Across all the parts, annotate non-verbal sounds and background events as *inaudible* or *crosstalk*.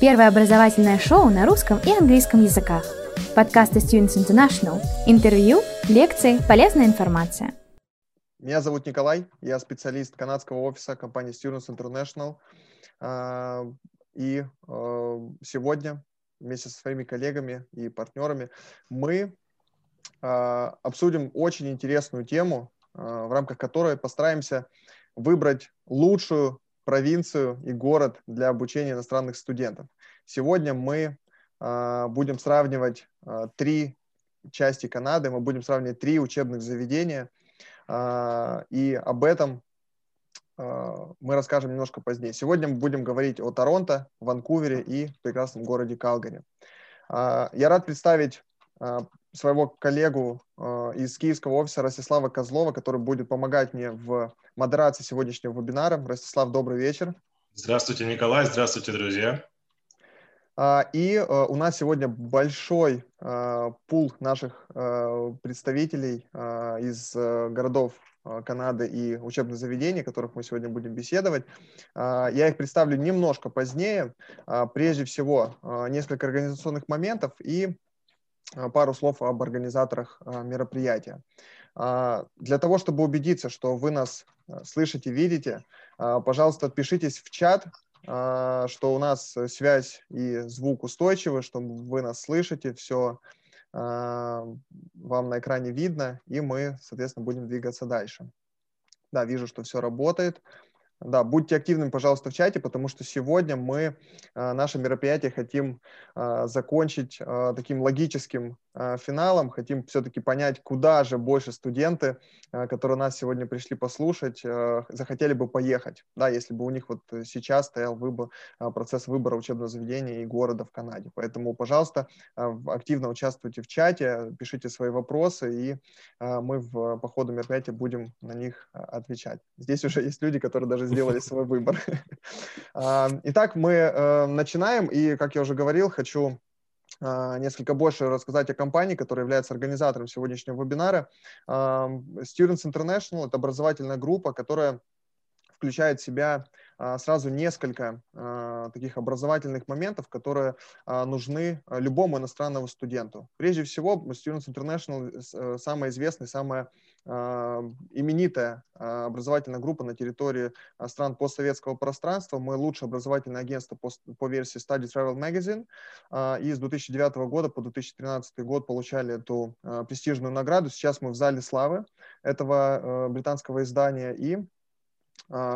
Первое образовательное шоу на русском и английском языках. Подкасты Students International. Интервью, лекции, полезная информация. Меня зовут Николай, я специалист канадского офиса компании Students International. А, и а, сегодня вместе со своими коллегами и партнерами мы а, обсудим очень интересную тему, в рамках которой постараемся выбрать лучшую провинцию и город для обучения иностранных студентов. Сегодня мы э, будем сравнивать э, три части Канады, мы будем сравнивать три учебных заведения, э, и об этом мы расскажем немножко позднее. Сегодня мы будем говорить о Торонто, Ванкувере и прекрасном городе Калгари. Я рад представить своего коллегу э, из киевского офиса Ростислава Козлова, который будет помогать мне в модерации сегодняшнего вебинара. Ростислав, добрый вечер. Здравствуйте, Николай. Здравствуйте, друзья. А, и э, у нас сегодня большой э, пул наших представителей из городов Канады и учебных заведений, о которых мы сегодня будем беседовать. А, я их представлю немножко позднее. А, прежде всего, несколько организационных моментов и пару слов об организаторах а, мероприятия. А, для того, чтобы убедиться, что вы нас слышите, видите, пожалуйста, отпишитесь в чат, что у нас связь и звук устойчивы, что вы нас слышите, все вам на экране видно, и мы, соответственно, будем двигаться дальше. Да, вижу, что все работает. Да, будьте активными, пожалуйста, в чате, потому что сегодня мы э, наше мероприятие хотим э, закончить э, таким логическим финалом. Хотим все-таки понять, куда же больше студенты, которые нас сегодня пришли послушать, захотели бы поехать. Да, если бы у них вот сейчас стоял выбор, процесс выбора учебного заведения и города в Канаде. Поэтому, пожалуйста, активно участвуйте в чате, пишите свои вопросы, и мы в, по ходу мероприятия будем на них отвечать. Здесь уже есть люди, которые даже сделали свой выбор. *laughs* Итак, мы э, начинаем, и, как я уже говорил, хочу а, несколько больше рассказать о компании, которая является организатором сегодняшнего вебинара. Students International – это образовательная группа, которая включает в себя сразу несколько таких образовательных моментов, которые нужны любому иностранному студенту. Прежде всего, Students International э, самая известная, самая а, именитая а, образовательная группа на территории а, стран постсоветского пространства. Мы лучшее образовательное агентство по, по версии Study Travel Magazine. И с 2009 года по 2013 год получали эту престижную награду. Сейчас мы в зале славы этого британского издания. И а,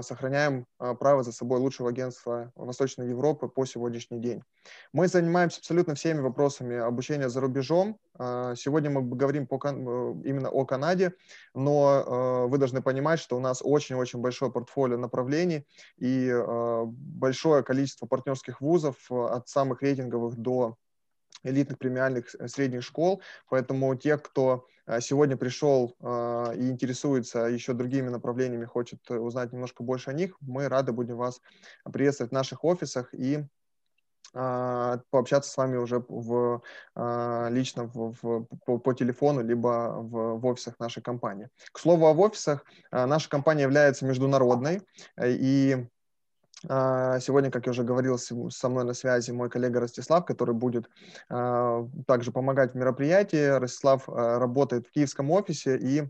сохраняем а, право за собой лучшего агентства Восточной Европы по сегодняшний день. Мы занимаемся абсолютно всеми вопросами обучения за рубежом. А, сегодня мы говорим по, э, именно о Канаде, но вы должны понимать, что у нас очень-очень большое портфолио направлений и большое количество партнерских вузов от самых рейтинговых до элитных премиальных э, средних школ, поэтому те, кто э, сегодня пришел э, и интересуется еще другими направлениями, хочет узнать немножко больше о них, мы рады будем вас приветствовать в наших офисах и пообщаться с вами уже в, лично в, в, по, по телефону, либо в, в офисах нашей компании. К слову, в офисах наша компания является международной, и а, сегодня, как я уже говорил, со мной на связи мой коллега Ростислав, который будет а, также помогать в мероприятии. Ростислав а, работает в киевском офисе и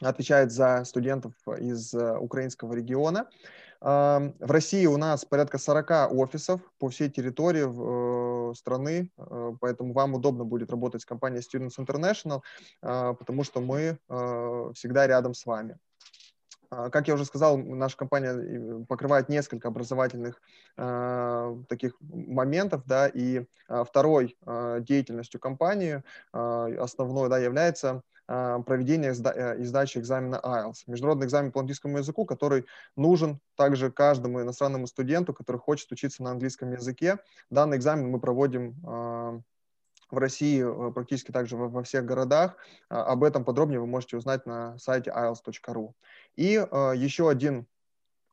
отвечает за студентов из украинского региона. В России у нас порядка 40 офисов по всей территории э, страны, э, поэтому вам удобно будет работать с компанией Students International, потому что мы э, всегда рядом с вами. А, как я уже сказал, наша компания э, покрывает несколько образовательных э, таких моментов, да, и э, второй э, деятельностью компании э, основной, да, является проведение и сдачи экзамена IELTS, международный экзамен по английскому языку, который нужен также каждому иностранному студенту, который хочет учиться на английском языке. Данный экзамен мы проводим в России э, практически также во, всех городах. А, об этом подробнее вы можете узнать на сайте ielts.ru. И э, еще один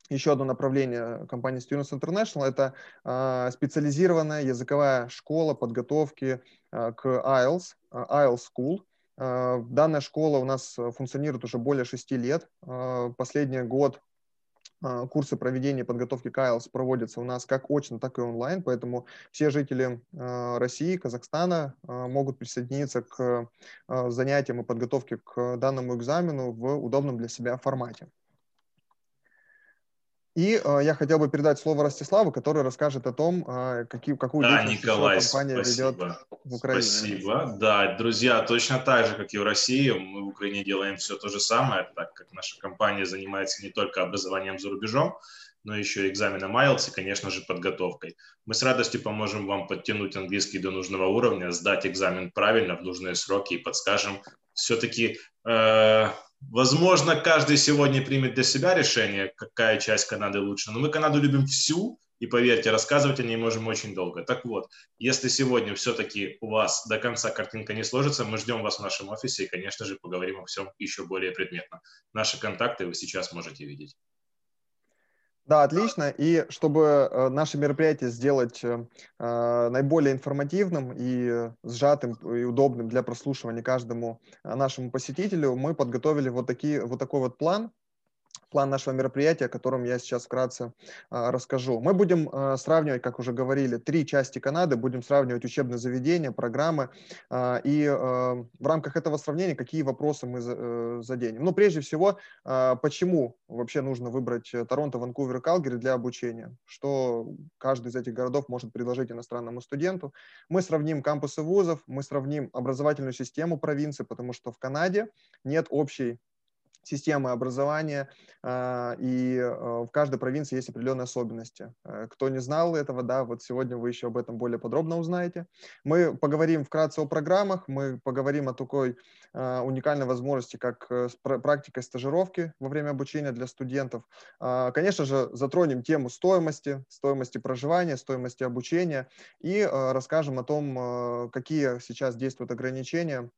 еще одно направление компании Students International – это э, специализированная языковая школа подготовки э, к IELTS, э, IELTS School. Э, данная школа у нас функционирует уже более шести лет. Э, последний год а, курсы проведения подготовки к IELTS проводятся у нас как очно, так и онлайн, поэтому все жители а, России, Казахстана а, могут присоединиться к занятиям и подготовке к данному экзамену в удобном для себя формате. И э, я хотел бы передать слово Ростиславу, который расскажет о том, э, какие, какую да, деятельность Николай, компания спасибо. ведет в Украине. Спасибо. Да, друзья, точно так же, как и в России, мы в Украине делаем все то же самое, так как наша компания занимается не только образованием за рубежом, но еще и экзаменом IELTS и, конечно же, подготовкой. Мы с радостью поможем вам подтянуть английский до нужного уровня, сдать экзамен правильно в нужные сроки и подскажем все-таки э, Возможно, каждый сегодня примет для себя решение, какая часть Канады лучше, но мы Канаду любим всю, и поверьте, рассказывать о ней можем очень долго. Так вот, если сегодня все-таки у вас до конца картинка не сложится, мы ждем вас в нашем офисе и, конечно же, поговорим о всем еще более предметно. Наши контакты вы сейчас можете видеть. Да, отлично. И чтобы э, наше мероприятие сделать э, э, наиболее информативным и сжатым и удобным для прослушивания каждому нашему посетителю, мы подготовили вот, такие, вот такой вот план, план нашего мероприятия, о котором я сейчас вкратце а, расскажу. Мы будем а, сравнивать, как уже говорили, три части Канады, будем сравнивать учебные заведения, программы, а, и а, в рамках этого сравнения какие вопросы мы за, а, заденем. Ну, прежде всего, а, почему вообще нужно выбрать Торонто, Ванкувер и Калгари для обучения, что каждый из этих городов может предложить иностранному студенту. Мы сравним кампусы вузов, мы сравним образовательную систему провинции, потому что в Канаде нет общей системы образования, а, и а, в каждой провинции есть определенные особенности. Э, кто не знал этого, да, вот сегодня вы еще об этом более подробно узнаете. Мы поговорим вкратце о программах, мы поговорим о такой а, уникальной возможности, как э, практика стажировки во время обучения для студентов. Конечно же, затронем тему стоимости, стоимости проживания, стоимости обучения и расскажем о том, какие сейчас действуют ограничения а,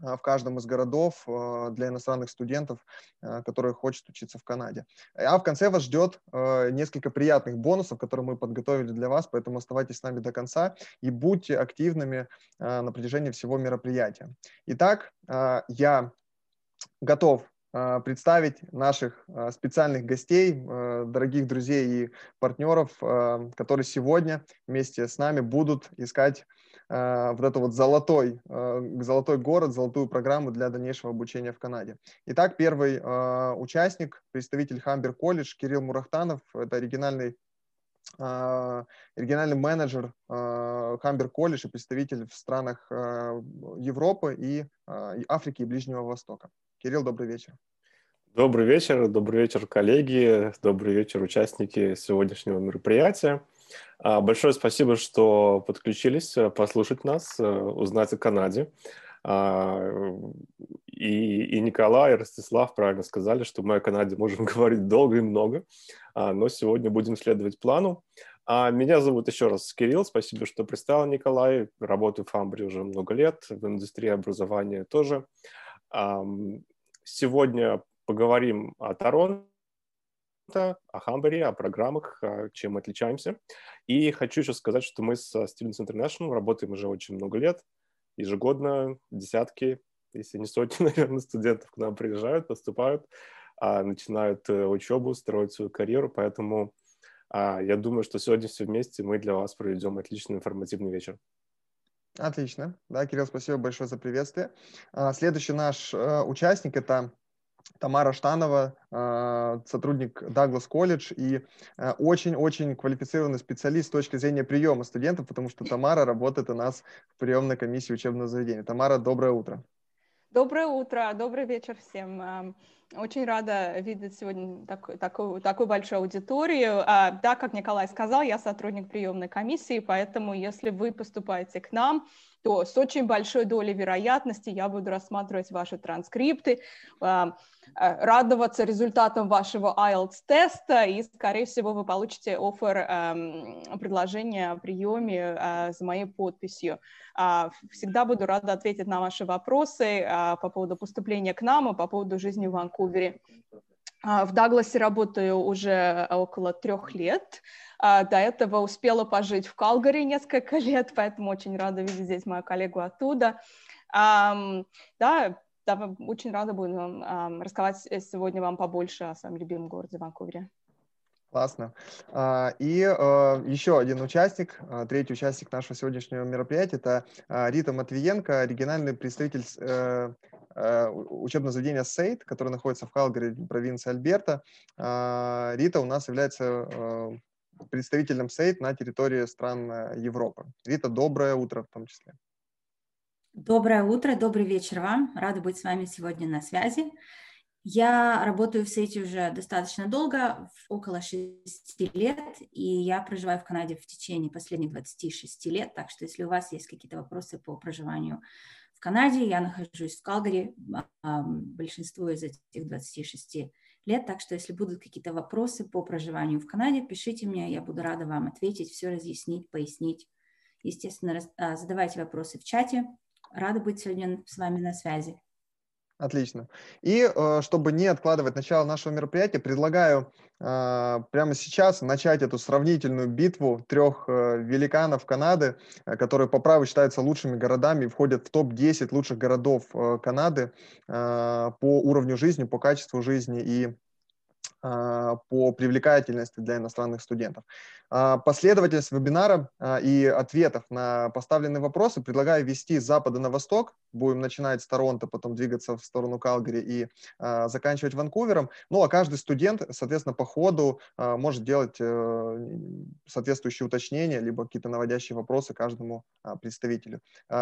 в каждом из городов а, для иностранных студентов, а, которые хотят учиться в Канаде. А в конце вас ждет несколько приятных бонусов, которые мы подготовили для вас, поэтому оставайтесь с нами до конца и будьте активными на протяжении всего мероприятия. Итак, я готов представить наших специальных гостей, дорогих друзей и партнеров, которые сегодня вместе с нами будут искать вот это вот золотой, э, золотой город, золотую программу для дальнейшего обучения в Канаде. Итак, первый э, участник, представитель Хамбер колледж Кирилл Мурахтанов, это оригинальный региональный менеджер Хамбер колледж и представитель в странах Европы и Африки и Ближнего Востока. Кирилл, добрый вечер. Добрый вечер, добрый вечер, коллеги, добрый вечер, участники сегодняшнего мероприятия. А, большое спасибо, что подключились э, послушать нас, э, узнать о Канаде. А, и, и Николай, и Ростислав правильно сказали, что мы о Канаде можем *laughs* говорить долго и много, а, но сегодня будем следовать плану. Меня зовут еще раз Кирилл, спасибо, что представил Николай. Работаю в Амбре уже много лет, в индустрии образования тоже. Сегодня поговорим о Торонто, о Хамбере, о программах, чем мы отличаемся. И хочу еще сказать, что мы с Students International работаем уже очень много лет. Ежегодно десятки, если не сотни, *laughs* наверное, студентов к нам приезжают, поступают, а, начинают э, учебу, строят свою карьеру. Поэтому а, я думаю, что сегодня все вместе мы для вас проведем отличный информативный вечер. Отлично. Да, Кирилл, спасибо большое за приветствие. А, следующий наш э, участник – это Тамара Штанова, а, сотрудник Даглас колледж и а, очень-очень квалифицированный специалист с точки зрения приема студентов, потому что Тамара работает у нас в приемной комиссии учебного заведения. Тамара, доброе утро. Доброе утро, добрый вечер всем. Очень рада видеть сегодня так, такую, такую большую аудиторию. А, да, как Николай сказал, я сотрудник приемной комиссии, поэтому если вы поступаете к нам, то с очень большой долей вероятности я буду рассматривать ваши транскрипты, а, а, радоваться результатам вашего IELTS-теста, и, скорее всего, вы получите офер предложение о приеме за моей подписью. Всегда буду рада ответить на ваши вопросы по поводу поступления к нам и по поводу жизни в Ванкувере Ванкувере. А, в Дагласе работаю уже около трех лет. А, до этого успела пожить в Калгари несколько лет, поэтому очень рада видеть здесь мою коллегу оттуда. Да, очень рада буду рассказать сегодня вам побольше о своем любимом городе Ванкувере. Классно. А, и а, еще один участник, а, третий участник нашего сегодняшнего мероприятия, это Рита Матвиенко, оригинальный представитель э, э, учебного заведения Сейт, которое находится в Калгари, провинции Альберта. Рита у нас является э, представителем Сейт на территории стран Европы. Рита, доброе утро в том числе. Доброе утро, добрый вечер вам. Рада быть с вами сегодня на связи. Я работаю в сети уже достаточно долго, около 6 лет, и я проживаю в Канаде в течение последних 26 лет, так что если у вас есть какие-то вопросы по проживанию в Канаде, я нахожусь в Калгари большинство из этих 26 лет, так что если будут какие-то вопросы по проживанию в Канаде, пишите мне, я буду рада вам ответить, все разъяснить, пояснить. Естественно, а, задавайте вопросы в чате. Рада быть сегодня с вами на связи. Отлично. И э, чтобы не откладывать начало нашего мероприятия, предлагаю э, прямо сейчас начать эту сравнительную битву трех э, великанов Канады, которые по праву считаются лучшими городами входят в топ-10 лучших городов Канады по уровню жизни, по качеству жизни и по привлекательности для иностранных студентов. А, последовательность вебинара а, и ответов на поставленные вопросы предлагаю вести с запада на восток. Будем начинать с Торонто, потом двигаться в сторону Калгари и а, заканчивать Ванкувером. Ну, а каждый студент, соответственно, по ходу может делать э, соответствующие уточнения, либо какие-то наводящие вопросы каждому представителю.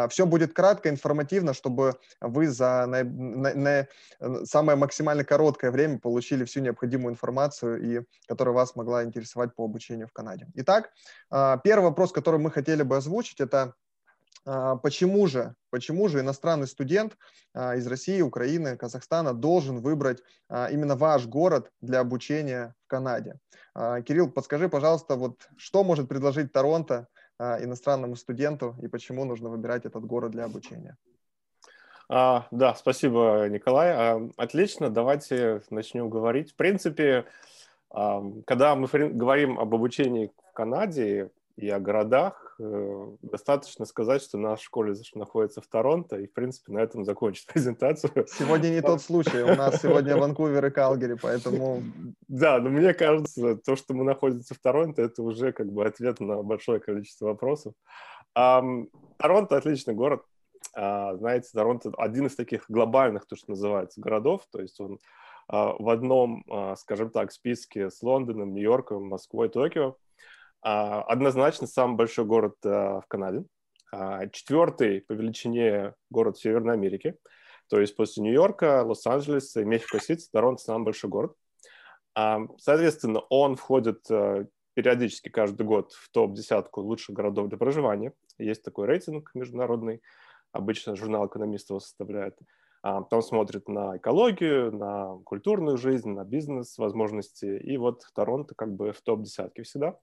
Все будет кратко, информативно, чтобы вы за самое максимально короткое время получили всю необходимую информацию, и, которая вас могла интересовать по обучению в Канаде. Итак, а, первый вопрос, который мы хотели бы озвучить, это а, почему же, почему же иностранный студент а, из России, Украины, Казахстана должен выбрать именно ваш город для обучения в Канаде? Кирилл, подскажи, пожалуйста, вот что может предложить Торонто иностранному студенту и почему нужно выбирать этот город для обучения? А, да, спасибо, Николай. А, отлично, давайте начнем говорить. В принципе, когда мы говорим об обучении в Канаде и о городах, э, достаточно сказать, что наш колледж находится в Торонто, и, в принципе, на этом закончить *laughs* презентацию. Сегодня не тот случай, у нас сегодня Ванкувер и Калгари, поэтому... Да, но мне кажется, то, что мы находимся в Торонто, это уже как бы ответ на большое количество вопросов. Торонто отличный город. А, знаете, Торонто один из таких глобальных, то, что называется, городов, то есть он а, в одном, а, скажем так, списке с Лондоном, Нью-Йорком, Москвой, Токио. Однозначно самый большой город в Канаде. Четвертый по величине город в Северной Америке. То есть после Нью-Йорка, Лос-Анджелеса Мехико-Сити Торонто самый большой город. Соответственно, он входит периодически каждый год в топ-десятку лучших городов для проживания. Есть такой рейтинг международный, обычно журнал экономистов составляет. А, там смотрит на экологию, на культурную жизнь, на бизнес возможности. И вот Торонто как бы в топ-десятке всегда.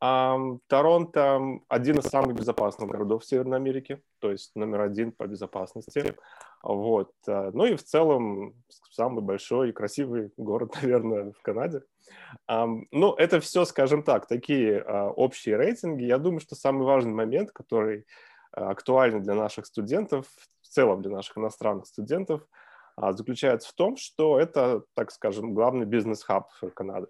А, Торонто один из самых безопасных городов Северной Америке, то есть номер один по безопасности. Вот. А, ну и в целом самый большой и красивый город, *laughs* наверное, в Канаде. Ну, это все, скажем так, такие общие рейтинги. Я думаю, что самый важный момент, который актуален для наших студентов в целом для наших иностранных студентов а, заключается в том, что это, так скажем, главный бизнес-хаб Канады.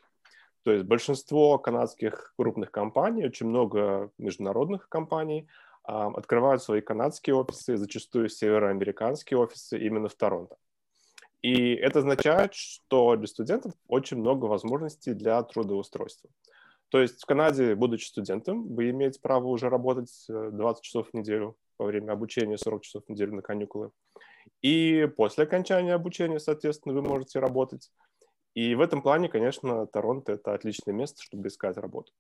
То есть большинство канадских крупных компаний, очень много международных компаний а, открывают свои канадские офисы, зачастую североамериканские офисы именно в Торонто. И это означает, что для студентов очень много возможностей для трудоустройства. То есть в Канаде, будучи студентом, вы имеете право уже работать 20 э, часов в неделю во время обучения 40 часов в неделю на каникулы. И после окончания обучения, соответственно, вы можете работать. И в этом плане, конечно, Торонто – это отличное место, чтобы искать работу.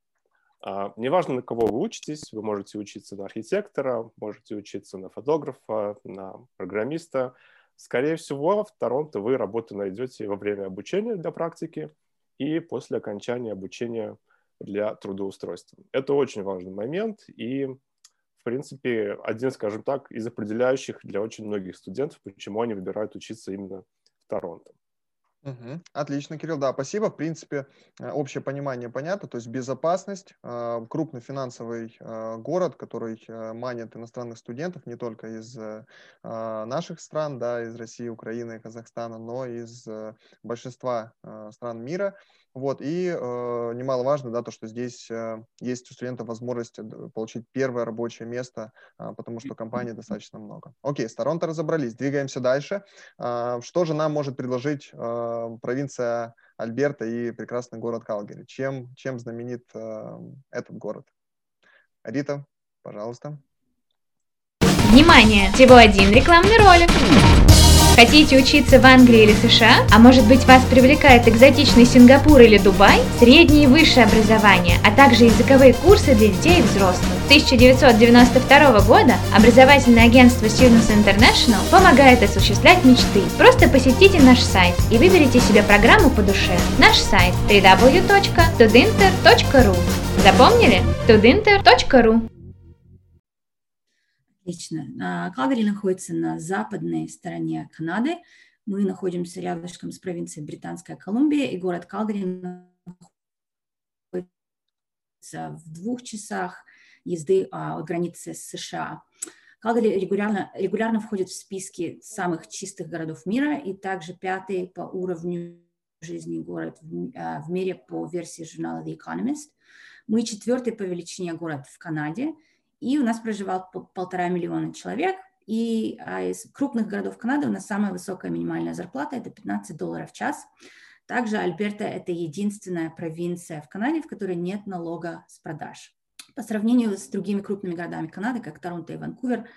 А, неважно, на кого вы учитесь, вы можете учиться на архитектора, можете учиться на фотографа, на программиста. Скорее всего, в Торонто вы работу найдете во время обучения для практики и после окончания обучения для трудоустройства. Это очень важный момент, и в принципе, один, скажем так, из определяющих для очень многих студентов, почему они выбирают учиться именно в Торонто. Угу. Отлично, Кирилл, да, спасибо. В принципе, э, общее понимание понятно, то есть безопасность, э, крупный финансовый э, город, который манит иностранных студентов не только из наших стран, да, из России, Украины, Казахстана, но из большинства стран мира. Вот, и э, немаловажно, да, то, что здесь э, есть у студентов возможность получить первое рабочее место, э, потому что компаний достаточно много. Окей, с Торонто разобрались, двигаемся дальше. Э, что же нам может предложить э, провинция Альберта и прекрасный город Калгари? Чем, чем знаменит э, этот город? Рита, пожалуйста. Внимание! Всего один рекламный ролик. Хотите учиться в Англии или США? А может быть вас привлекает экзотичный Сингапур или Дубай? Среднее и высшее образование, а также языковые курсы для детей и взрослых. С 1992 года образовательное агентство Students International помогает осуществлять мечты. Просто посетите наш сайт и выберите себе программу по душе. Наш сайт www.tudinter.ru Запомнили? tudinter.ru Отлично. Калгари находится на западной стороне Канады. Мы находимся рядышком с провинцией Британская Колумбия, и город Калгари находится в двух часах езды а, от границы с США. Калгари регулярно, регулярно входит в списки самых чистых городов мира и также пятый по уровню жизни город в, а, в мире по версии журнала The Economist. Мы четвертый по величине город в Канаде – и у нас проживал полтора миллиона человек, и а из крупных городов Канады у нас самая высокая минимальная зарплата – это 15 долларов в час. Также Альберта – это единственная провинция в Канаде, в которой нет налога с продаж. По сравнению с другими крупными городами Канады, как Торонто и Ванкувер,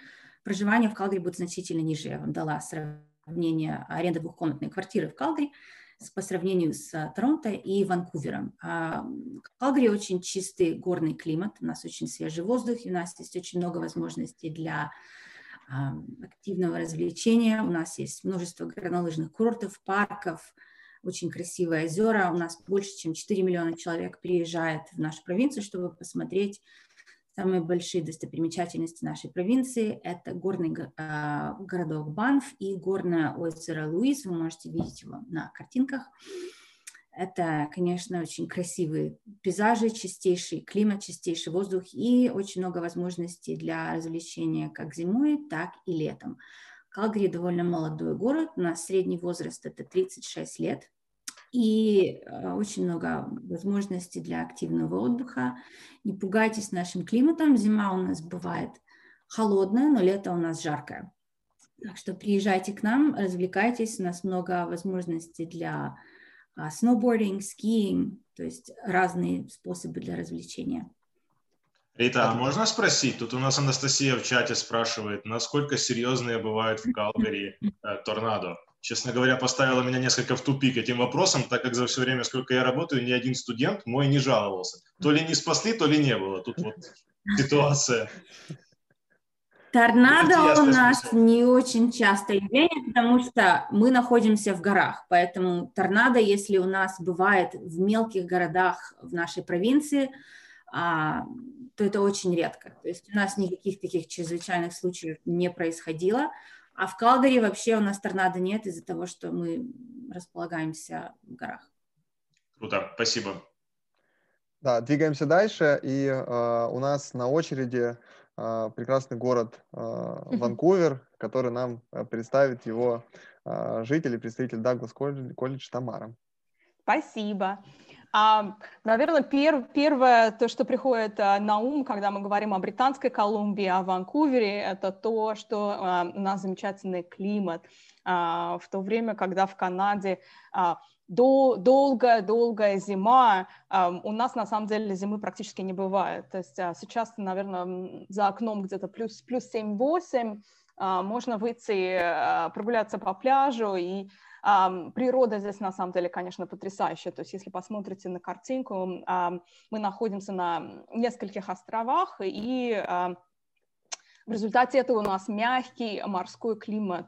проживание в Калгари будет значительно ниже. Я вам дала сравнение аренды двухкомнатной квартиры в Калгари – по сравнению с Торонто и Ванкувером. А, Калгари очень чистый горный климат, у нас очень свежий воздух, у нас есть очень много возможностей для а, активного развлечения. У нас есть множество горнолыжных курортов, парков, очень красивые озера. У нас больше, чем 4 миллиона человек приезжает в нашу провинцию, чтобы посмотреть Самые большие достопримечательности нашей провинции – это горный э, городок Банф и горное озеро Луис. Вы можете видеть его на картинках. Это, конечно, очень красивые пейзажи, чистейший климат, чистейший воздух и очень много возможностей для развлечения как зимой, так и летом. Калгари довольно молодой город, у нас средний возраст это 36 лет, и э, очень много возможностей для активного отдыха. Не пугайтесь нашим климатом. Зима у нас бывает холодная, но лето у нас жаркое. Так что приезжайте к нам, развлекайтесь. У нас много возможностей для сноубординг, скиинг, то есть разные способы для развлечения. Рита, а можно спросить? Тут у нас Анастасия в чате спрашивает, насколько серьезные бывают в Калгари э, торнадо? Честно говоря, поставила меня несколько в тупик этим вопросом, так как за все время, сколько я работаю, ни один студент мой не жаловался. То ли не спасли, то ли не было. Тут вот ситуация. Торнадо у нас не очень часто явление, потому что мы находимся в горах, поэтому торнадо, если у нас бывает в мелких городах в нашей провинции, а, то это очень редко. То есть у нас никаких таких чрезвычайных случаев не происходило. А в Калгари вообще у нас торнадо нет из-за того, что мы располагаемся в горах. Круто, спасибо. Да, двигаемся дальше, и э, у нас на очереди э, прекрасный город э, Ванкувер, который нам э, представит его э, житель и представитель Даглас колледж, колледж Тамара. Спасибо. А, наверное, пер, первое, то, что приходит а, на ум, когда мы говорим о Британской Колумбии, о Ванкувере, это то, что а, у нас замечательный климат. А, в то время, когда в Канаде а, долгая-долгая зима, у нас на самом деле зимы практически не бывает. То есть сейчас, наверное, за окном где-то плюс, плюс 7-8, можно выйти, прогуляться по пляжу и Природа здесь на самом деле, конечно, потрясающая. То есть если посмотрите на картинку, мы находимся на нескольких островах, и в результате этого у нас мягкий морской климат.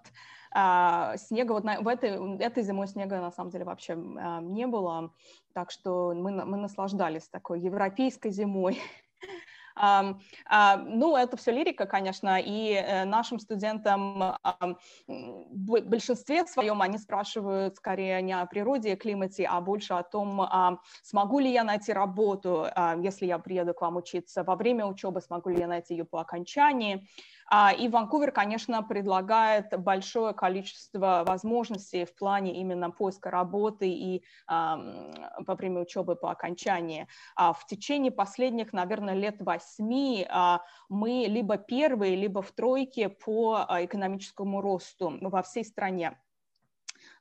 Снега вот на, в этой, этой зимой снега на самом деле вообще не было, так что мы, мы наслаждались такой европейской зимой. Ну, это все лирика, конечно, и э, нашим студентам в большинстве своем они спрашивают скорее не о природе климате, а больше о том, смогу ли я найти работу, если я приеду к вам учиться во время учебы, смогу ли я найти ее по окончании. А, и Ванкувер, конечно, предлагает большое количество возможностей в плане именно поиска работы и во время учебы по окончании. А в течение последних, наверное, лет восьми а, мы либо первые, либо в тройке по экономическому росту во всей стране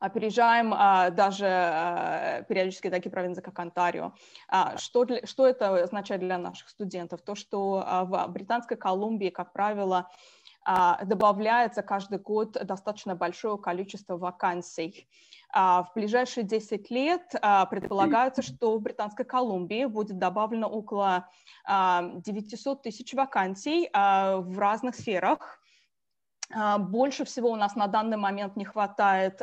опережаем а, даже а, периодически такие провинции, как Онтарио. А, что, для, что это означает для наших студентов? То, что а, в Британской Колумбии, как правило, а, добавляется каждый год достаточно большое количество вакансий. А, в ближайшие 10 лет а, предполагается, что в Британской Колумбии будет добавлено около 900 тысяч вакансий в разных сферах. Больше всего у нас на данный момент не хватает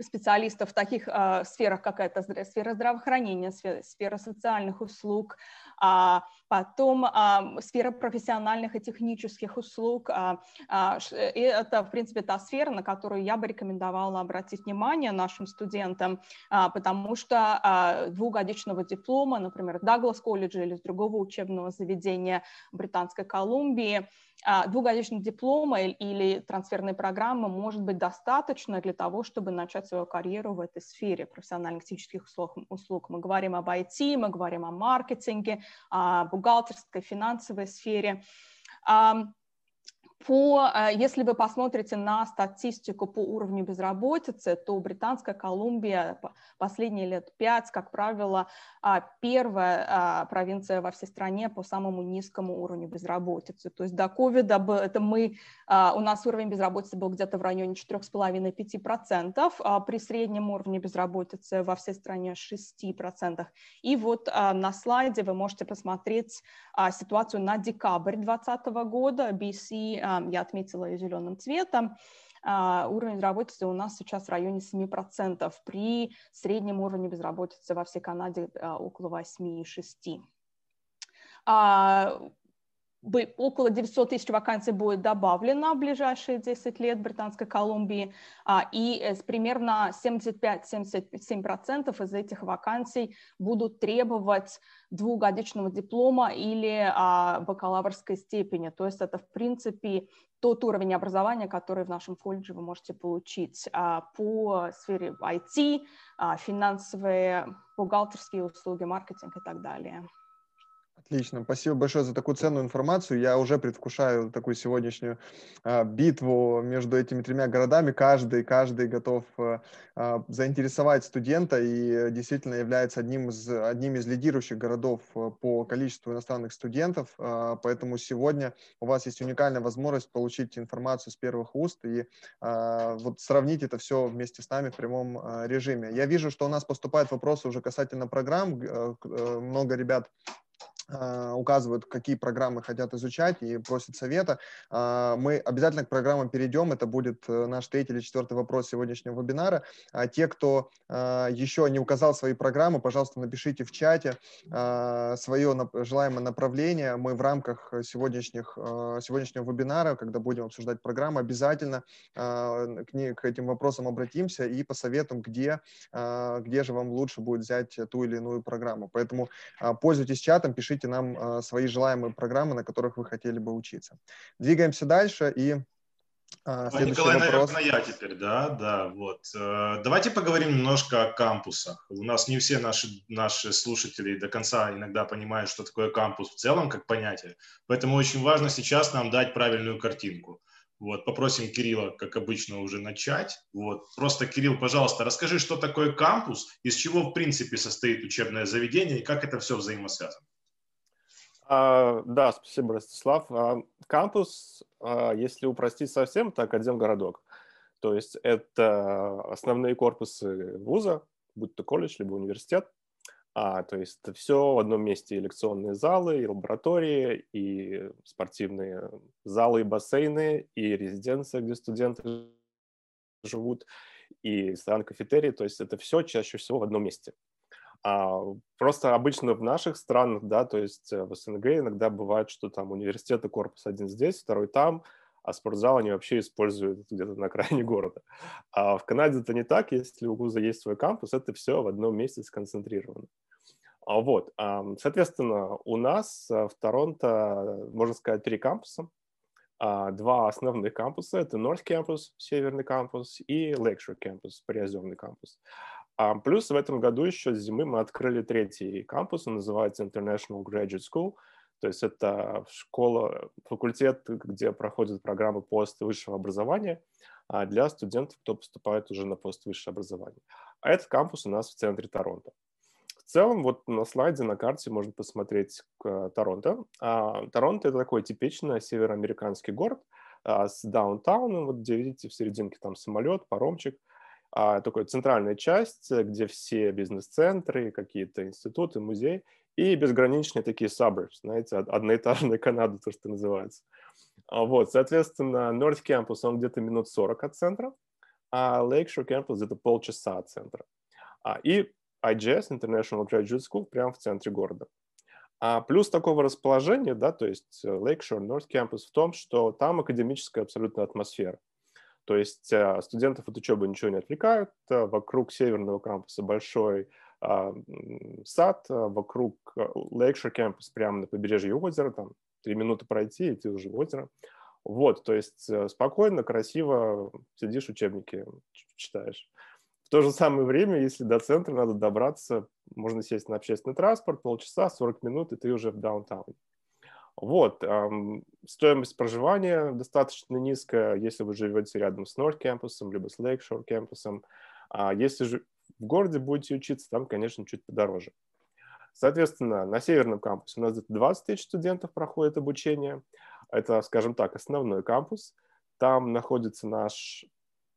специалистов в таких сферах, как это сфера здравоохранения, сфера социальных услуг, а потом а, сфера профессиональных и технических услуг. А, а, и это, в принципе, та сфера, на которую я бы рекомендовала обратить внимание нашим студентам, а, потому что а, двухгодичного диплома, например, Даглас колледжа или с другого учебного заведения Британской Колумбии, а, двухгодичного диплома или трансферной программы может быть достаточно для того, чтобы начать свою карьеру в этой сфере профессиональных технических услуг. Мы говорим об IT, мы говорим о маркетинге, о бухгалтерской, финансовой сфере. По, э, если вы посмотрите на статистику по уровню безработицы, то Британская Колумбия последние лет пять, как правило, а, первая а, провинция во всей стране по самому низкому уровню безработицы. То есть до ковида это мы, а, у нас уровень безработицы был где-то в районе 4,5-5%, при среднем уровне безработицы во всей стране 6%. И вот на слайде вы можете посмотреть ситуацию на декабрь 2020 года. BC я отметила ее зеленым цветом, а, уровень безработицы у нас сейчас в районе 7%, при среднем уровне безработицы во всей Канаде а, около 8,6% около 900 тысяч вакансий будет добавлено в ближайшие 10 лет в Британской Колумбии, а, и э, примерно 75-77% из этих вакансий будут требовать двухгодичного диплома или а, бакалаврской степени. То есть это, в принципе, тот уровень образования, который в нашем колледже вы можете получить а, по сфере IT, финансовые, бухгалтерские услуги, маркетинг и так далее. Отлично, спасибо большое за такую ценную информацию. Я уже предвкушаю такую сегодняшнюю э, битву между этими тремя городами. Каждый, каждый готов э, заинтересовать студента и действительно является одним из, одним из лидирующих городов по количеству иностранных студентов. Э, поэтому сегодня у вас есть уникальная возможность получить информацию с первых уст и э, вот сравнить это все вместе с нами в прямом э, режиме. Я вижу, что у нас поступают вопросы уже касательно программ. Э, много ребят а, указывают, какие программы хотят изучать и просят совета. А, мы обязательно к программам перейдем. Это будет э, наш третий или четвертый вопрос сегодняшнего вебинара. А те, кто еще не указал свои программы, пожалуйста, напишите в чате свое желаемое направление. Мы в рамках сегодняшних, сегодняшнего вебинара, когда будем обсуждать программы, обязательно к, ней, к этим вопросам обратимся и посоветуем, где, где же вам лучше будет взять ту или иную программу. Поэтому пользуйтесь чатом, пишите пишите нам э, свои желаемые программы, на которых вы хотели бы учиться. Двигаемся дальше и а, следующий Николай, вопрос. наверное, я теперь, да, да, вот. Э, давайте поговорим немножко о кампусах. У нас не все наши, наши слушатели до конца иногда понимают, что такое кампус в целом, как понятие. Поэтому очень важно сейчас нам дать правильную картинку. Вот, попросим Кирилла, как обычно, уже начать. Вот, просто, Кирилл, пожалуйста, расскажи, что такое кампус, из чего, в принципе, состоит учебное заведение и как это все взаимосвязано. А, да, спасибо, Ростислав. А, кампус, а, если упростить совсем, так один городок. То есть это основные корпусы вуза, будь то колледж, либо университет. А, то есть это все в одном месте. И лекционные залы, и лаборатории, и спортивные залы, и бассейны, и резиденция, где студенты живут, и ресторан, кафетерий. То есть это все чаще всего в одном месте. А просто обычно в наших странах, да, то есть в СНГ иногда бывает, что там университеты корпус один здесь, второй там, а спортзал они вообще используют где-то на окраине *laughs* города. А в Канаде это не так, если у вуза есть свой кампус, это все в одном месте сконцентрировано. А вот, соответственно, у нас в Торонто, можно сказать, три кампуса. А, два основных кампуса. Это North Campus, северный кампус, и Lakeshore Campus, приоземный кампус. Плюс в этом году еще с зимы мы открыли третий кампус, он называется International Graduate School – то есть это школа, факультет, где проходят программы пост высшего образования а для студентов, кто поступает уже на пост высшее образование. А этот кампус у нас в центре Торонто. В целом, вот на слайде, на карте можно посмотреть Торонто. А, Торонто – это такой типичный североамериканский город а, с даунтауном, вот где видите в серединке там самолет, паромчик. А, такой центральная часть, где все бизнес-центры, какие-то институты, музеи – и безграничные такие suburbs, знаете, одноэтажная Канада, то, что называется. А вот, соответственно, North Campus, он где-то минут 40 от центра, а Lakeshore Campus где-то полчаса от центра. А, и IGS, International Graduate School, прямо в центре города. А плюс такого расположения, да, то есть Lakeshore, North Campus, в том, что там академическая абсолютно атмосфера. То есть э, студентов от учебы ничего не отвлекают, э, вокруг северного кампуса большой а, сад а, вокруг Лейкшир Campus прямо на побережье озера, там три минуты пройти, и ты уже в озеро. Вот, то есть э, спокойно, красиво сидишь, учебники читаешь. В то же самое время, если до центра надо добраться, можно сесть на общественный транспорт, полчаса, 40 минут, и ты уже в даунтауне. Вот, стоимость проживания достаточно низкая, если вы живете рядом с North Campus, либо с Lakeshore Campus. А если же в городе будете учиться, там, конечно, чуть подороже. Соответственно, на северном кампусе у нас где-то 20 тысяч студентов проходит обучение. Это, скажем так, основной кампус. Там находится наш,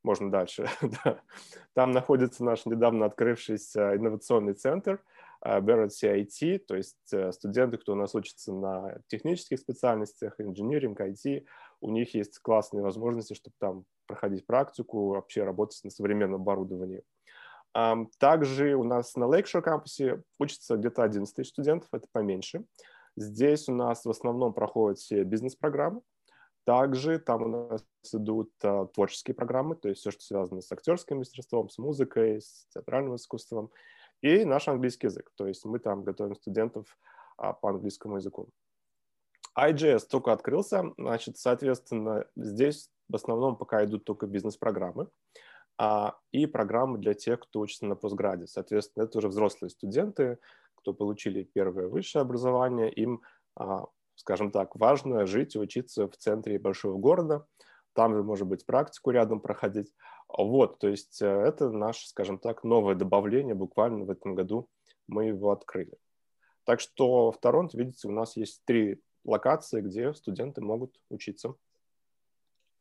можно дальше, *laughs* там находится наш недавно открывшийся инновационный центр Barrett CIT, то есть э, студенты, кто у нас учится на технических специальностях, инжиниринг, IT, у них есть классные возможности, чтобы там проходить практику, вообще работать на современном оборудовании. Также у нас на Lakeshore кампусе учатся где-то 11 тысяч студентов, это поменьше. Здесь у нас в основном проходят все бизнес-программы. Также там у нас идут а, творческие программы, то есть все, что связано с актерским мастерством, с музыкой, с театральным искусством. И наш английский язык, то есть мы там готовим студентов а, по английскому языку. IGS только открылся, значит, соответственно, здесь в основном пока идут только бизнес-программы а, и программы для тех, кто учится на постграде. Соответственно, это уже взрослые студенты, кто получили первое высшее образование, им, а, скажем так, важно жить и учиться в центре большого города, там же, может быть, практику рядом проходить. Вот, то есть э, это наше, скажем так, новое добавление, буквально в этом году мы его открыли. Так что в Торонто, видите, у нас есть три локации, где студенты могут учиться.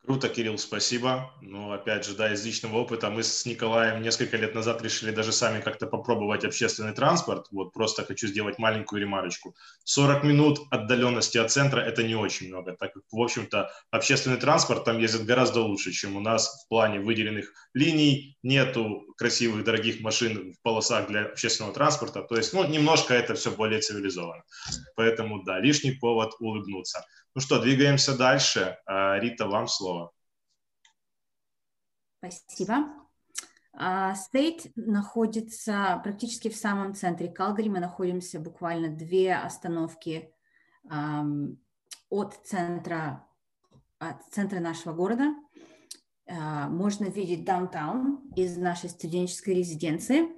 Круто, Кирилл, спасибо. Ну, опять же, да, из личного опыта мы с Николаем несколько лет назад решили даже сами как-то попробовать общественный транспорт. Вот просто хочу сделать маленькую ремарочку. 40 минут отдаленности от центра – это не очень много, так как, в общем-то, общественный транспорт там ездит гораздо лучше, чем у нас в плане выделенных линий, нету красивых, дорогих машин в полосах для общественного транспорта. То есть, ну, немножко это все более цивилизовано. Поэтому, да, лишний повод улыбнуться. Ну что, двигаемся дальше. А, Рита, вам слово. Спасибо. Стейт находится практически в самом центре Калгари. Мы находимся буквально две остановки от центра, от центра нашего города. А, можно видеть даунтаун из нашей студенческой резиденции.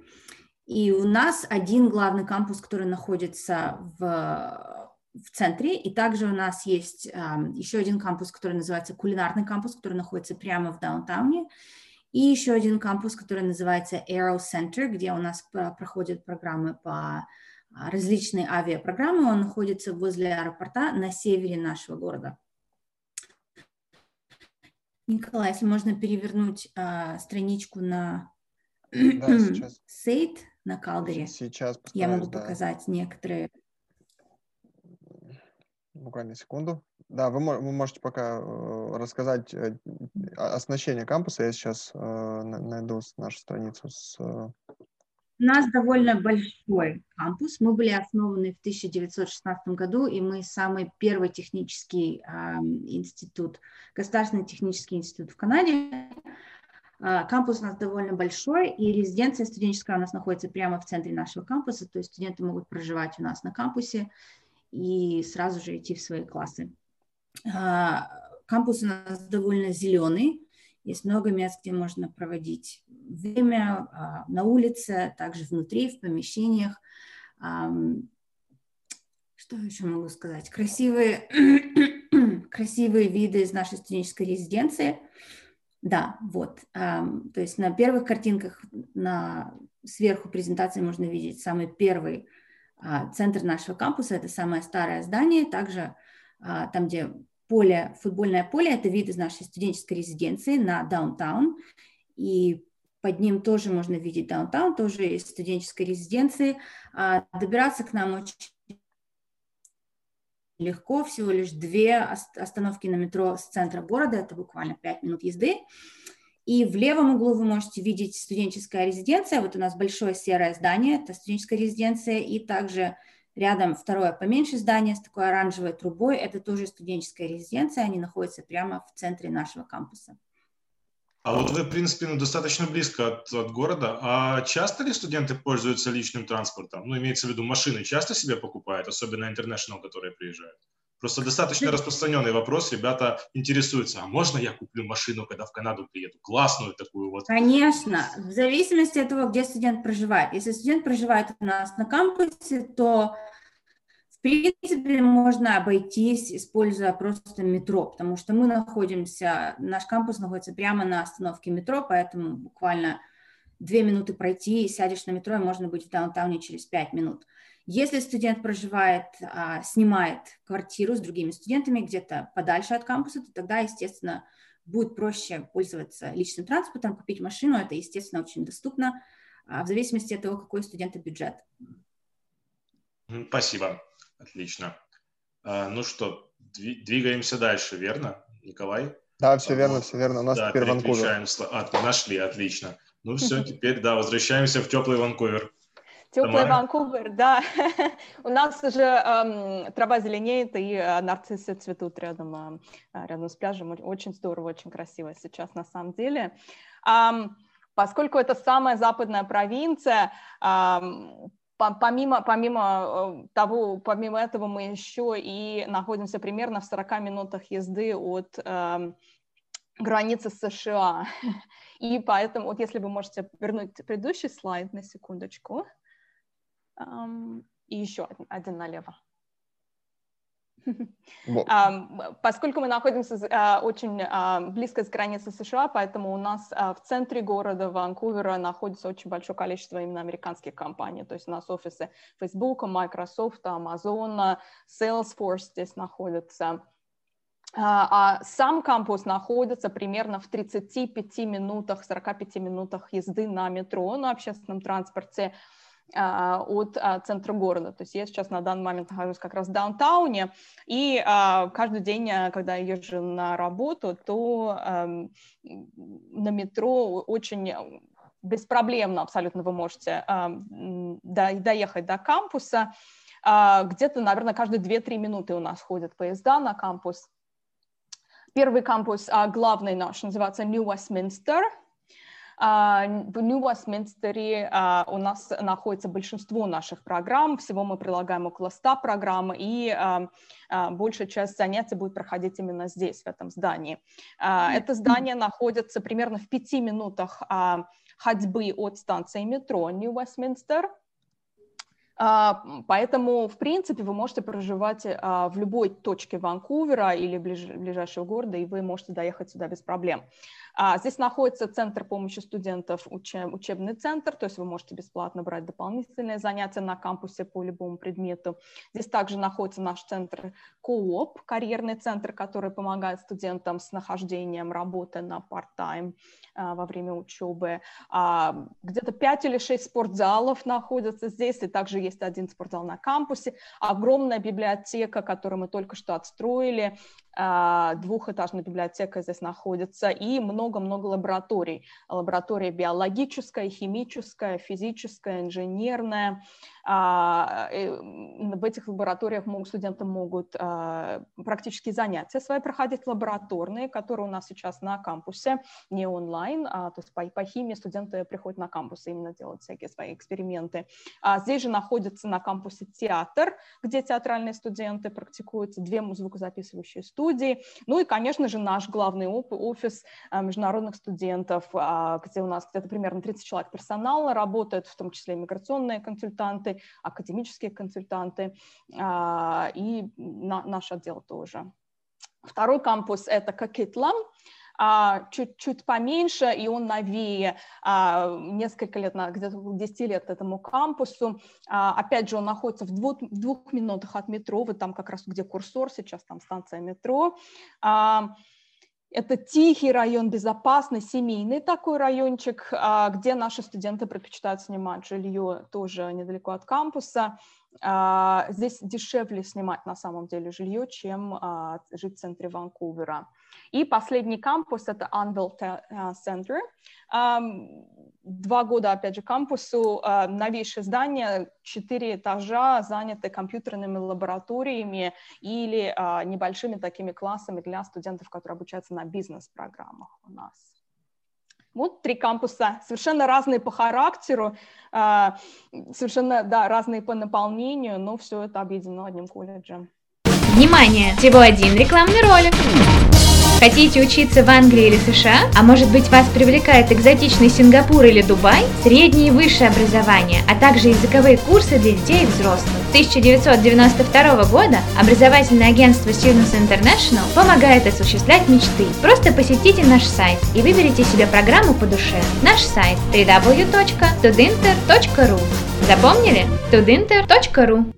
И у нас один главный кампус, который находится в в центре, и также у нас есть э, еще один кампус, который называется кулинарный кампус, который находится прямо в даунтауне, и еще один кампус, который называется Aero Center, где у нас проходят программы по а, различные авиапрограммы. Он находится возле аэропорта на севере нашего города. Николай, если можно перевернуть а, страничку на да, сейт *clears throat* на Калгари. Сейчас Я могу да. показать некоторые буквально секунду. Да, вы, вы можете пока э, рассказать э, оснащение кампуса. Я сейчас э, найду нашу страницу с... У нас довольно большой кампус. Мы были основаны в 1916 году, и мы самый первый технический институт, государственный технический институт в Канаде. Кампус у нас довольно большой, и резиденция студенческая у нас находится прямо в центре нашего кампуса, то есть студенты могут проживать у нас на кампусе и сразу же идти в свои классы. Э, кампус у нас довольно зеленый, есть много мест, где можно проводить время а, на улице, также внутри, в помещениях. Что еще могу сказать? Красивые, *clears throat* красивые виды из нашей студенческой резиденции. Да, вот. То есть на первых картинках на сверху презентации можно видеть самый первый а, центр нашего кампуса. Это самое старое здание. Также а, там, где поле, футбольное поле, это вид из нашей студенческой резиденции на даунтаун, и под ним тоже можно видеть даунтаун, тоже есть студенческой резиденции. А добираться к нам очень легко, всего лишь две остановки на метро с центра города, это буквально пять минут езды. И в левом углу вы можете видеть студенческая резиденция. Вот у нас большое серое здание, это студенческая резиденция, и также Рядом второе поменьше здание с такой оранжевой трубой. Это тоже студенческая резиденция. Они находятся прямо в центре нашего кампуса. А вот вы, в принципе, ну, достаточно близко от, от города. А часто ли студенты пользуются личным транспортом? Ну, имеется в виду, машины часто себе покупают, особенно international, которые приезжают? Просто достаточно распространенный вопрос. Ребята интересуются, а можно я куплю машину, когда в Канаду приеду? Классную такую вот. Конечно, в зависимости от того, где студент проживает. Если студент проживает у нас на кампусе, то в принципе можно обойтись, используя просто метро, потому что мы находимся, наш кампус находится прямо на остановке метро, поэтому буквально две минуты пройти, сядешь на метро, и можно быть в даунтауне через пять минут. Если студент проживает, а, снимает квартиру с другими студентами где-то подальше от кампуса, то тогда, естественно, будет проще пользоваться личным транспортом, купить машину. Это, естественно, очень доступно, а, в зависимости от того, какой у студента бюджет. Спасибо. Отлично. А, ну что, двигаемся дальше, верно, Николай? Да, все верно, все верно. У нас да, теперь Ванкувер. А, нашли, отлично. Ну все, *laughs* теперь, да, возвращаемся в теплый Ванкувер. Теплый Тамара? Ванкувер, да. *laughs* У нас уже эм, трава зеленеет, и э, нарциссы цветут рядом, э, рядом с пляжем. Очень здорово, очень красиво сейчас на самом деле. Эм, поскольку это самая западная провинция, эм, помимо, помимо э, того, помимо этого мы еще и находимся примерно в 40 минутах езды от э, границы США. *laughs* И поэтому, вот если вы можете вернуть предыдущий слайд на секундочку и еще один, налево. Поскольку мы находимся а, очень а, близко с границей США, поэтому у нас а, в центре города Ванкувера находится очень большое количество именно американских компаний. То есть у нас офисы Facebook, Microsoft, Amazon, Salesforce здесь находятся. А сам кампус находится примерно в 35 минутах, 45 минутах езды на метро, на общественном транспорте от а, центра города. То есть я сейчас на данный момент нахожусь как раз в даунтауне, и а, каждый день, когда я езжу на работу, то на метро очень беспроблемно абсолютно вы можете доехать до кампуса. Где-то, наверное, каждые 2-3 минуты у нас ходят поезда на кампус. Первый кампус, главный наш, называется New Westminster – а, в Нью-Вестминстере а, у нас находится большинство наших программ, всего мы прилагаем около 100 программ, и а, большая часть занятий будет проходить именно здесь, в этом здании. Это здание находится примерно в пяти минутах ходьбы от станции метро Нью-Вестминстер, Поэтому, в принципе, вы можете проживать в любой точке Ванкувера или ближайшего города, и вы можете доехать сюда без проблем. А, здесь находится центр помощи студентов, учебный центр, то есть вы можете бесплатно брать дополнительные занятия на кампусе по любому предмету. Здесь также находится наш центр КООП, карьерный центр, который помогает студентам с нахождением работы на part-time а, во время учебы. А, где-то 5 или 6 спортзалов находятся здесь, и также есть один спортзал на кампусе. Огромная библиотека, которую мы только что отстроили, двухэтажная библиотека здесь находится и много-много лабораторий. Лаборатория биологическая, химическая, физическая, инженерная. А, в этих лабораториях студенты могут а, практически занятия свои проходить лабораторные, которые у нас сейчас на кампусе, не онлайн, а, то есть по, по химии студенты приходят на кампус именно делать всякие свои эксперименты. А здесь же находится на кампусе театр, где театральные студенты практикуются, две звукозаписывающие студии, ну и, конечно же, наш главный офис международных студентов, где у нас где-то примерно 30 человек персонала работает, в том числе миграционные консультанты, академические консультанты а, и наш отдел тоже. Второй кампус – это Кокитлам, чуть-чуть поменьше, и он новее, а, несколько лет, где-то 10 лет этому кампусу. А, опять же, он находится в двух, в двух минутах от метро, вот там как раз где курсор, сейчас там станция метро. Это тихий район, безопасный, семейный такой райончик, а, где наши студенты предпочитают снимать жилье тоже недалеко от кампуса. А, здесь дешевле снимать на самом деле жилье, чем а, жить в центре Ванкувера. И последний кампус – это Anvil Center. Два года, опять же, кампусу, новейшее здание, четыре этажа, заняты компьютерными лабораториями или небольшими такими классами для студентов, которые обучаются на бизнес-программах у нас. Вот три кампуса, совершенно разные по характеру, совершенно да, разные по наполнению, но все это объединено одним колледжем. Внимание! Всего один рекламный ролик. Хотите учиться в Англии или США? А может быть вас привлекает экзотичный Сингапур или Дубай? Среднее и высшее образование, а также языковые курсы для детей и взрослых. С 1992 года образовательное агентство Students International помогает осуществлять мечты. Просто посетите наш сайт и выберите себе программу по душе. Наш сайт www.tudinter.ru Запомнили? tudinter.ru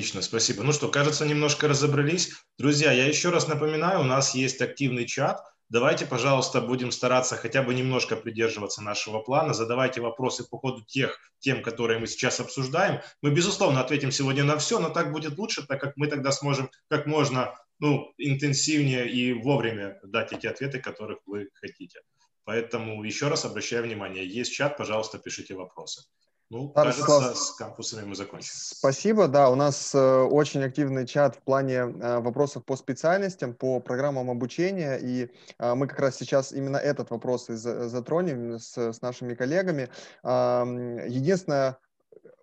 Отлично, спасибо. Ну что, кажется, немножко разобрались. Друзья, я еще раз напоминаю, у нас есть активный чат. Давайте, пожалуйста, будем стараться хотя бы немножко придерживаться нашего плана. Задавайте вопросы по ходу тех тем, которые мы сейчас обсуждаем. Мы, безусловно, ответим сегодня на все, но так будет лучше, так как мы тогда сможем как можно ну, интенсивнее и вовремя дать эти ответы, которых вы хотите. Поэтому еще раз обращаю внимание, есть чат, пожалуйста, пишите вопросы. Ну, да, кажется, с кампусами мы закончили. Спасибо, да, у нас э, очень активный чат в плане э, вопросов по специальностям, по программам обучения, и э, мы как раз сейчас именно этот вопрос и затронем с, с нашими коллегами. Единственное,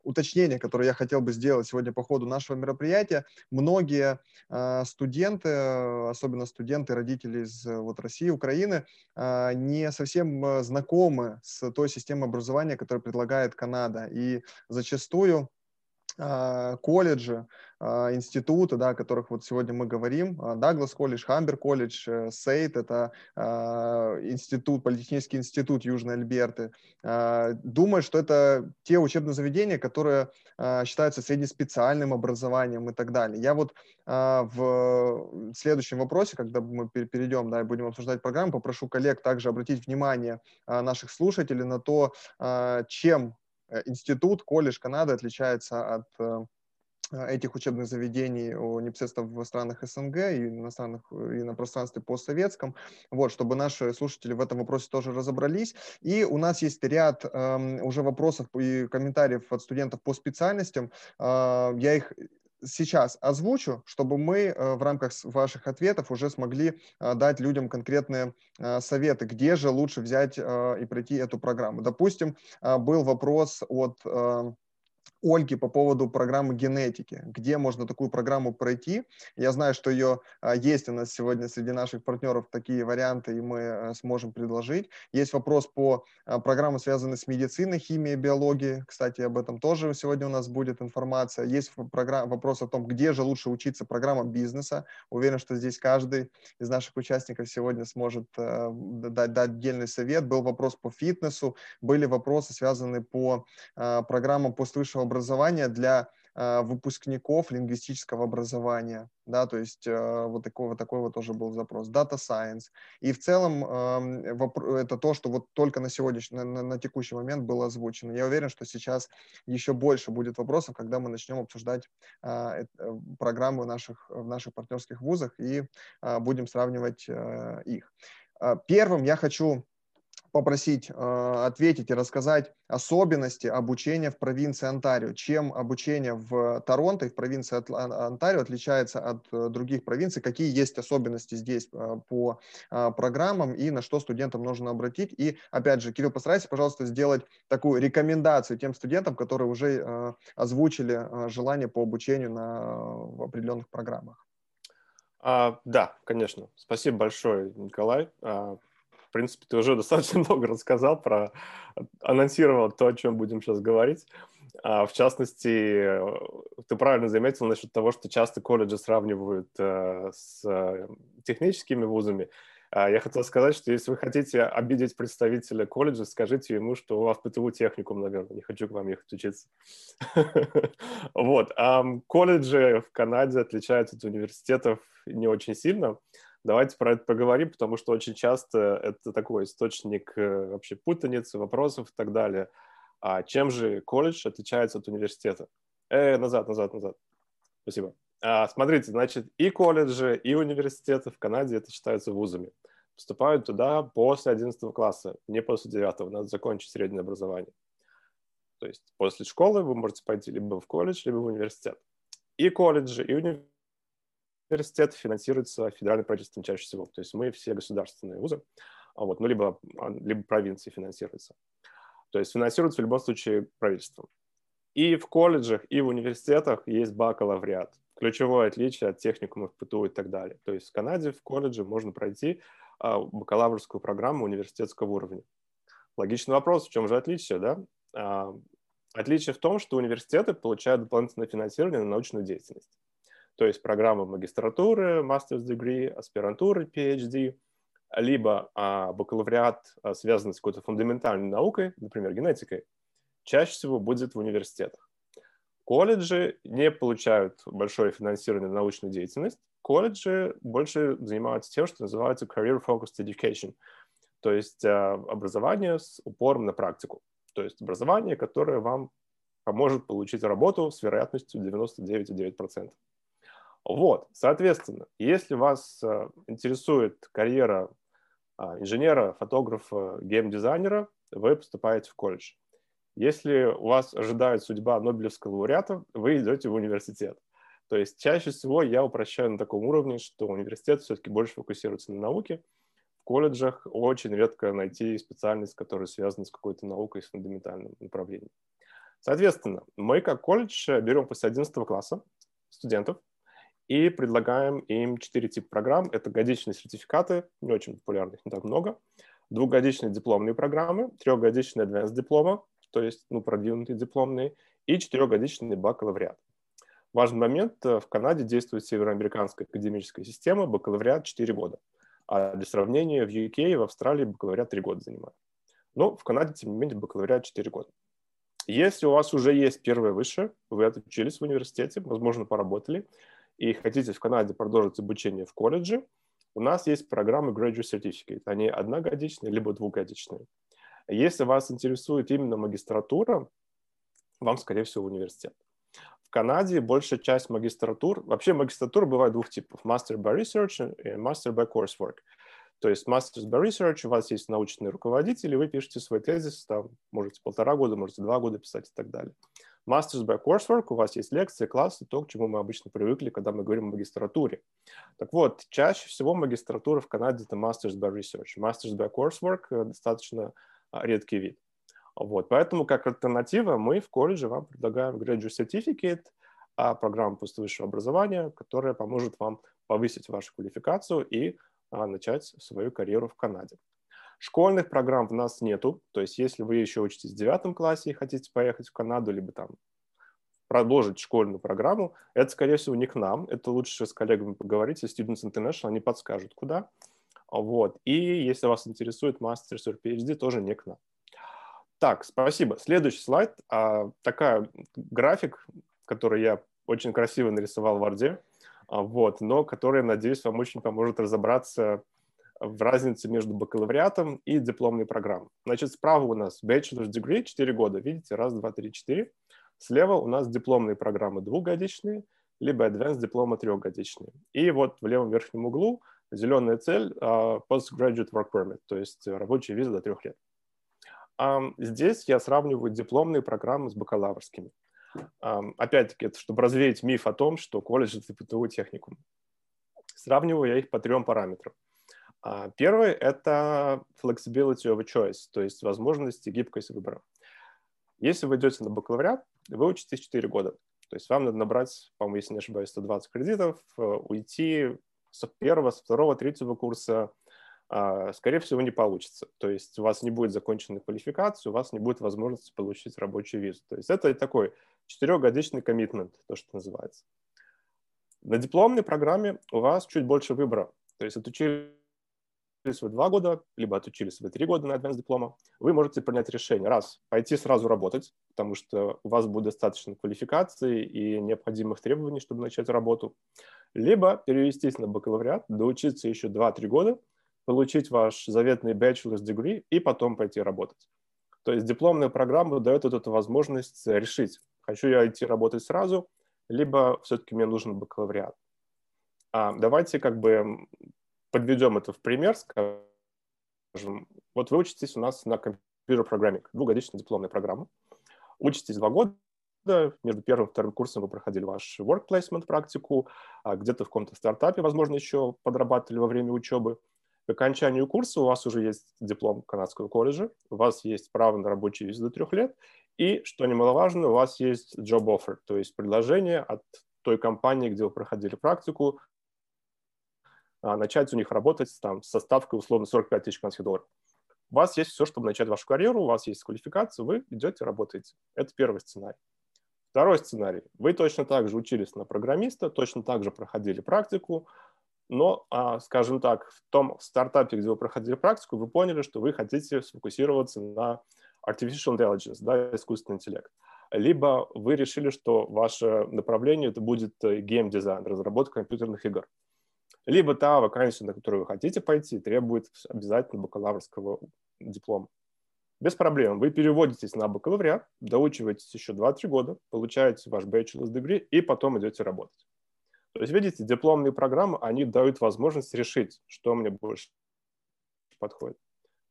уточнение, которое я хотел бы сделать сегодня по ходу нашего мероприятия. Многие э, студенты, особенно студенты, родители из вот, России, Украины, э, не совсем знакомы с той системой образования, которую предлагает Канада. И зачастую а, колледжи, а, институты, да, о которых вот сегодня мы говорим, Даглас колледж, Хамбер колледж, э, Сейт, это а, институт, политехнический институт Южной Альберты, думают, что это те учебные заведения, которые считаются среднеспециальным образованием и так далее. Я вот в следующем вопросе, когда мы перейдем, да, и будем обсуждать программу, попрошу коллег также обратить внимание наших слушателей на то, чем институт, колледж Канады отличается от э, этих учебных заведений непосредственно в странах СНГ и на, странах, и на пространстве постсоветском, вот, чтобы наши слушатели в этом вопросе тоже разобрались. И у нас есть ряд э, уже вопросов и комментариев от студентов по специальностям. Э, я их сейчас озвучу, чтобы мы э, в рамках ваших ответов уже смогли э, дать людям конкретные э, советы, где же лучше взять и пройти эту программу. Допустим, был вопрос от Ольги по поводу программы генетики. Где можно такую программу пройти? Я знаю, что ее а, есть у нас сегодня среди наших партнеров такие варианты, и мы а, сможем предложить. Есть вопрос по а, программам, связанным с медициной, химией, биологией. Кстати, об этом тоже сегодня у нас будет информация. Есть вопрос о том, где же лучше учиться программам бизнеса. Уверен, что здесь каждый из наших участников сегодня сможет дать, дать отдельный совет. Был вопрос по фитнесу, были вопросы, связанные по программам поствысшего образования для э, выпускников лингвистического образования, да, то есть э, вот такой, вот такой вот тоже был запрос, Data Science. И в целом э, это то, что вот только на сегодняшний, на, на текущий момент было озвучено. Я уверен, что сейчас еще больше будет вопросов, когда мы начнем обсуждать э, программы наших, в наших партнерских вузах и будем сравнивать их. Первым я хочу попросить э, ответить и рассказать особенности обучения в провинции Онтарио. Чем обучение в Торонто и в провинции Онтарио отличается от э, других провинций, какие есть особенности здесь э, по э, программам и на что студентам нужно обратить. И опять же, Кирилл, постарайся, пожалуйста, сделать такую рекомендацию тем студентам, которые уже э, озвучили э, желание по обучению на в определенных программах. А, да, конечно. Спасибо большое, Николай. А, принципе, ты уже *laughs* достаточно много рассказал про, анонсировал то, о чем будем сейчас говорить. А, в частности, ты правильно заметил насчет того, что часто колледжи сравнивают э, с э, техническими вузами. А, я хотел сказать, что если вы хотите обидеть представителя колледжа, скажите ему, что у вас ПТУ техникум, наверное, не хочу к вам ехать учиться. *laughs* Вот. Колледжи в Канаде отличаются от университетов не очень сильно. Давайте про это поговорим, потому что очень часто это такой источник э, вообще путаницы, вопросов и так далее. А чем же колледж отличается от университета? Э, назад, назад, назад. Спасибо. А, смотрите, значит, и колледжи, и университеты в Канаде это считаются вузами. Поступают туда после 11 класса, не после 9. Надо закончить среднее образование. То есть после школы вы можете пойти либо в колледж, либо в университет. И колледжи, и университеты университет финансируется федеральным правительством чаще всего. То есть мы все государственные вузы, а вот, ну, либо, а, либо провинции финансируются. То есть финансируются в любом случае правительством. И в колледжах, и в университетах есть бакалавриат. Ключевое отличие от техникумов, ПТУ и так далее. То есть в Канаде в колледже можно пройти а, бакалаврскую программу университетского уровня. Логичный вопрос, в чем же отличие, да? Отличие в том, что университеты получают дополнительное финансирование на научную деятельность то есть программы магистратуры, master's degree, аспирантуры, PhD, либо а, бакалавриат, а, связанный с какой-то фундаментальной наукой, например, генетикой, чаще всего будет в университетах. Колледжи не получают большое финансирование на научную деятельность. Колледжи больше занимаются тем, что называется career-focused education, то есть а, образование с упором на практику. То есть образование, которое вам поможет получить работу с вероятностью 99,9%. Вот, соответственно, если вас э, интересует карьера а, инженера, фотографа, геймдизайнера, вы поступаете в колледж. Если у вас ожидает судьба Нобелевского лауреата, вы идете в университет. То есть чаще всего я упрощаю на таком уровне, что университет все-таки больше фокусируется на науке. В колледжах очень редко найти специальность, которая связана с какой-то наукой, с фундаментальным направлением. Соответственно, мы как колледж берем после 11 класса студентов, и предлагаем им четыре типа программ. Это годичные сертификаты, не очень популярных, не так много, двухгодичные дипломные программы, трехгодичные advanced диплома, то есть ну, продвинутые дипломные, и четырехгодичный бакалавриат. Важный момент, э, в Канаде действует североамериканская академическая система, бакалавриат 4 года. А для сравнения в UK и в Австралии бакалавриат 3 года занимает. Но в Канаде, тем не менее, бакалавриат 4 года. Если у вас уже есть первое высшее, вы отучились в университете, возможно, поработали, и хотите в Канаде продолжить обучение в колледже, у нас есть программы Graduate Certificate. Они одногодичные либо двухгодичные. Если вас интересует именно магистратура, вам, скорее всего, университет. В Канаде большая часть магистратур, вообще магистратура бывает двух типов, Master by Research и Master by Coursework. То есть Master by Research, у вас есть научный руководитель, и вы пишете свой тезис, там, можете полтора года, можете два года писать и так далее. Masters by Coursework, у вас есть лекции, классы, то, к чему мы обычно привыкли, когда мы говорим о магистратуре. Так вот, чаще всего магистратура в Канаде – это Masters by Research. Masters by Coursework – достаточно а, редкий вид. Вот, поэтому как альтернатива мы в колледже вам предлагаем Graduate Certificate, а программу поствысшего образования, которая поможет вам повысить вашу квалификацию и а, начать свою карьеру в Канаде. Школьных программ в нас нету, то есть если вы еще учитесь в девятом классе и хотите поехать в Канаду, либо там продолжить школьную программу, это, скорее всего, не к нам, это лучше с коллегами поговорить, и Students International, они подскажут, куда. Вот. И если вас интересует Masters или PhD, тоже не к нам. Так, спасибо. Следующий слайд. А, такая график, который я очень красиво нарисовал в Варде, вот, но который, надеюсь, вам очень поможет разобраться в разнице между бакалавриатом и дипломной программой. Значит, справа у нас bachelor's degree 4 года, видите, раз, два, три, четыре. Слева у нас дипломные программы двухгодичные, либо advanced диплома трехгодичные. И вот в левом верхнем углу зеленая цель uh, postgraduate work permit, то есть рабочая виза до трех лет. Здесь я сравниваю дипломные программы с бакалаврскими. Опять-таки, это чтобы развеять миф о том, что колледж – это ПТУ техникум. Сравниваю я их по трем параметрам. Uh, первый – это flexibility of choice, то есть возможность и гибкость выбора. Если вы идете на бакалавриат, вы учитесь 4 года. То есть вам надо набрать, по-моему, если не ошибаюсь, 120 кредитов, э, уйти с первого, с второго, третьего курса, а, скорее всего, не получится. То есть у вас не будет законченной квалификации, у вас не будет возможности получить рабочую визу. То есть это такой четырехгодичный коммитмент, то, что называется. На дипломной программе у вас чуть больше выбора. То есть отучили отучились вы два года, либо отучились вы три года на advanced диплома, вы можете принять решение, раз, пойти сразу работать, потому что у вас будет достаточно квалификации и необходимых требований, чтобы начать работу, либо перевестись на бакалавриат, доучиться еще 2-3 года, получить ваш заветный bachelor's degree и потом пойти работать. То есть дипломная программа дает вот эту возможность решить, хочу я идти работать сразу, либо все-таки мне нужен бакалавриат. А, давайте как бы подведем это в пример, скажем, вот вы учитесь у нас на компьютер-программинг, двухгодичная дипломная программа, учитесь два года, между первым и вторым курсом вы проходили ваш work placement практику, а где-то в каком-то стартапе, возможно, еще подрабатывали во время учебы. К окончанию курса у вас уже есть диплом канадского колледжа, у вас есть право на рабочий визу до трех лет, и, что немаловажно, у вас есть job offer, то есть предложение от той компании, где вы проходили практику, начать у них работать там, со ставкой условно 45 тысяч канадских долларов. У вас есть все, чтобы начать вашу карьеру, у вас есть квалификация, вы идете, работаете. Это первый сценарий. Второй сценарий. Вы точно так же учились на программиста, точно так же проходили практику, но, а, скажем так, в том стартапе, где вы проходили практику, вы поняли, что вы хотите сфокусироваться на artificial intelligence, да, искусственный интеллект. Либо вы решили, что ваше направление это будет гейм-дизайн, э, разработка компьютерных игр либо та вакансия, на которую вы хотите пойти, требует обязательно бакалаврского диплома. Без проблем. Вы переводитесь на бакалавриат, доучиваетесь еще 2-3 года, получаете ваш bachelor's degree и потом идете работать. То есть, видите, дипломные программы, они дают возможность решить, что мне больше подходит.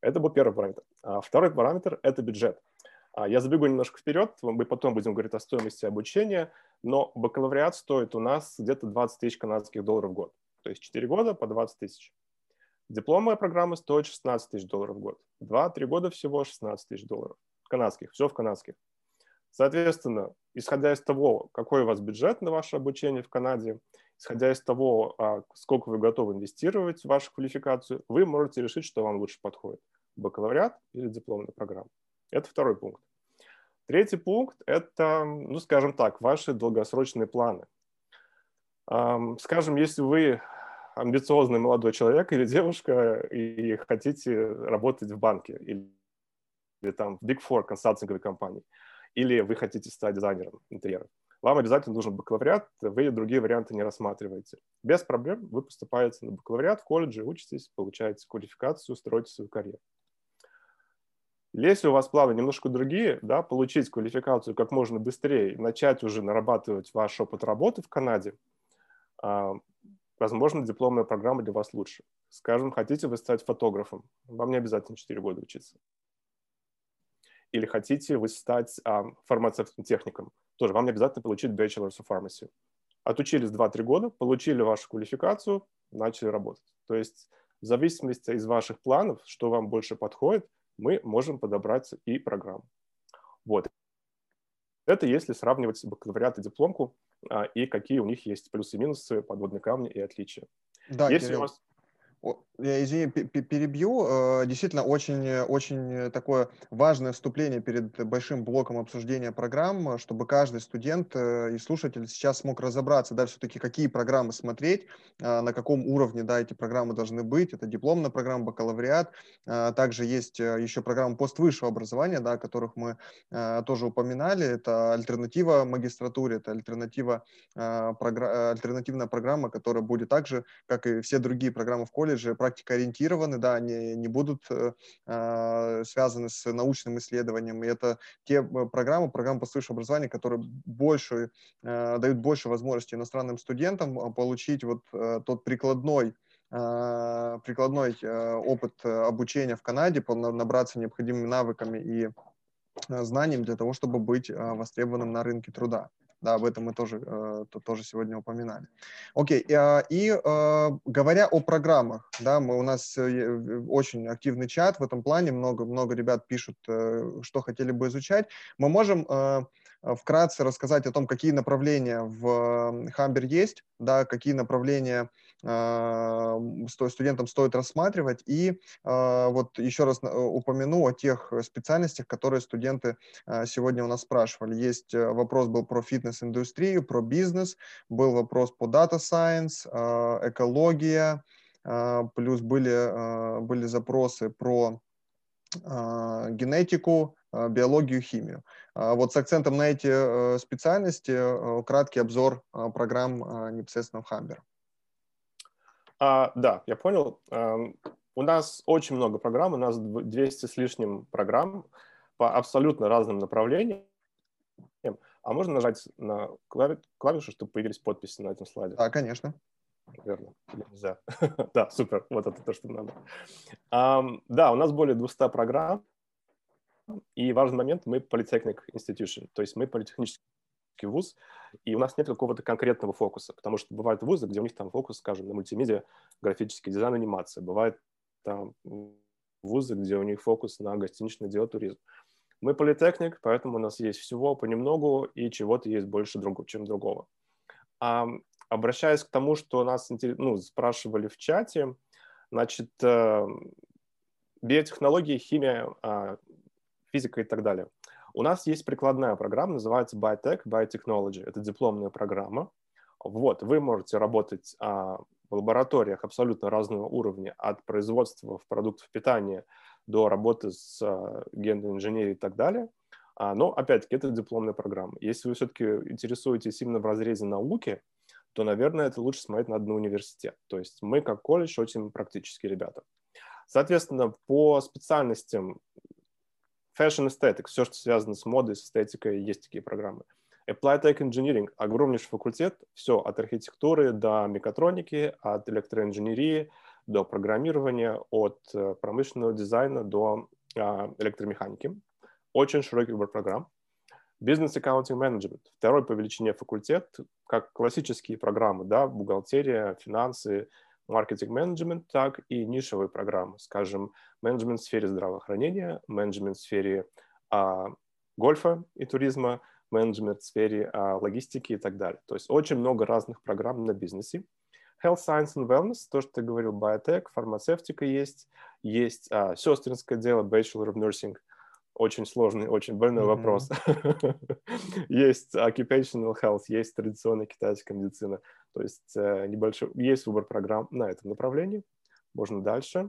Это был первый параметр. А второй параметр – это бюджет. А я забегу немножко вперед, мы потом будем говорить о стоимости обучения, но бакалавриат стоит у нас где-то 20 тысяч канадских долларов в год то есть 4 года по 20 тысяч. Дипломная программа стоит 16 тысяч долларов в год. 2-3 года всего 16 тысяч долларов. Канадских, все в канадских. Соответственно, исходя из того, какой у вас бюджет на ваше обучение в Канаде, исходя из того, а, сколько вы готовы инвестировать в вашу квалификацию, вы можете решить, что вам лучше подходит. Бакалавриат или дипломная программа. Это второй пункт. Третий пункт – это, ну, скажем так, ваши долгосрочные планы. Скажем, если вы амбициозный молодой человек или *laughs* девушка и хотите работать в банке или, или там в Big Four консалтинговой компании, или вы хотите стать дизайнером интерьера, вам обязательно нужен бакалавриат, вы другие варианты не рассматриваете. Без проблем вы поступаете на бакалавриат в колледже, учитесь, получаете квалификацию, строите свою карьеру. Если у вас планы немножко другие, да, получить квалификацию как можно быстрее, начать уже нарабатывать ваш опыт работы в Канаде, возможно, дипломная программа для вас лучше. Скажем, хотите вы стать фотографом, вам не обязательно 4 года учиться. Или хотите вы стать а, фармацевтом техником, тоже вам не обязательно получить Bachelor's of Pharmacy. Отучились 2-3 года, получили вашу квалификацию, начали работать. То есть в зависимости из ваших планов, что вам больше подходит, мы можем подобрать и программу. Это если сравнивать бакалавриат и дипломку, а, и какие у них есть плюсы и минусы, подводные камни и отличия. Да, если Кирилл, у вас... я, извини, перебью. Э, действительно, очень, очень такое важное вступление перед большим блоком обсуждения программ, чтобы каждый студент э, и слушатель сейчас смог разобраться, да, все-таки какие программы смотреть, э, на каком уровне, да, эти программы должны быть. Это дипломная программа, бакалавриат. Также есть еще программа поствысшего образования, да, о которых мы тоже упоминали. Это альтернатива магистратуре, это альтернатива, альтернативная программа, которая будет также, как и все другие программы в колледже, практикоориентированы, да, они не будут э, а, связаны с научным исследованием. И это те э, программы, программы по высшему образованию, которые больше, э, дают больше возможностей иностранным студентам а, получить вот тот прикладной прикладной опыт обучения в Канаде, набраться необходимыми навыками и знаниями для того, чтобы быть востребованным на рынке труда. Да, об этом мы тоже, э, тоже сегодня упоминали. Окей, э, и э, говоря о программах, да, мы, у нас э, очень активный чат в этом плане, много, много ребят пишут, что хотели бы изучать. Мы можем вкратце рассказать о том, какие направления в Хамбер есть, да, какие направления студентам стоит рассматривать. И э, вот еще раз э, упомяну о тех специальностях, которые студенты э, сегодня у нас спрашивали. Есть э, вопрос был про фитнес-индустрию, про бизнес, был вопрос по data science, э, экология, э, плюс были, э, были запросы про э, генетику, Э, биологию, химию. А вот с акцентом на эти э, специальности э, краткий обзор программ непосредственно в Хамбер. А, да, я понял. Эм, у нас очень много программ, у нас 200 с лишним программ по абсолютно разным направлениям. А можно нажать на клавишу, чтобы появились подписи на этом слайде? Да, конечно. Верно. Нельзя. *laughs* да, супер. Вот это то, что надо. Um, да, у нас более 200 программ. И важный момент, мы Polytechnic Institution, то есть мы политехнический вуз, и у нас нет какого-то конкретного фокуса, потому что бывают вузы, где у них там фокус, скажем, на мультимедиа, графический дизайн, анимация. Бывает там вузы, где у них фокус на гостиничное дело, туризм. Мы политехник, поэтому у нас есть всего понемногу, и чего-то есть больше, друг, чем другого. А, обращаясь к тому, что нас ну, спрашивали в чате, значит, э, биотехнологии, химия, а, физика и так далее. У нас есть прикладная программа, называется Biotech, Biotechnology. Это дипломная программа. Вот, вы можете работать а, в лабораториях абсолютно разного уровня, от производства в продуктов питания до работы с а, генной инженерией и так далее. А, но, опять-таки, это дипломная программа. Если вы все-таки интересуетесь именно в разрезе науки, то, наверное, это лучше смотреть на одну университет. То есть мы, как колледж, очень практические ребята. Соответственно, по специальностям Fashion Aesthetics, все, что связано с модой, с эстетикой, есть такие программы. Applied Tech Engineering, огромнейший факультет, все от архитектуры до мекатроники, от электроинженерии до программирования, от э, промышленного дизайна до а, электромеханики. Очень широкий выбор программ. Business Accounting Management, второй по величине факультет, как классические программы, да, бухгалтерия, финансы, маркетинг-менеджмент, так и нишевые программы, скажем, менеджмент в сфере здравоохранения, менеджмент в сфере а, гольфа и туризма, менеджмент в сфере а, логистики и так далее. То есть очень много разных программ на бизнесе. Health Science and Wellness, то, что ты говорил, биотек, фармацевтика есть, есть а, сестринское дело, Bachelor of Nursing, очень сложный, очень больной mm-hmm. вопрос. *laughs* есть occupational health, есть традиционная китайская медицина. То есть э, небольшой, есть выбор программ на этом направлении. Можно дальше.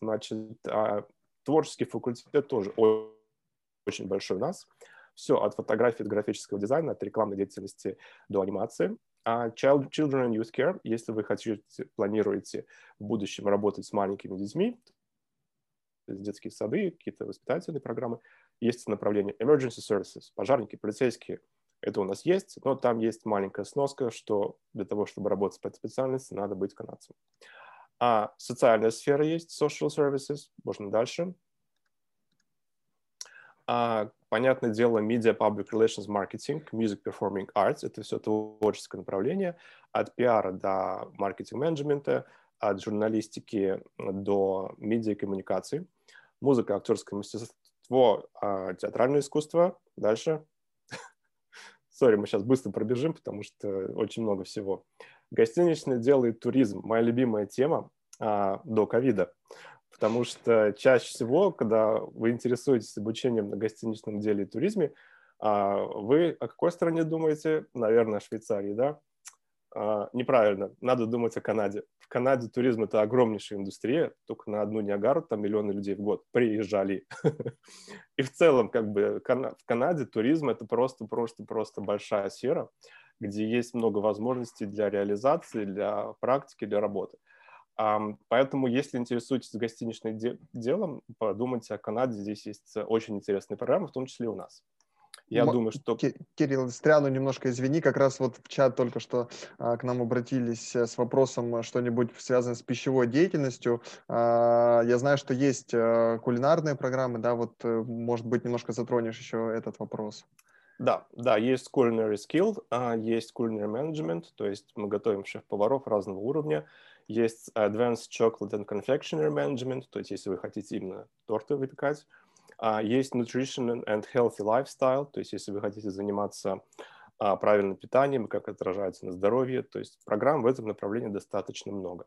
Значит, а, творческий факультет тоже очень большой у нас. Все от фотографии, от графического дизайна, от рекламной деятельности до анимации. А Child, Children and Youth Care, если вы хотите, планируете в будущем работать с маленькими детьми, детские сады, какие-то воспитательные программы, есть направление Emergency Services, пожарники, полицейские, это у нас есть, но там есть маленькая сноска, что для того, чтобы работать по этой специальности, надо быть канадцем. А социальная сфера есть, social services, можно дальше. А, понятное дело, media, public relations, marketing, music, performing arts, это все творческое направление, от пиара до маркетинг-менеджмента, от журналистики до медиа коммуникации, музыка, актерское мастерство, а, театральное искусство, дальше *laughs* Сори, мы сейчас быстро пробежим, потому что очень много всего. Гостиничное дело и туризм. Моя любимая тема. до ковида. Потому что чаще всего, когда вы интересуетесь обучением на гостиничном деле и туризме, вы о какой стране думаете? Наверное, о Швейцарии, да? А, неправильно, надо думать о Канаде. В Канаде туризм – это огромнейшая индустрия, только на одну Ниагару там миллионы людей в год приезжали. *laughs* И в целом, как бы, в Канаде туризм – это просто-просто-просто большая сфера, где есть много возможностей для реализации, для практики, для работы. Поэтому, если интересуетесь гостиничным делом, подумайте о Канаде. Здесь есть очень интересные программы, в том числе и у нас. Я М- думаю, что... Кирилл, стряну немножко, извини, как раз вот в чат только что а, к нам обратились э, с вопросом что-нибудь связанное с пищевой деятельностью. А, я знаю, что есть а, кулинарные программы, да, вот, а, может быть, немножко затронешь еще этот вопрос. Да, да, есть culinary skill, а, есть culinary management, то есть мы готовим шеф-поваров разного уровня, есть advanced chocolate and confectionery management, то есть если вы хотите именно торты выпекать, есть nutrition and healthy lifestyle, то есть если вы хотите заниматься а, правильным питанием как это отражается на здоровье, то есть программ в этом направлении достаточно много.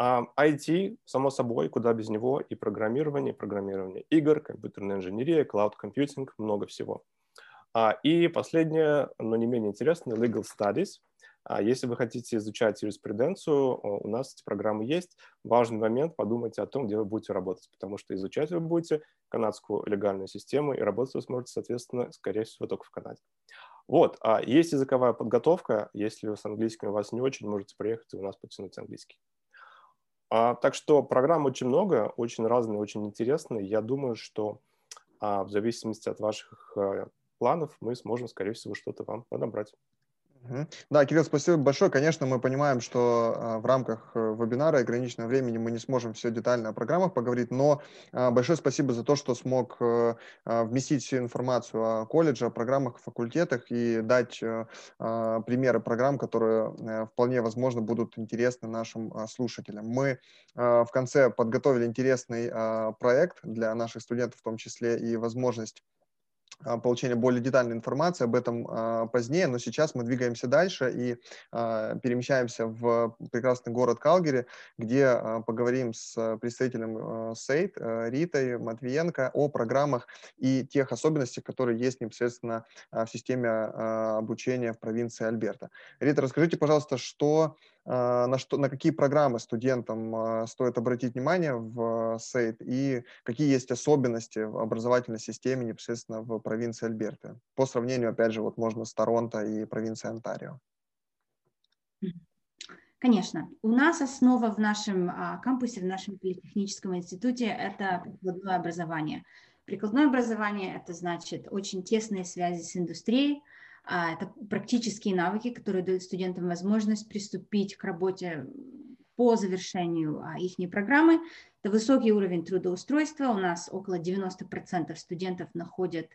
IT, а, само собой, куда без него, и программирование, программирование игр, компьютерная инженерия, cloud computing, много всего. И последнее, но не менее интересное, legal studies – а если вы хотите изучать юриспруденцию, у нас эти программы есть. Важный момент – подумайте о том, где вы будете работать, потому что изучать вы будете канадскую легальную систему, и работать вы сможете, соответственно, скорее всего, только в Канаде. Вот, а есть языковая подготовка. Если вы с английским у вас не очень, можете приехать и у нас потянуть английский. А, так что программ очень много, очень разные, очень интересные. Я думаю, что а, в зависимости от ваших а, планов мы сможем, скорее всего, что-то вам подобрать. Да, Кирилл, спасибо большое. Конечно, мы понимаем, что а, в рамках э, вебинара и ограниченного времени мы не сможем все детально о программах поговорить, но а, большое спасибо за то, что смог э, а, вместить всю информацию о колледже, о программах, факультетах и дать э, примеры программ, которые вполне возможно будут интересны нашим слушателям. Мы в конце подготовили интересный проект для наших студентов в том числе и возможность получения более детальной информации об этом а, позднее, но сейчас мы двигаемся дальше и а, перемещаемся в прекрасный город Калгари, где поговорим с представителем Сейт Ритой Матвиенко о программах и тех особенностях, которые есть непосредственно в системе обучения в провинции Альберта. Рита, расскажите, пожалуйста, что а, на, что, на какие программы студентам а, стоит обратить внимание в СЕЙТ и какие есть особенности в образовательной системе непосредственно в провинции Альберта. По сравнению, опять же, вот можно с Торонто и провинцией Онтарио. Конечно. У нас основа в нашем а, кампусе, в нашем политехническом институте – это прикладное образование. Прикладное образование – это значит очень тесные связи с индустрией, а, это практические навыки, которые дают студентам возможность приступить к работе по завершению а, их программы. Это высокий уровень трудоустройства. У нас около 90% студентов находят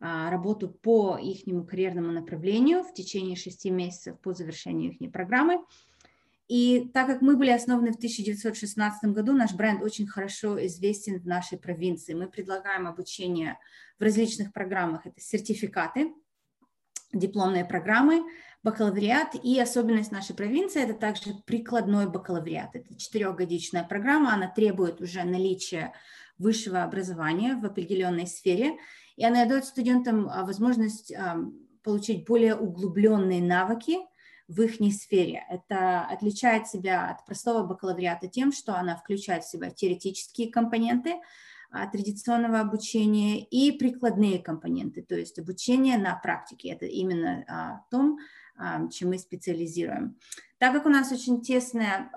а, работу по их карьерному направлению в течение 6 месяцев по завершению их программы. И так как мы были основаны в 1916 году, наш бренд очень хорошо известен в нашей провинции. Мы предлагаем обучение в различных программах. Это сертификаты, дипломные программы, бакалавриат и особенность нашей провинции – это также прикладной бакалавриат. Это четырехгодичная программа, она требует уже наличия высшего образования в определенной сфере, и она дает студентам а, возможность а, получить более углубленные навыки в их сфере. Это отличает себя от простого бакалавриата тем, что она включает в себя теоретические компоненты, традиционного обучения и прикладные компоненты, то есть обучение на практике. Это именно а, том, а, чем мы специализируем. Так как у нас очень тесное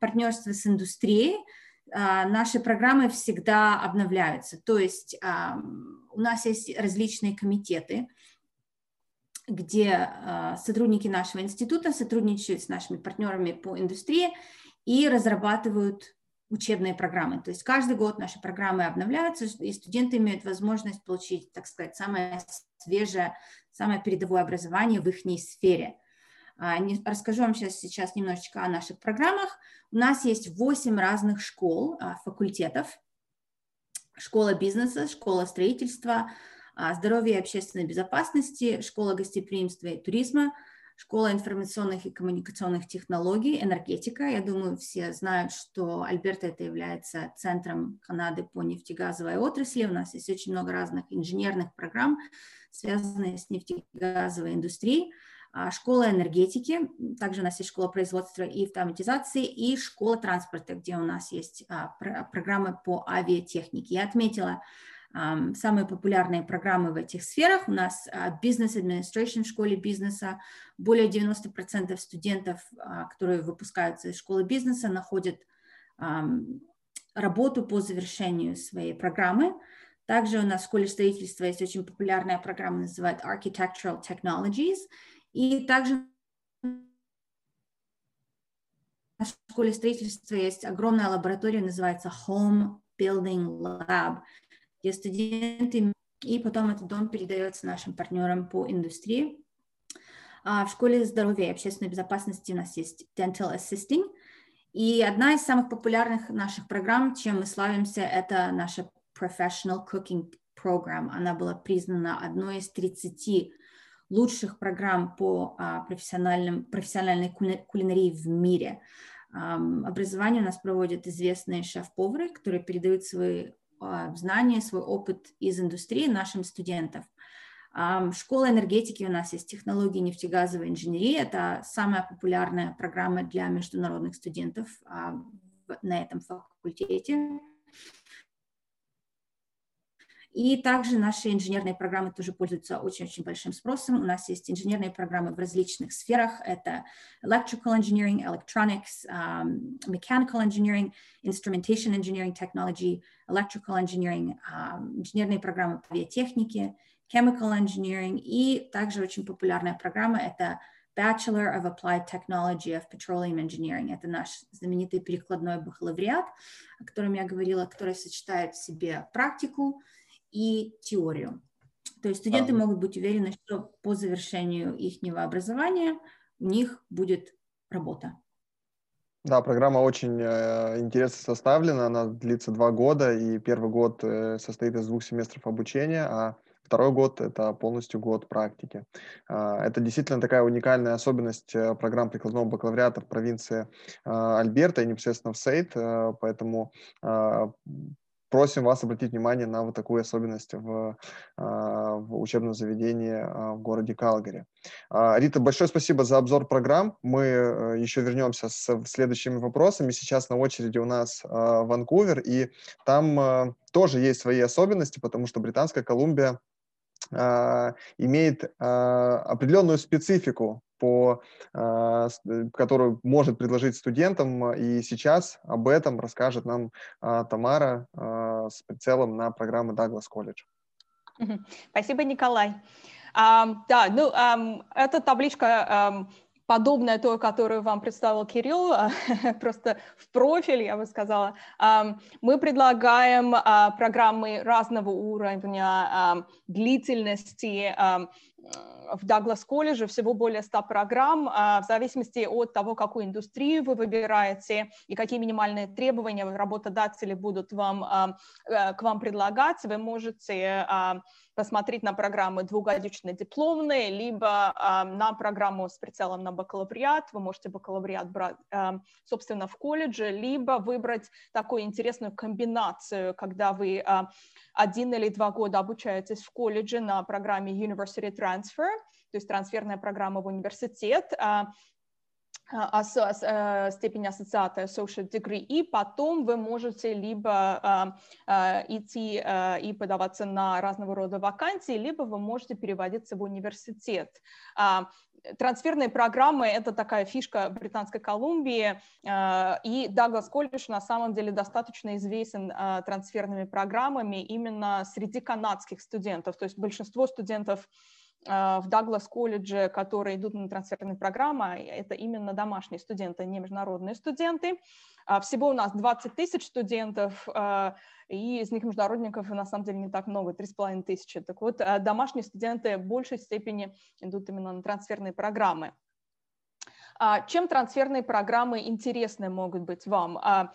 партнерство с индустрией, наши программы всегда обновляются. То есть у нас есть различные комитеты, где сотрудники нашего института сотрудничают с нашими партнерами по индустрии и разрабатывают учебные программы. То есть каждый год наши программы обновляются, и студенты имеют возможность получить, так сказать, самое свежее, самое передовое образование в их сфере. А, расскажу вам сейчас, сейчас немножечко о наших программах. У нас есть 8 разных школ, а, факультетов. Школа бизнеса, школа строительства, а, здоровья и общественной безопасности, школа гостеприимства и туризма, школа информационных и коммуникационных технологий, энергетика. Я думаю, все знают, что Альберта это является центром Канады по нефтегазовой отрасли. У нас есть очень много разных инженерных программ, связанных с нефтегазовой индустрией. А, школа энергетики, также у нас есть школа производства и автоматизации, и школа транспорта, где у нас есть а, программы по авиатехнике. Я отметила самые популярные программы в этих сферах. У нас а, Business Administration в школе бизнеса. Более 90% студентов, которые выпускаются из школы бизнеса, находят работу по завершению своей программы. Также у нас в школе строительства есть очень популярная программа, называется Architectural Technologies – и также в школе строительства есть огромная лаборатория, называется Home Building Lab, где студенты, и потом этот дом передается нашим партнерам по индустрии. А в школе здоровья и общественной безопасности у нас есть Dental Assisting, и одна из самых популярных наших программ, чем мы славимся, это наша Professional Cooking Program. Она была признана одной из 30 лучших программ по а, профессиональным, профессиональной кулинарии в мире. Образование у нас проводят известные шеф-повары, которые передают свои знания, свой опыт из индустрии нашим студентам. Школа энергетики у нас есть технологии нефтегазовой инженерии. Это самая популярная программа для международных студентов а, на этом факультете. И также наши инженерные программы тоже пользуются очень-очень большим спросом. У нас есть инженерные программы в различных сферах. Это electrical engineering, electronics, um, mechanical engineering, instrumentation engineering technology, electrical engineering, um, инженерные программы по биотехнике, chemical engineering. И также очень популярная программа — это Bachelor of Applied Technology of Petroleum Engineering. Это наш знаменитый перекладной бакалавриат, о котором я говорила, который сочетает в себе практику, и теорию. То есть студенты а. могут быть уверены, что по завершению их образования у них будет работа. Да, программа очень э, интересно составлена, она длится два года, и первый год э, состоит из двух семестров обучения, а второй год — это полностью год практики. Э, это действительно такая уникальная особенность э, программ прикладного бакалавриата в провинции э, Альберта и непосредственно в Сейт, э, поэтому просим вас обратить внимание на вот такую особенность в, а, в учебном заведении а, в городе Калгари. А, Рита, большое спасибо за обзор программ. Мы э, еще вернемся с следующими вопросами. Сейчас на очереди у нас Ванкувер, и там тоже есть свои особенности, потому что Британская Колумбия имеет определенную специфику по, а, э, которую может предложить студентам. И сейчас об этом расскажет нам а, Тамара а, с прицелом на программу Douglas College. Спасибо, Николай. Um, да, ну, um, эта табличка um, подобная той, которую вам представил Кирилл, *laughs* просто в профиль, я бы сказала. Мы предлагаем программы разного уровня длительности, в Даглас колледже всего более 100 программ, а, в зависимости от того, какую индустрию вы выбираете и какие минимальные требования работодатели будут вам, а, э, к вам предлагать, вы можете а, посмотреть на программы двухгодичные дипломные, либо на программу с прицелом на бакалавриат, вы можете бакалавриат брать, собственно, в колледже, либо выбрать такую интересную комбинацию, когда вы один или два года обучаетесь в колледже на программе University Transfer, то есть трансферная программа в университет, а, э, степень ассоциата Social Degree, и потом вы можете либо а, а, идти а, и подаваться на разного рода вакансии, либо вы можете переводиться в университет. А, трансферные программы – это такая фишка Британской Колумбии, а, и Даглас колледж на самом деле достаточно известен а, трансферными программами именно среди канадских студентов, то есть большинство студентов в Даглас колледже, которые идут на трансферные программы, это именно домашние студенты, не международные студенты. Всего у нас 20 тысяч студентов, и из них международников на самом деле не так много, 3,5 тысячи. Так вот, домашние студенты в большей степени идут именно на трансферные программы. А чем трансферные программы интересны могут быть вам? А,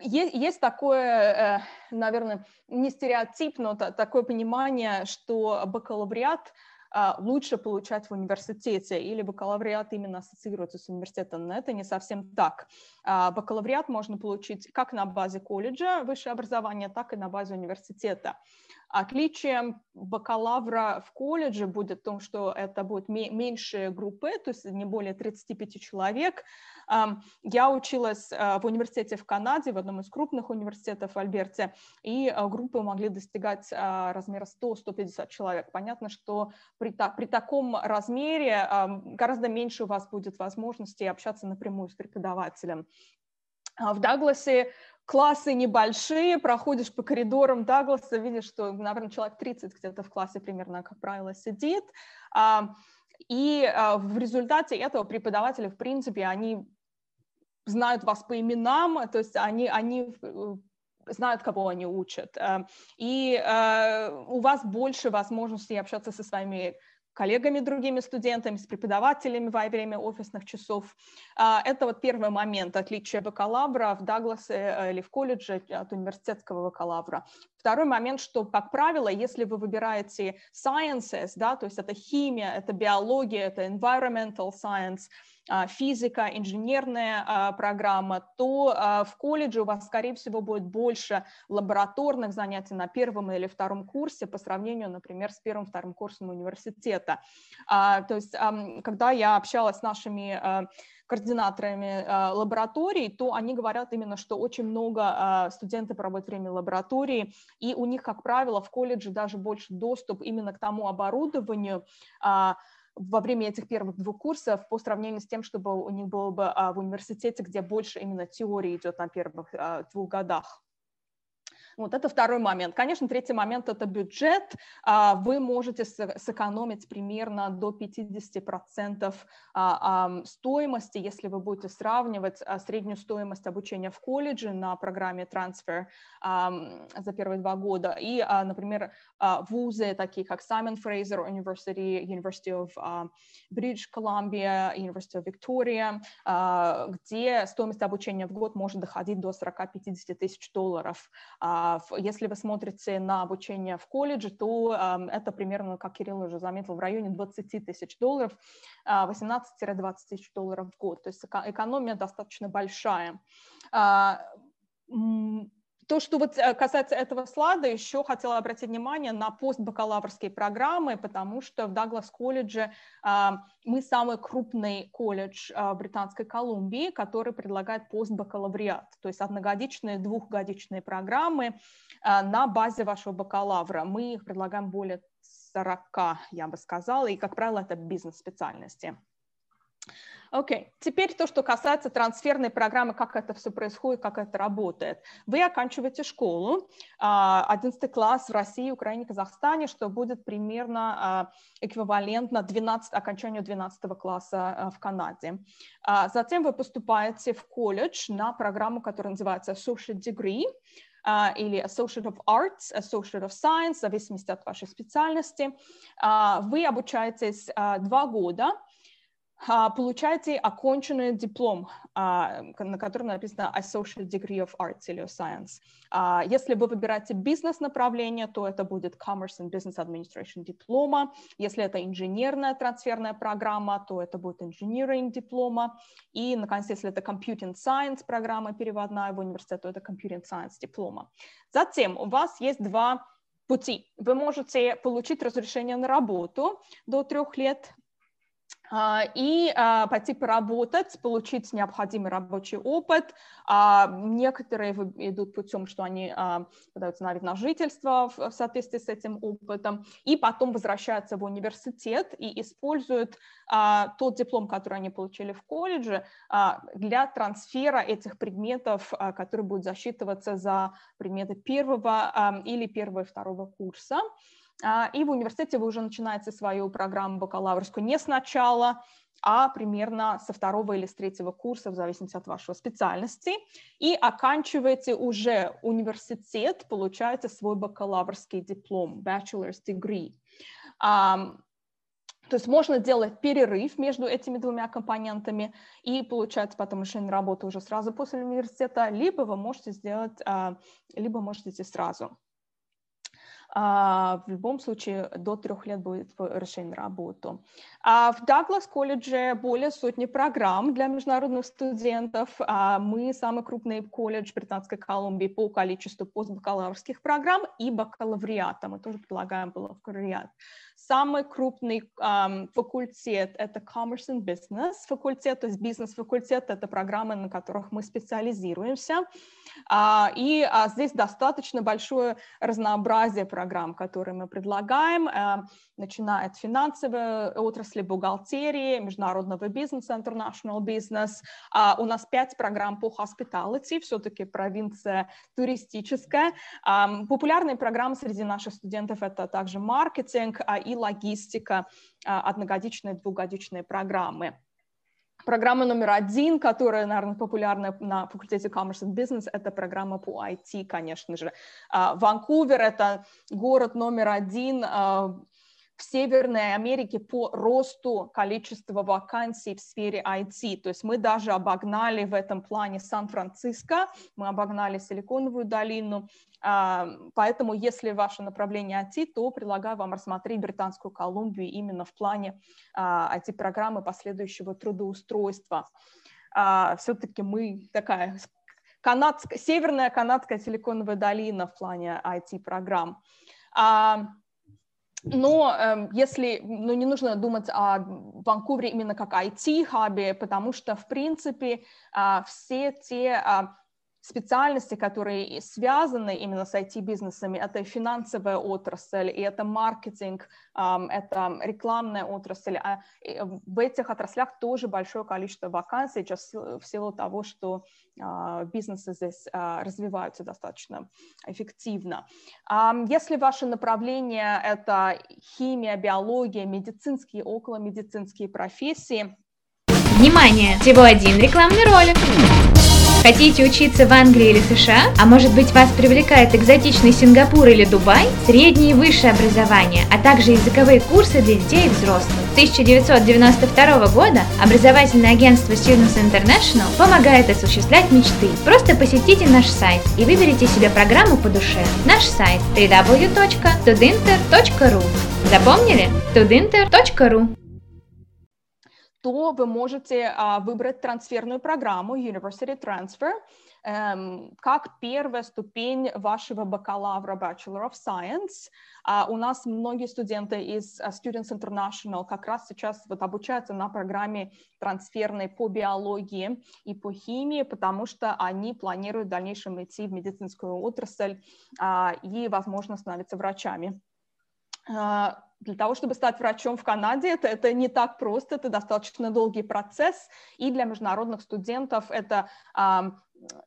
есть такое, э, наверное, не стереотип, но такое понимание, что бакалавриат а, лучше получать в университете, или бакалавриат именно ассоциируется с университетом, но это не совсем так. А, бакалавриат можно получить как на базе колледжа высшее образование, так и на базе университета. Отличием бакалавра в колледже будет в том, что это будут меньшие группы, то есть не более 35 человек. Я училась а, в университете в Канаде, в одном из крупных университетов в Альберте, и а, группы могли достигать а, размера 100-150 человек. Понятно, что при, при таком размере гораздо меньше у вас будет возможности общаться напрямую с преподавателем. В Дагласе классы небольшие, проходишь по коридорам Дагласа, видишь, что, наверное, человек 30 где-то в классе примерно, как правило, сидит. И в результате этого преподаватели, в принципе, они знают вас по именам, то есть они, они э, знают, кого они учат. И у вас больше возможностей общаться со своими коллегами, другими студентами, с преподавателями во время офисных часов. А, это вот первый момент отличия бакалавра в Дагласе э, или в колледже от университетского бакалавра. Второй момент, что, как правило, если вы выбираете sciences, да, то есть это химия, это биология, это environmental science, физика, инженерная а, программа, то а, в колледже у вас, скорее всего, будет больше лабораторных занятий на первом или втором курсе по сравнению, например, с первым-вторым курсом университета. То есть, когда я общалась с нашими координаторами лабораторий, то они говорят именно, что очень много студентов проводят время в лаборатории, и у них, как правило, в колледже даже больше доступ именно к тому оборудованию, во время этих первых двух курсов по сравнению с тем, чтобы у них было бы а, в университете, где больше именно теории идет на первых а, двух годах. Вот это второй момент. Конечно, третий момент – это бюджет. А, вы можете сэкономить примерно до 50% а, стоимости, если вы будете сравнивать а, среднюю стоимость обучения в колледже на программе трансфер за первые два года и, например, вузы, такие как Simon Fraser University, University of British Columbia, University of Victoria, где стоимость обучения в год может доходить до 40-50 тысяч долларов. А, если вы смотрите на обучение в колледже, то это примерно, как Кирилл уже заметил, в районе 20 тысяч долларов, 18-20 а, тысяч долларов в год. То есть экономия достаточно большая. То, что вот э, касается этого слайда, еще хотела обратить внимание на постбакалаврские программы, потому что в Даглас колледже а, мы самый крупный колледж а, Британской Колумбии, который предлагает постбакалавриат, то есть одногодичные, двухгодичные программы а, на базе вашего бакалавра. Мы их предлагаем более 40, я бы сказала, и, как правило, это бизнес-специальности. Окей, okay. теперь то, что касается трансферной программы, как это все происходит, как это работает. Вы оканчиваете школу, 11 а, класс в России, Украине, Казахстане, что будет примерно а, эквивалентно 12, окончанию 12 класса а, в Канаде. Затем вы поступаете в колледж на программу, которая называется Associate Degree, или Associate of Arts, Associate of Science, в зависимости от вашей специальности. Вы обучаетесь два года, получаете оконченный диплом, а, на котором написано Associate Degree of Arts или Science. А, если вы выбираете бизнес-направление, то это будет Commerce and Business Administration диплома. Если это инженерная трансферная программа, то это будет Engineering диплома. И, наконец, если это Computing Science программа переводная в университет, то это Computing Science диплома. Затем у вас есть два пути. Вы можете получить разрешение на работу до трех лет а, и а, пойти поработать, получить необходимый рабочий опыт. А, некоторые идут путем, что они подаются на вид на жительство в соответствии с этим опытом, и потом возвращаются в университет и используют тот диплом, который они получили в колледже, для трансфера этих предметов, которые будут засчитываться за предметы первого или первого и второго курса. А, и в университете вы уже начинаете свою программу бакалаврскую не сначала, а примерно со второго или с третьего курса, в зависимости от вашего специальности, и оканчиваете уже университет, получаете свой бакалаврский диплом, bachelor's degree. То есть можно делать перерыв между этими двумя компонентами и получать потом решение работы уже сразу после университета, либо вы можете сделать, а, либо можете идти сразу. В любом случае до трех лет будет решение на работу. В Даглас колледже более сотни программ для международных студентов. Мы самый крупный колледж Британской Колумбии по количеству постбакалаврских программ и бакалавриата. Мы тоже предлагаем бакалавриат. Самый крупный факультет – это Commerce and Business факультет, то есть бизнес-факультет – это программы, на которых мы специализируемся. И здесь достаточно большое разнообразие программ, которые мы предлагаем, uh, начиная от финансовой отрасли, бухгалтерии, международного бизнеса, international business. У нас пять программ по hospitality, все-таки провинция туристическая. Популярные программы среди наших студентов – это также маркетинг и и логистика, а, одногодичные, двухгодичные программы. Программа номер один, которая, наверное, популярна на факультете Commerce and Business, это программа по IT, конечно же. А, Ванкувер – это город номер один а, Северной Америке по росту количества вакансий в сфере IT. То есть мы даже обогнали в этом плане Сан-Франциско, мы обогнали Силиконовую долину. А, поэтому, если ваше направление IT, то предлагаю вам рассмотреть Британскую Колумбию именно в плане IT-программы а, последующего трудоустройства. А, Все-таки мы такая канадская, северная канадская силиконовая долина в плане IT-программ. Но э, если, ну, не нужно думать о Ванкувере именно как IT-хабе, потому что, в принципе, э, все те э, специальности, которые связаны именно с IT-бизнесами, это финансовая отрасль, и это маркетинг, это рекламная отрасль. А в этих отраслях тоже большое количество вакансий сейчас в силу того, что а, бизнесы здесь а, развиваются достаточно эффективно. Если ваше направление – это химия, биология, медицинские, околомедицинские профессии, Внимание! Всего один рекламный ролик. Хотите учиться в Англии или США? А может быть вас привлекает экзотичный Сингапур или Дубай? Среднее и высшее образование, а также языковые курсы для детей и взрослых. С 1992 года образовательное агентство Students International помогает осуществлять мечты. Просто посетите наш сайт и выберите себе программу по душе. Наш сайт www.tudinter.ru Запомнили? tudinter.ru то вы можете а, выбрать трансферную программу University Transfer эм, как первая ступень вашего бакалавра Bachelor of Science. А, у нас многие студенты из а, Students International как раз сейчас вот обучаются на программе трансферной по биологии и по химии, потому что они планируют в дальнейшем идти в медицинскую отрасль а, и, возможно, становиться врачами. Для того, чтобы стать врачом в Канаде, это, это не так просто, это достаточно долгий процесс, и для международных студентов это а,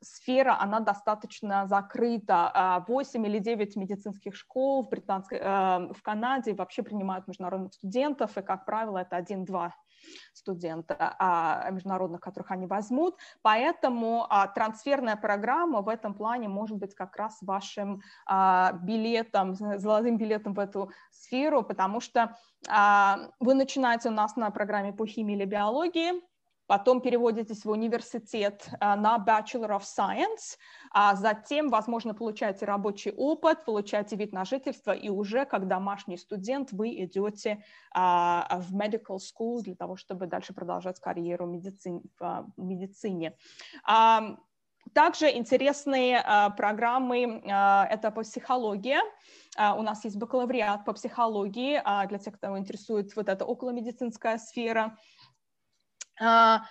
сфера, она достаточно закрыта. 8 а, или 9 медицинских школ в, британской, а, в Канаде вообще принимают международных студентов, и, как правило, это 1-2 студента а, международных, которых они возьмут. Поэтому а, трансферная программа в этом плане может быть как раз вашим а, билетом, золотым билетом в эту сферу, потому что а, вы начинаете у нас на программе по химии или биологии, потом переводитесь в университет а, на Bachelor of Science, а затем, возможно, получаете рабочий опыт, получаете вид на жительство, и уже как домашний студент вы идете а, в medical school для того, чтобы дальше продолжать карьеру в медицине. Также интересные программы – это по психологии. У нас есть бакалавриат по психологии для тех, кто интересует вот эта околомедицинская сфера. А,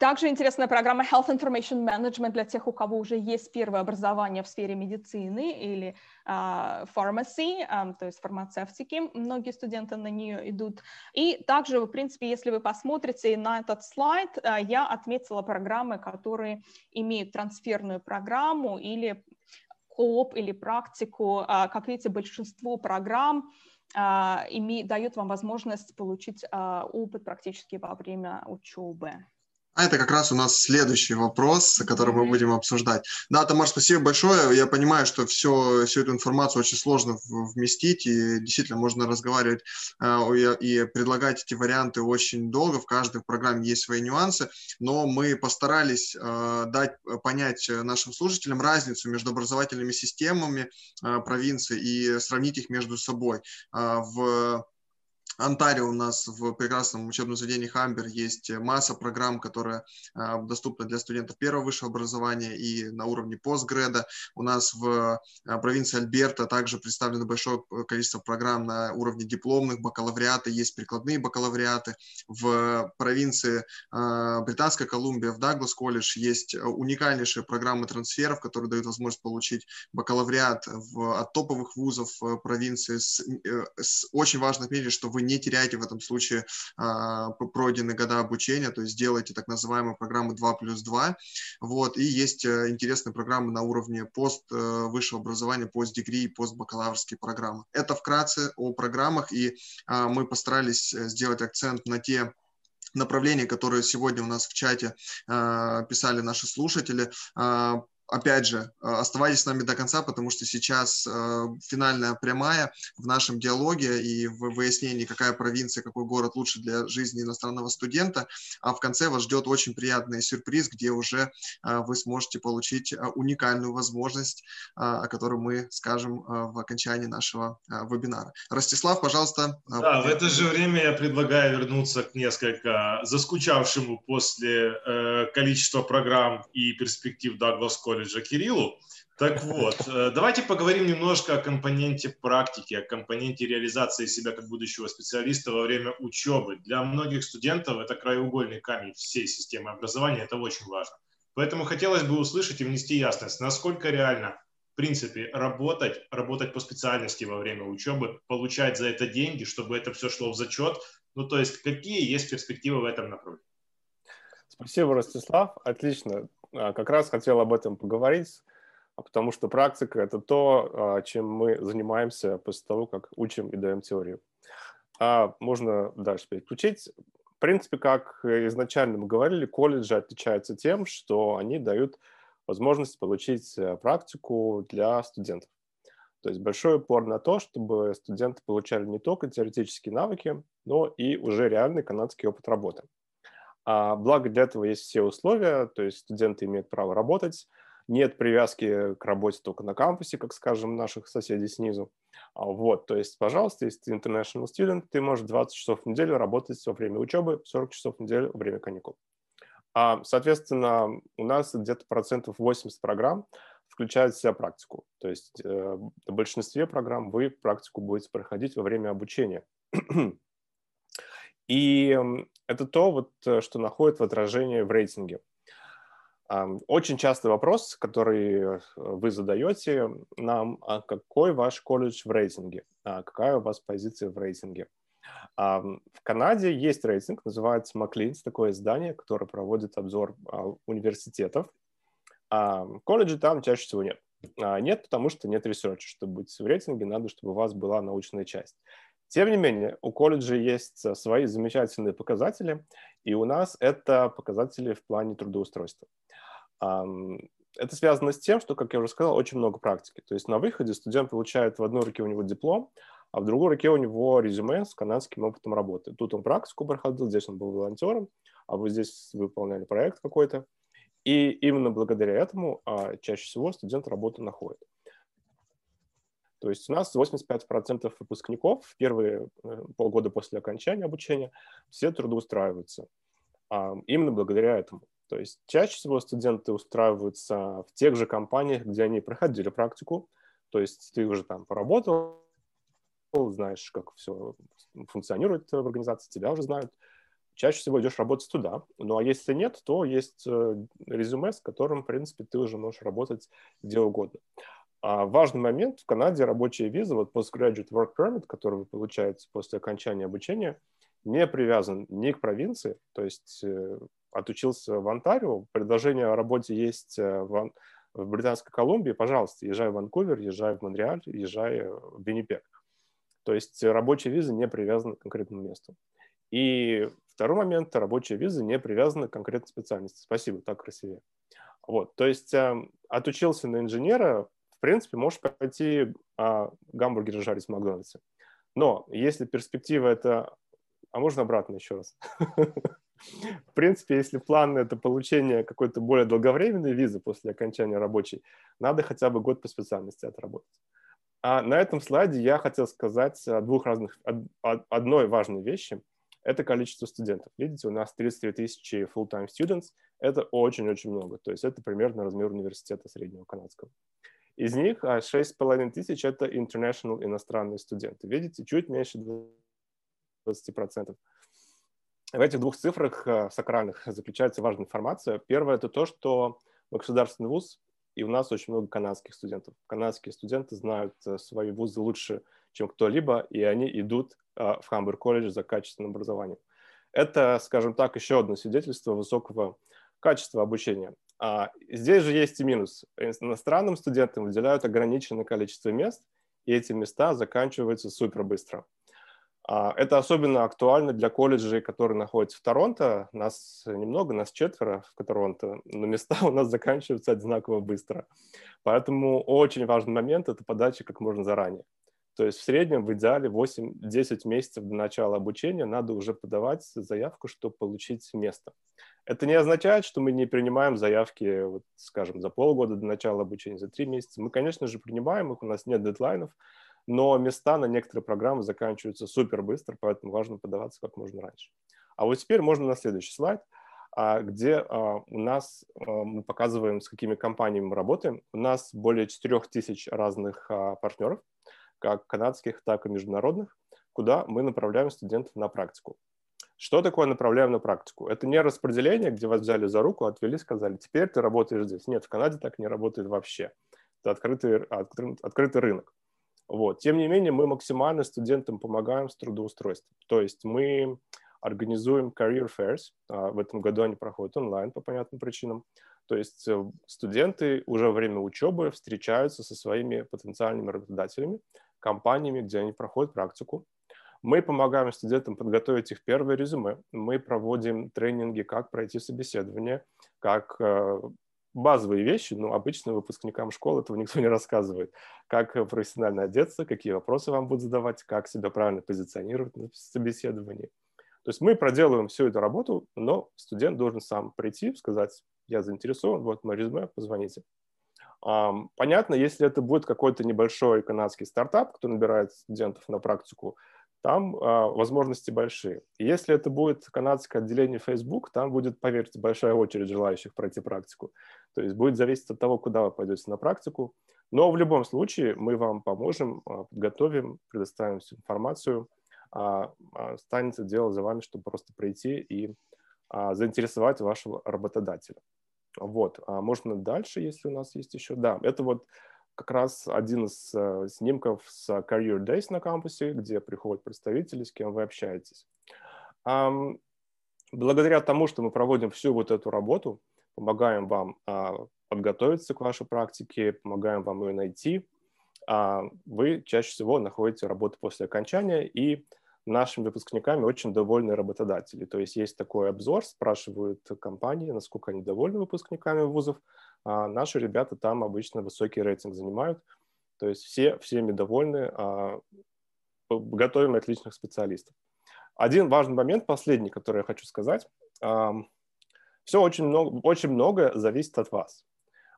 также интересная программа Health Information Management для тех, у кого уже есть первое образование в сфере медицины или uh, pharmacy, um, то есть фармацевтики. Многие студенты на нее идут. И также, в принципе, если вы посмотрите на этот слайд, uh, я отметила программы, которые имеют трансферную программу или кооп или практику. Uh, как видите, большинство программ име, дает вам возможность получить а, опыт практически во время учебы. А это как раз у нас следующий вопрос, который мы будем обсуждать. Да, Тамар, спасибо большое. Я понимаю, что все, всю эту информацию очень сложно вместить, и действительно можно разговаривать э, и предлагать эти варианты очень долго. В каждой программе есть свои нюансы, но мы постарались э, дать понять нашим слушателям разницу между образовательными системами э, провинции и сравнить их между собой. В Онтарио у нас в прекрасном учебном заведении Хамбер есть масса программ, которые а, доступны для студентов первого высшего образования и на уровне постгреда. У нас в а, провинции Альберта также представлено большое количество программ на уровне дипломных бакалавриата, есть прикладные бакалавриаты. В провинции а, Британская Колумбия, в Даглас колледж есть уникальнейшие программы трансферов, которые дают возможность получить бакалавриат в, от топовых вузов провинции. С, э, с, очень важно отметить, что вы не теряете в этом случае а, пройденные года обучения, то есть делаете так называемые программы 2 плюс 2. Вот, и есть э, интересные программы на уровне пост э, высшего образования, постдегри и постбакалаврские программы. Это вкратце о программах, и а, мы постарались э, сделать акцент на те направления, которые сегодня у нас в чате э, писали наши слушатели. Э, опять же, э, оставайтесь с нами до конца, потому что сейчас э, финальная прямая в нашем диалоге и в выяснении, какая провинция, какой город лучше для жизни иностранного студента. А в конце вас ждет очень приятный сюрприз, где уже э, вы сможете получить уникальную возможность, о которой мы скажем в окончании нашего вебинара. Ростислав, пожалуйста. Да, в это же время я предлагаю вернуться к несколько заскучавшему после количества программ и перспектив Douglas College колледжа Кириллу. Так вот, э, давайте поговорим немножко о компоненте практики, о компоненте реализации себя как будущего специалиста во время учебы. Для многих студентов это краеугольный камень всей системы образования, это очень важно. Поэтому хотелось бы услышать и внести ясность, насколько реально в принципе, работать, работать по специальности во время учебы, получать за это деньги, чтобы это все шло в зачет. Ну, то есть, какие есть перспективы в этом направлении? Спасибо, Ростислав. Отлично. А, как раз хотел об этом поговорить, а, потому что практика – это то, а, чем мы занимаемся после того, как учим и даем теорию. А можно дальше переключить. В принципе, как изначально мы говорили, колледжи отличаются тем, что они дают возможность получить э, практику для студентов. То есть большой упор на то, чтобы студенты получали не только теоретические навыки, но и уже реальный канадский опыт работы. А благо для этого есть все условия, то есть студенты имеют право работать, нет привязки к работе только на кампусе, как, скажем, наших соседей снизу. А вот, то есть, пожалуйста, если ты international student, ты можешь 20 часов в неделю работать во время учебы, 40 часов в неделю во время каникул. А, соответственно, у нас где-то процентов 80 программ включают в себя практику. То есть э, в большинстве программ вы практику будете проходить во время обучения. И это то, вот, э, что находит в отражении в рейтинге. Очень частый вопрос, который э, вы задаете нам, а какой ваш колледж в рейтинге, а какая у вас позиция в рейтинге. В Канаде есть рейтинг, называется Maclean's, такое издание, которое проводит обзор а, университетов. Колледжи там чаще всего нет. Нет, потому что нет ресерча. Чтобы быть в рейтинге, надо, чтобы у вас была научная часть. Тем не менее, у колледжа есть э, свои замечательные показатели, и у нас это показатели в плане трудоустройства. Это связано с тем, что, как я уже сказал, очень много практики. То есть на выходе студент получает в одной руке у него диплом, а в другой руке у него резюме с канадским опытом работы. Тут он практику проходил, здесь он был волонтером, а вы здесь выполняли проект какой-то. И именно благодаря этому а, чаще всего студент работу находит. То есть у нас 85% выпускников в первые э, полгода после окончания обучения все трудоустраиваются. Именно благодаря этому. То есть чаще всего студенты устраиваются в тех же компаниях, где они проходили практику. То есть ты уже там поработал, знаешь, как все функционирует в организации, тебя уже знают. Чаще всего идешь работать туда. Ну а если нет, то есть э, резюме, с которым, в принципе, ты уже можешь работать где угодно. А важный момент в Канаде рабочая виза, вот Postgraduate Work Permit, который вы получаете после окончания обучения, не привязан ни к провинции, то есть э, отучился в Онтарио, предложение о работе есть э, в, в Британской Колумбии, пожалуйста, езжай в Ванкувер, езжай в Монреаль, езжай в Виннипег. То есть рабочая виза не привязана к конкретному месту. И второй момент – рабочая виза не привязана к конкретной специальности. Спасибо, так красивее. Вот, то есть э, отучился на инженера, в принципе, можешь пойти а, гамбургеры жарить в Макдональдсе. Но если перспектива это... А можно обратно еще раз? *laughs* В принципе, если план – это получение какой-то более долговременной визы после окончания рабочей, надо хотя бы год по специальности отработать. А на этом слайде я хотел сказать о двух разных, одной важной вещи. Это количество студентов. Видите, у нас 33 тысячи full-time students. Это очень-очень много. То есть это примерно размер университета среднего канадского. Из них 6,5 а, тысяч – это international иностранные студенты. Видите, чуть меньше 20%. В этих двух цифрах а, сакральных *laughs* заключается важная информация. Первое – это то, что мы государственный вуз, и у нас очень много канадских студентов. Канадские студенты знают э, свои вузы лучше, чем кто-либо, и они идут а, в Хамбург колледж за качественным образованием. Это, скажем так, еще одно свидетельство высокого качества обучения. А здесь же есть и минус. Иностранным студентам выделяют ограниченное количество мест, и эти места заканчиваются супер быстро. А, это особенно актуально для колледжей, которые находятся в Торонто. Нас немного, нас четверо в Торонто, но места *laughs* у нас заканчиваются одинаково быстро. Поэтому очень важный момент – это подача как можно заранее. То есть в среднем, в идеале, 8-10 месяцев до начала обучения надо уже подавать заявку, чтобы получить место. Это не означает, что мы не принимаем заявки, вот, скажем, за полгода до начала обучения, за три месяца. Мы, конечно же, принимаем их, у нас нет дедлайнов, но места на некоторые программы заканчиваются супер быстро, поэтому важно подаваться как можно раньше. А вот теперь можно на следующий слайд, а, где а, у нас мы показываем, с какими компаниями мы работаем. У нас более 4000 разных партнеров, как канадских, так и международных, куда мы направляем студентов на практику. Что такое направляем на практику? Это не распределение, где вас взяли за руку, отвели, сказали, теперь ты работаешь здесь. Нет, в Канаде так не работает вообще. Это открытый, открытый, открытый рынок. Вот. Тем не менее, мы максимально студентам помогаем с трудоустройством. То есть мы организуем career fairs. А, в этом году они проходят онлайн по понятным причинам. То есть э, студенты уже во время учебы встречаются со своими потенциальными работодателями, компаниями, где они проходят практику. Мы помогаем студентам подготовить их первое резюме. Мы проводим тренинги, как пройти собеседование, как э, базовые вещи, но обычно выпускникам школы этого никто не рассказывает. Как профессионально одеться, какие вопросы вам будут задавать, как себя правильно позиционировать на собеседовании. То есть мы проделываем всю эту работу, но студент должен сам прийти, сказать, я заинтересован, вот мое резюме, позвоните. Понятно, если это будет какой-то небольшой канадский стартап, кто набирает студентов на практику, там а, возможности большие. Если это будет канадское отделение Facebook, там будет, поверьте, большая очередь желающих пройти практику. То есть будет зависеть от того, куда вы пойдете на практику. Но в любом случае мы вам поможем, а, подготовим, предоставим всю информацию. А, а, дело за вами, чтобы просто прийти и заинтересовать вашего работодателя. Вот. А можно дальше, если у нас есть еще. Да, это вот как раз один из э, снимков с Career Days на кампусе, где приходят представители, с кем вы общаетесь. Um, благодаря тому, что мы проводим всю вот эту работу, помогаем вам uh, подготовиться к вашей практике, помогаем вам ее найти, uh, вы чаще всего находите работу после окончания, и нашими выпускниками очень довольны работодатели. То есть есть такой обзор, спрашивают компании, насколько они довольны выпускниками вузов, а наши ребята там обычно высокий рейтинг занимают. То есть все всеми довольны, а, готовим отличных специалистов. Один важный момент, последний, который я хочу сказать. А, все очень много, очень многое зависит от вас.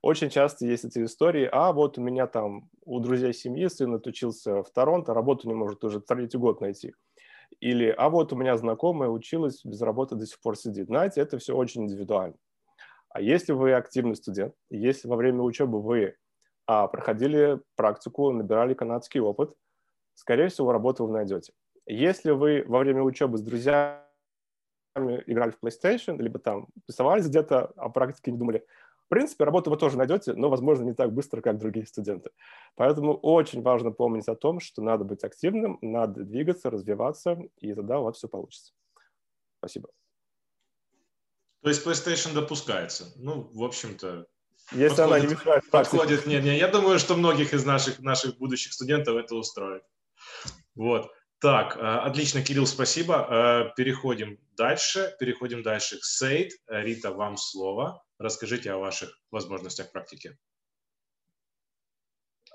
Очень часто есть эти истории, а вот у меня там у друзей семьи сын отучился в Торонто, работу не может уже третий год найти. Или, а вот у меня знакомая училась, без работы до сих пор сидит. Знаете, это все очень индивидуально. А если вы активный студент, если во время учебы вы а, проходили практику, набирали канадский опыт, скорее всего, работу вы найдете. Если вы во время учебы с друзьями играли в PlayStation, либо там рисовались где-то, а практики не думали, в принципе, работу вы тоже найдете, но, возможно, не так быстро, как другие студенты. Поэтому очень важно помнить о том, что надо быть активным, надо двигаться, развиваться, и тогда у вас все получится. Спасибо. То есть PlayStation допускается. Ну, в общем-то, если подходит, она не мешает подходит. Не, не, я думаю, что многих из наших, наших будущих студентов это устроит. Вот. Так, отлично, Кирилл, спасибо. Переходим дальше. Переходим дальше к Сейд. Рита, вам слово. Расскажите о ваших возможностях практики.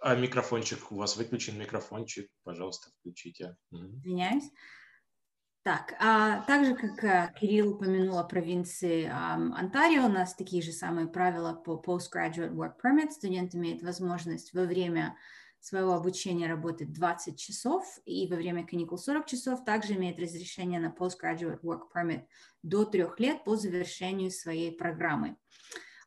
А микрофончик, у вас выключен микрофончик, пожалуйста, включите. Извиняюсь. Так, а также как а, Кирилл упомянул о провинции а, Онтарио, у нас такие же самые правила по Postgraduate Work Permit. Студент имеет возможность во время своего обучения работать 20 часов и во время каникул 40 часов. Также имеет разрешение на Postgraduate Work Permit до трех лет по завершению своей программы.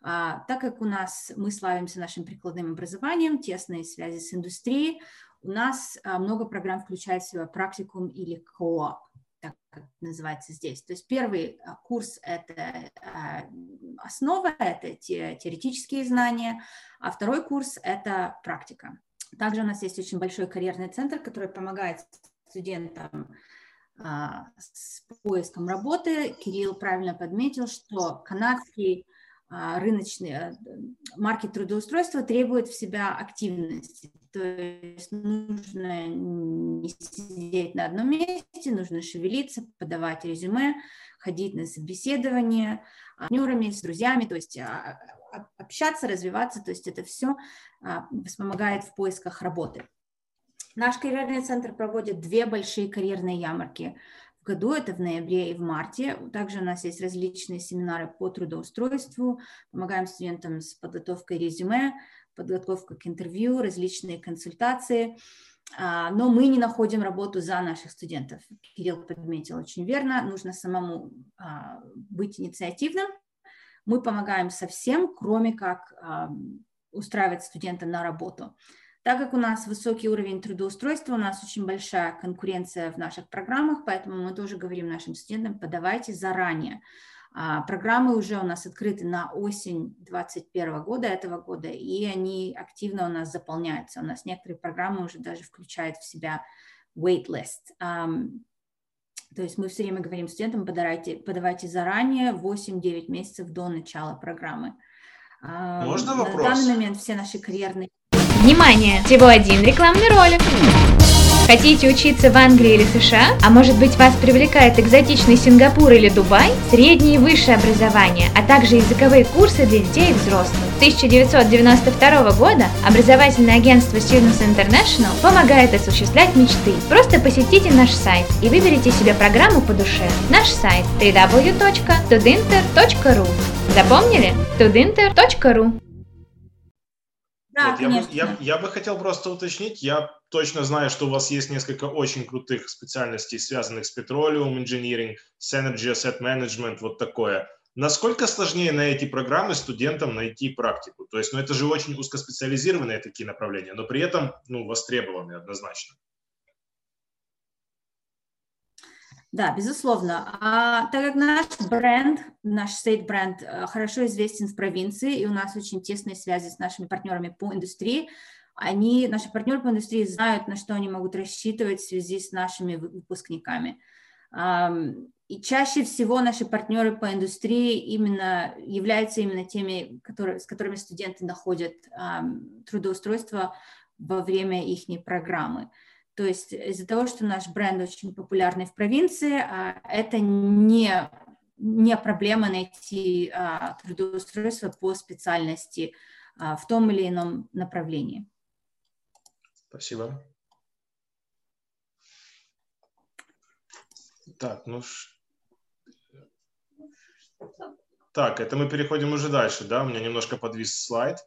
А, так как у нас мы славимся нашим прикладным образованием, тесные связи с индустрией, у нас а, много программ включает в себя практикум или кооп, так как называется здесь. То есть первый а, курс – это а, основа, это те, теоретические знания, а второй курс – это практика. Также у нас есть очень большой карьерный центр, который помогает студентам а, с поиском работы. Кирилл правильно подметил, что канадский а, рыночный э, маркет трудоустройства требует в себя активности. То есть нужно не сидеть на одном месте, нужно шевелиться, подавать резюме, ходить на собеседование с партнерами, с друзьями, то есть а, а, общаться, развиваться, то есть это все помогает в поисках работы. Наш карьерный центр проводит две большие карьерные ярмарки в году, это в ноябре и в марте. Также у нас есть различные семинары по трудоустройству, помогаем студентам с подготовкой резюме, подготовкой к интервью, различные консультации. А, но мы не находим работу за наших студентов. Кирилл подметил очень верно, нужно самому а, быть инициативным. Мы помогаем со всем, кроме как устраивать студента на работу. Так как у нас высокий уровень трудоустройства, у нас очень большая конкуренция в наших программах, поэтому мы тоже говорим нашим студентам, подавайте заранее. А, программы уже у нас открыты на осень 2021 года, этого года, и они активно у нас заполняются. У нас некоторые программы уже даже включают в себя waitlist. Um, то есть мы все время говорим студентам, подавайте, подавайте заранее, 8-9 месяцев до начала программы. Можно вопрос? На данный момент все наши карьерные Внимание! Всего один рекламный ролик. Хотите учиться в Англии или США? А может быть вас привлекает экзотичный Сингапур или Дубай? Среднее и высшее образование, а также языковые курсы для детей и взрослых. С 1992 года образовательное агентство Students International помогает осуществлять мечты. Просто посетите наш сайт и выберите себе программу по душе. Наш сайт www.tudinter.ru Запомнили? tudinter.ru да, вот, я, бы, я, я бы хотел просто уточнить, я точно знаю, что у вас есть несколько очень крутых специальностей, связанных с Petroleum Engineering, с Energy Asset Management, вот такое. Насколько сложнее на эти программы студентам найти практику? То есть, ну, это же очень узкоспециализированные такие направления, но при этом, ну, востребованные однозначно. Да, безусловно. А, так как наш бренд, наш стейт бренд э, хорошо известен в провинции, и у нас очень тесные связи с нашими партнерами по индустрии, они, наши партнеры по индустрии знают, на что они могут рассчитывать в связи с нашими выпускниками. И чаще всего наши партнеры по индустрии именно являются именно теми, которые, с которыми студенты находят трудоустройство во время их программы. То есть из-за того, что наш бренд очень популярный в провинции, а, это не, не проблема найти а, трудоустройство по специальности а, в том или ином направлении. Спасибо. Так, ну так, это мы переходим уже дальше, да? У меня немножко подвис слайд.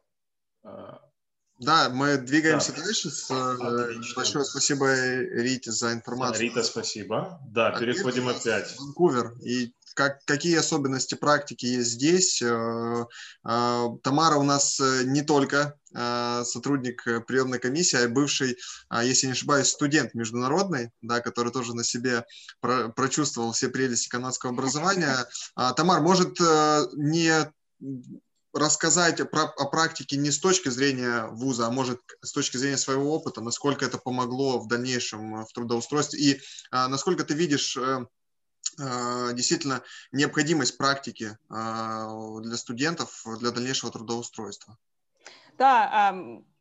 Да, мы двигаемся да. дальше. Э, Отлично. Большое спасибо Рите за информацию. Рита, спасибо. Да, а переходим опять. Ванкувер. И как, какие особенности практики есть здесь? Э, э, Тамара у нас не только сотрудник приемной комиссии, а бывший, если не ошибаюсь, студент международный, да, который тоже на себе прочувствовал все прелести канадского образования. *laughs* А, Тамар, может, не рассказать о, о практике не с точки зрения вуза, а может с точки зрения своего опыта, насколько это помогло в дальнейшем э, в трудоустройстве и а, насколько ты видишь а, действительно необходимость практики а, для студентов для дальнейшего трудоустройства. Да,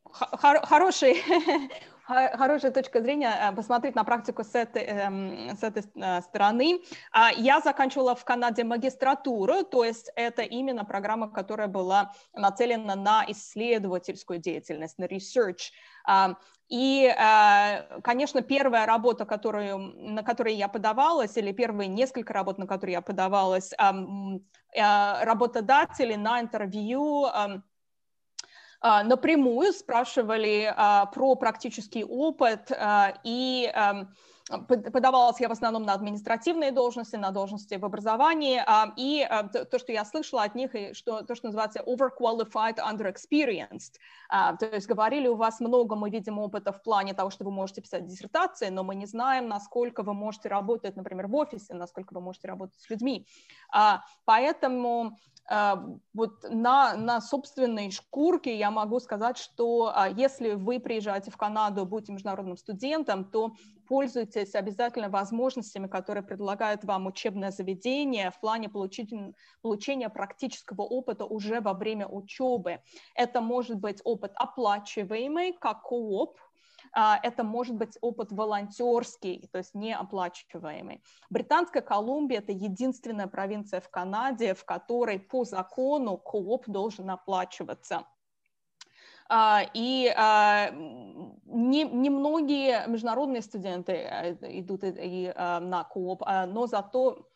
хор- хороший *laughs* хорошая точка зрения э, посмотреть на практику с этой, эм, с этой э, стороны. А, я заканчивала в Канаде магистратуру, то есть это именно программа, которая была нацелена на исследовательскую деятельность, на research. А, и, э, конечно, первая работа, которую, на которой я подавалась, или первые несколько работ, на которые я подавалась, работодатели на интервью напрямую спрашивали а, про практический опыт а, и подавалась я в основном на административные должности, на должности в образовании, и то, что я слышала от них, что то, что называется overqualified, underexperienced, то есть говорили, у вас много, мы видим опыта в плане того, что вы можете писать диссертации, но мы не знаем, насколько вы можете работать, например, в офисе, насколько вы можете работать с людьми. Поэтому а, вот на, на собственной шкурке я могу сказать, что а, если вы приезжаете в Канаду, будете международным студентом, то пользуйтесь обязательно возможностями, которые предлагает вам учебное заведение в плане получить, получения практического опыта уже во время учебы. Это может быть опыт оплачиваемый, как кооп, а, это может быть опыт волонтерский, то есть неоплачиваемый. Британская Колумбия – это единственная провинция в Канаде, в которой по закону кооп должен оплачиваться. Uh, и не, немногие международные студенты э, идут и, и, на кооп, но зато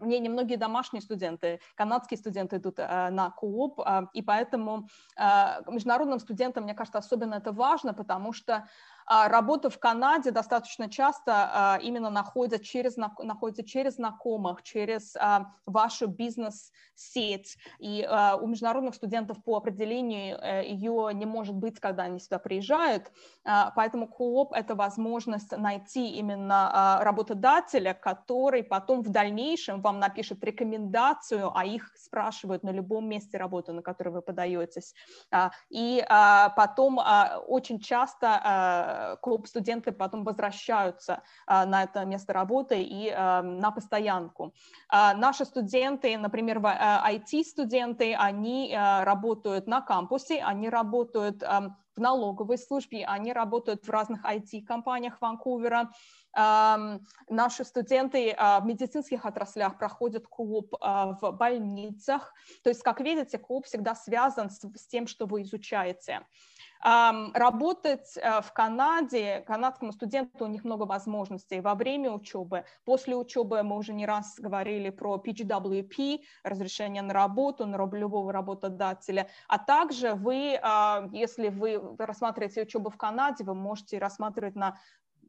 мне немногие домашние студенты, канадские студенты идут э, на КУОП, и поэтому э, международным студентам, мне кажется, особенно это важно, потому что работа в Канаде достаточно часто а, именно находится через, находится через знакомых, через а, вашу бизнес-сеть. И у международных студентов по определению э, ее не может быть, когда они сюда приезжают. Поэтому кооп – это возможность найти именно работодателя, который потом в дальнейшем вам напишет рекомендацию, а их спрашивают на любом месте работы, на который вы подаетесь. И потом очень часто клуб студенты потом возвращаются а, на это место работы и а, на постоянку. Наши студенты, например, IT-студенты, они работают на кампусе, они работают в налоговой службе, они работают в разных IT-компаниях Ванкувера. Наши студенты в медицинских отраслях проходят клуб в больницах. То есть, как видите, клуб всегда связан с тем, что вы изучаете. Работать э, в Канаде, канадскому студенту у них много возможностей во время учебы, после учебы мы уже не раз говорили про PGWP, разрешение на работу, на любого работодателя, а также вы, а, если вы рассматриваете учебу в Канаде, вы можете рассматривать на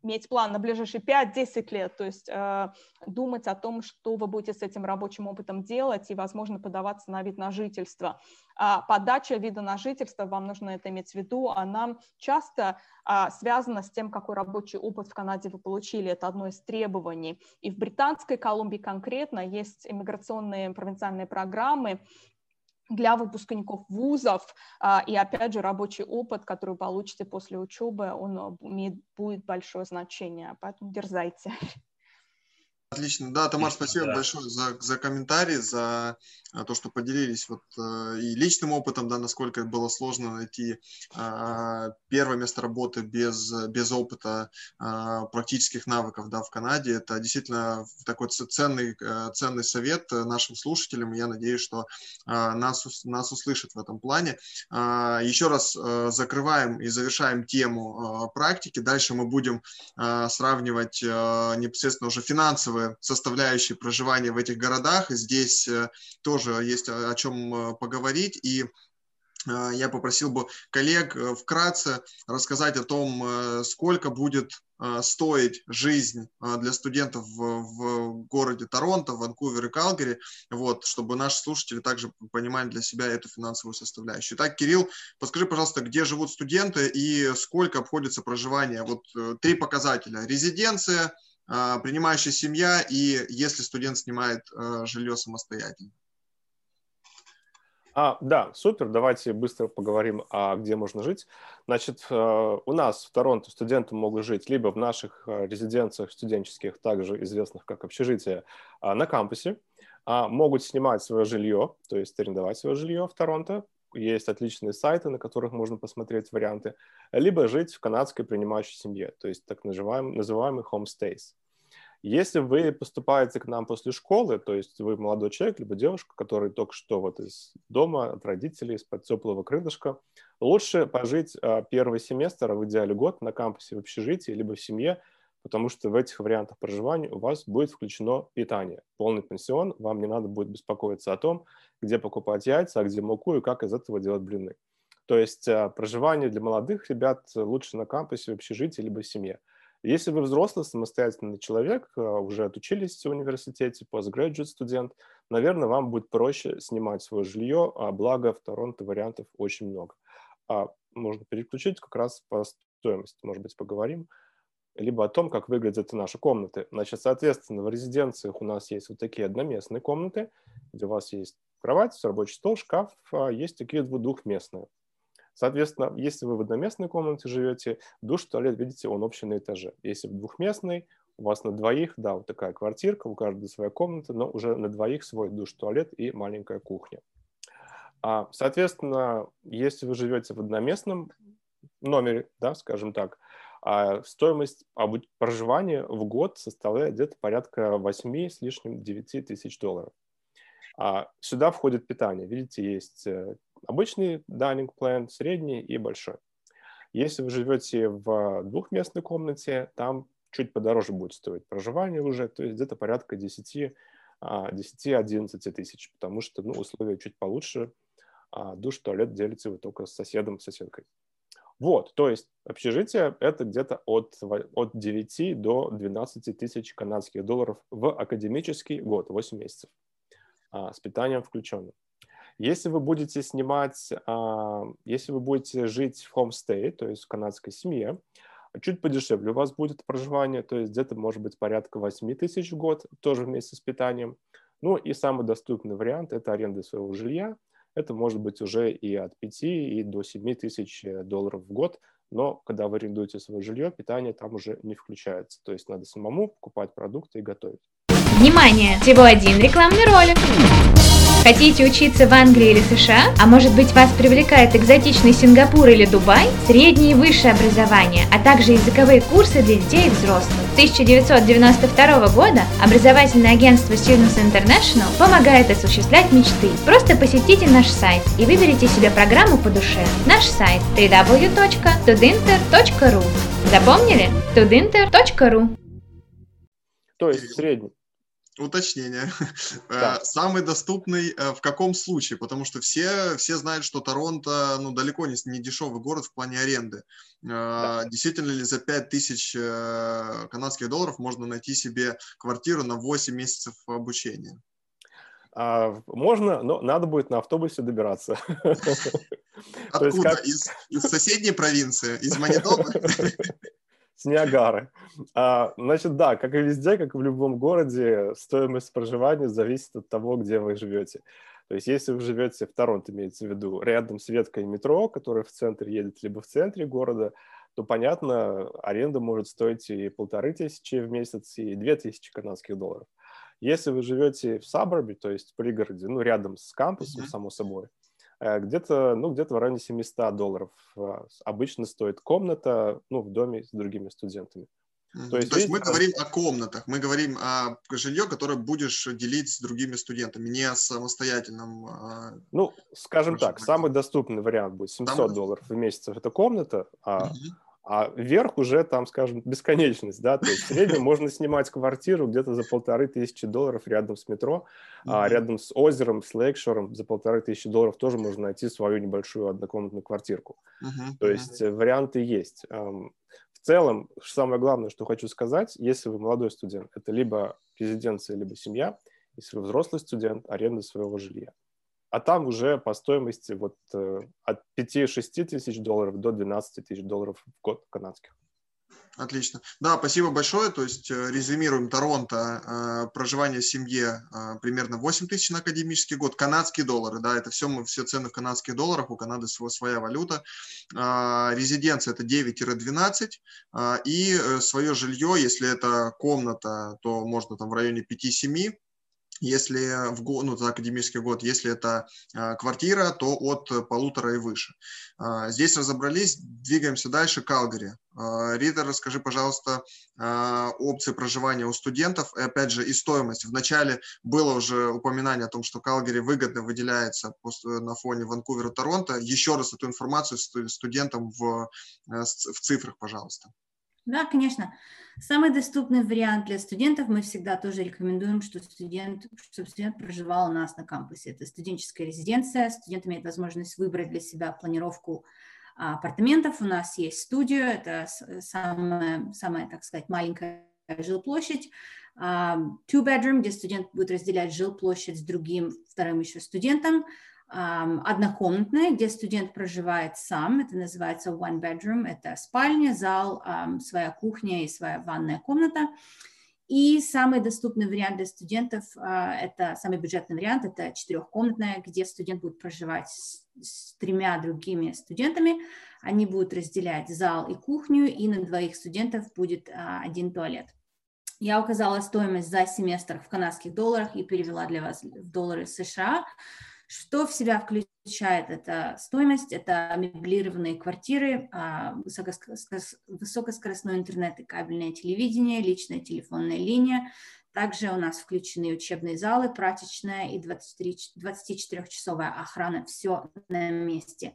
иметь план на ближайшие 5-10 лет, то есть э, думать о том, что вы будете с этим рабочим опытом делать и, возможно, подаваться на вид на жительство. А подача вида на жительство, вам нужно это иметь в виду, она часто э, связана с тем, какой рабочий опыт в Канаде вы получили, это одно из требований. И в Британской Колумбии конкретно есть иммиграционные провинциальные программы, для выпускников вузов, а, и опять же рабочий опыт, который получите после учебы, он а, имеет, будет большое значение, поэтому дерзайте. Отлично. Да, Тамар, спасибо да. большое за, за комментарий, за а, то, что поделились вот э, и личным опытом, да, насколько было сложно найти а, первое место работы без, без опыта а, практических навыков, да, в Канаде. Это действительно такой ценный, э, ценный совет нашим слушателям. Я надеюсь, что нас, нас услышат в этом плане. Еще раз э, закрываем и завершаем тему практики. Дальше мы будем сравнивать непосредственно уже финансовые составляющие проживания в этих городах. Здесь тоже тоже есть о, чем э, поговорить. И э, я попросил бы коллег э, вкратце рассказать о том, сколько будет стоить жизнь для студентов в, в городе Торонто, Ванкувер и Калгари, вот, чтобы наши слушатели также понимали для себя эту финансовую составляющую. Итак, Кирилл, подскажи, пожалуйста, где живут студенты и сколько обходится проживание? Вот три показателя. Резиденция, принимающая семья и если студент снимает жилье самостоятельно. А, да, супер. Давайте быстро поговорим, а где можно жить. Значит, э, у нас в Торонто студенты могут жить либо в наших резиденциях студенческих, также известных как общежитие, а, на кампусе, а, могут снимать свое жилье, то есть арендовать свое жилье в Торонто, есть отличные сайты, на которых можно посмотреть варианты, либо жить в канадской принимающей семье, то есть так называемый, называемый homestays. Если вы поступаете к нам после школы, то есть вы молодой человек, либо девушка, который только что вот из дома, от родителей, из-под теплого крылышка, лучше пожить а, первый семестр, а в идеале год на кампусе в общежитии, либо в семье, потому что в этих вариантах проживания у вас будет включено питание. Полный пансион, вам не надо будет беспокоиться о том, где покупать яйца, а где муку и как из этого делать блины. То есть а, проживание для молодых ребят лучше на кампусе, в общежитии, либо в семье. Если вы взрослый, самостоятельный человек, э, уже отучились в университете, postgraduate студент, наверное, вам будет проще снимать свое жилье, а благо в Торонто вариантов очень много. А можно переключить как раз по стоимости, может быть, поговорим, либо о том, как выглядят наши комнаты. Значит, соответственно, в резиденциях у нас есть вот такие одноместные комнаты, где у вас есть кровать, рабочий стол, шкаф, а есть такие двух-двухместные. Соответственно, если вы в одноместной комнате живете, душ, туалет, видите, он общий на этаже. Если в двухместной, у вас на двоих, да, вот такая квартирка, у каждого своя комната, но уже на двоих свой душ, туалет и маленькая кухня. А, соответственно, если вы живете в одноместном номере, да, скажем так, а стоимость проживания в год составляет где-то порядка 8 с лишним 9 тысяч долларов. А сюда входит питание. Видите, есть э, обычный dining plan, средний и большой. Если вы живете в двухместной комнате, там чуть подороже будет стоить проживание уже, то есть где-то порядка 10-11 а, тысяч, потому что ну, условия чуть получше, а душ, туалет делите вы только с соседом, соседкой. Вот, то есть общежитие – это где-то от, от 9 до 12 тысяч канадских долларов в академический год, 8 месяцев, а, с питанием включенным. Если вы будете снимать, а, если вы будете жить в homestay, то есть в канадской семье, чуть подешевле у вас будет проживание, то есть где-то может быть порядка 8 тысяч в год, тоже вместе с питанием. Ну и самый доступный вариант – это аренда своего жилья. Это может быть уже и от 5 и до 7 тысяч долларов в год, но когда вы арендуете свое жилье, питание там уже не включается. То есть надо самому покупать продукты и готовить. Внимание! Всего один рекламный ролик. Хотите учиться в Англии или США? А может быть вас привлекает экзотичный Сингапур или Дубай? Среднее и высшее образование, а также языковые курсы для детей и взрослых. С 1992 года образовательное агентство Students International помогает осуществлять мечты. Просто посетите наш сайт и выберите себе программу по душе. Наш сайт www.tudinter.ru Запомнили? tudinter.ru То есть средний уточнение. *laughs* Да. Э, самый доступный э, в каком случае? Потому что все, все знают, что Торонто ну, далеко не, не дешевый город в плане аренды. Э, да. Действительно ли за 5000 канадских долларов можно найти себе квартиру на 8 месяцев обучения? А, можно, но надо будет на автобусе добираться. *laughs* Откуда? Из, из соседней провинции? Из Манитобы? *laughs* с Ниагары. А, значит, да, как и везде, как и в любом городе, стоимость проживания зависит от того, где вы живете. То есть если вы живете в Торонто, имеется в виду, рядом с веткой метро, которая в центре едет, либо в центре города, то, понятно, аренда может стоить и полторы тысячи в месяц, и две тысячи канадских долларов. Если вы живете в саборбе, то есть в пригороде, ну, рядом с кампусом, само собой, где-то, ну, где-то в районе 700 долларов а, обычно стоит комната, ну, в доме с другими студентами. То есть, То есть мы говорим о комнатах, мы говорим о жилье, которое будешь делить с другими студентами, не о самостоятельном. А, ну, скажем так, самый доступный вариант будет 700 Там... долларов в месяц. Это комната, а угу. А вверх уже там, скажем, бесконечность, да, то есть в среднем можно снимать квартиру где-то за полторы тысячи долларов рядом с метро, а рядом с озером, с лейкшором за полторы тысячи долларов тоже можно найти свою небольшую однокомнатную квартирку. То есть варианты есть. В целом, самое главное, что хочу сказать, если вы молодой студент, это либо резиденция, либо семья, если вы взрослый студент, аренда своего жилья а там уже по стоимости вот э, от 5-6 тысяч долларов до 12 тысяч долларов в год канадских. Отлично. Да, спасибо большое. То есть э, резюмируем Торонто, э, проживание в семье примерно 8 тысяч на академический год, канадские доллары, да, это все, мы, все цены в канадских долларах, у Канады своя, валюта. Резиденция это 9-12 э, и свое жилье, если это комната, то можно там в районе 5-7 если в год, ну, за академический год, если это э, квартира, то от полутора и выше. Э, здесь разобрались, двигаемся дальше, Калгари. Э, Рита, расскажи, пожалуйста, опции проживания у студентов и, опять же, и стоимость. Вначале было уже упоминание о том, что Калгари выгодно выделяется на фоне Ванкувера, Торонто. Еще раз эту информацию студентам в, в цифрах, пожалуйста. Да, конечно. Самый доступный вариант для студентов мы всегда тоже рекомендуем, что студент, чтобы студент проживал у нас на кампусе. Это студенческая резиденция. Студент имеет возможность выбрать для себя планировку а, апартаментов. У нас есть студию, это самая, самая так сказать, маленькая жилплощадь. Uh, two bedroom, где студент будет разделять жилплощадь с другим вторым еще студентом однокомнатная, где студент проживает сам, это называется one bedroom, это спальня, зал, своя кухня и своя ванная комната. И самый доступный вариант для студентов, а, это самый бюджетный вариант, это четырехкомнатная, где студент будет проживать с, с тремя другими студентами. Они будут разделять зал и кухню, и на двоих студентов будет а, один туалет. Я указала стоимость за семестр в канадских долларах и перевела для вас в доллары США. Что в себя включает эта стоимость? Это меблированные квартиры, а, высокоскоростной интернет и кабельное телевидение, личная телефонная линия. Также у нас включены учебные залы, прачечная и 24-часовая охрана. Все на месте.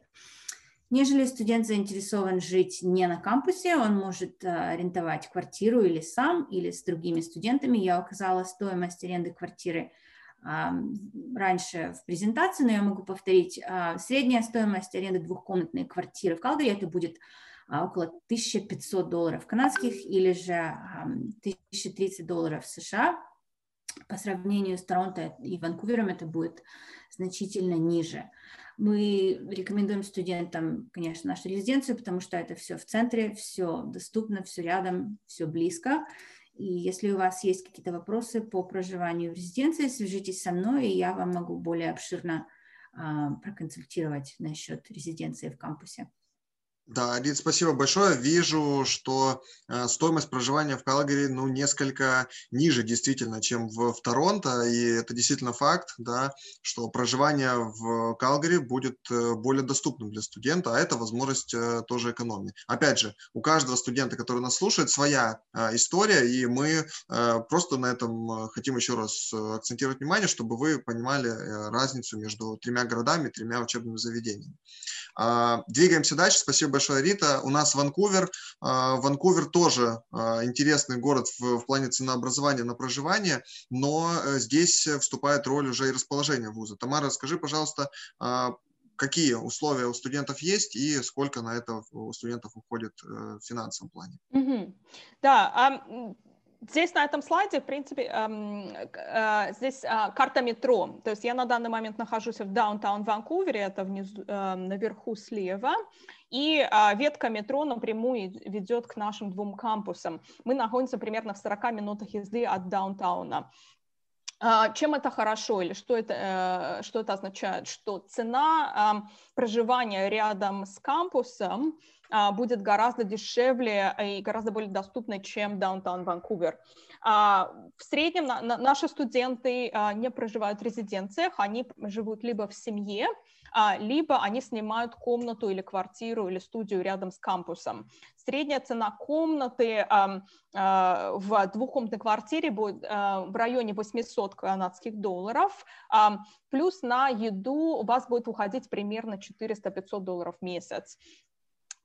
Нежели студент заинтересован жить не на кампусе, он может а, арендовать квартиру или сам, или с другими студентами. Я указала стоимость аренды квартиры – раньше в презентации, но я могу повторить. А, средняя стоимость аренды двухкомнатной квартиры в Калгари это будет а, около 1500 долларов канадских или же 1030 долларов США. По сравнению с Торонто и Ванкувером это будет значительно ниже. Мы рекомендуем студентам, конечно, нашу резиденцию, потому что это все в центре, все доступно, все рядом, все близко. И если у вас есть какие-то вопросы по проживанию в резиденции, свяжитесь со мной, и я вам могу более обширно а, проконсультировать насчет резиденции в кампусе. Да, Рит, спасибо большое. Вижу, что э, стоимость проживания в Калгари, ну, несколько ниже действительно, чем в, в Торонто, и это действительно факт, да, что проживание в Калгари будет э, более доступным для студента, а это возможность э, тоже экономии. Опять же, у каждого студента, который нас слушает, своя э, история, и мы э, просто на этом э, хотим еще раз э, акцентировать внимание, чтобы вы понимали э, разницу между тремя городами, тремя учебными заведениями. Э, двигаемся дальше. Спасибо большое, Рита. У нас Ванкувер. А, Ванкувер тоже а, интересный город в, в плане ценообразования на проживание, но э, здесь вступает роль уже и расположение вуза. Тамара, скажи, пожалуйста, а, какие условия у студентов есть и сколько на это у студентов уходит э, в финансовом плане? Mm-hmm. Да, Здесь на этом слайде, в принципе, эм, э, здесь э, карта метро. То есть я на данный момент нахожусь в даунтаун Ванкувере, это внизу, э, наверху слева, и ветка метро напрямую ведет к нашим двум кампусам. Мы находимся примерно в 40 минутах езды от даунтауна. Uh, чем это хорошо или что это, uh, что это означает? Что цена проживания рядом с кампусом а, будет гораздо дешевле и гораздо более доступной, чем Даунтаун Ванкувер. А, в среднем наши студенты а, не проживают в резиденциях, они живут либо в семье, либо они снимают комнату или квартиру или студию рядом с кампусом. Средняя цена комнаты в двухкомнатной квартире будет в районе 800 канадских долларов, плюс на еду у вас будет уходить примерно 400-500 долларов в месяц.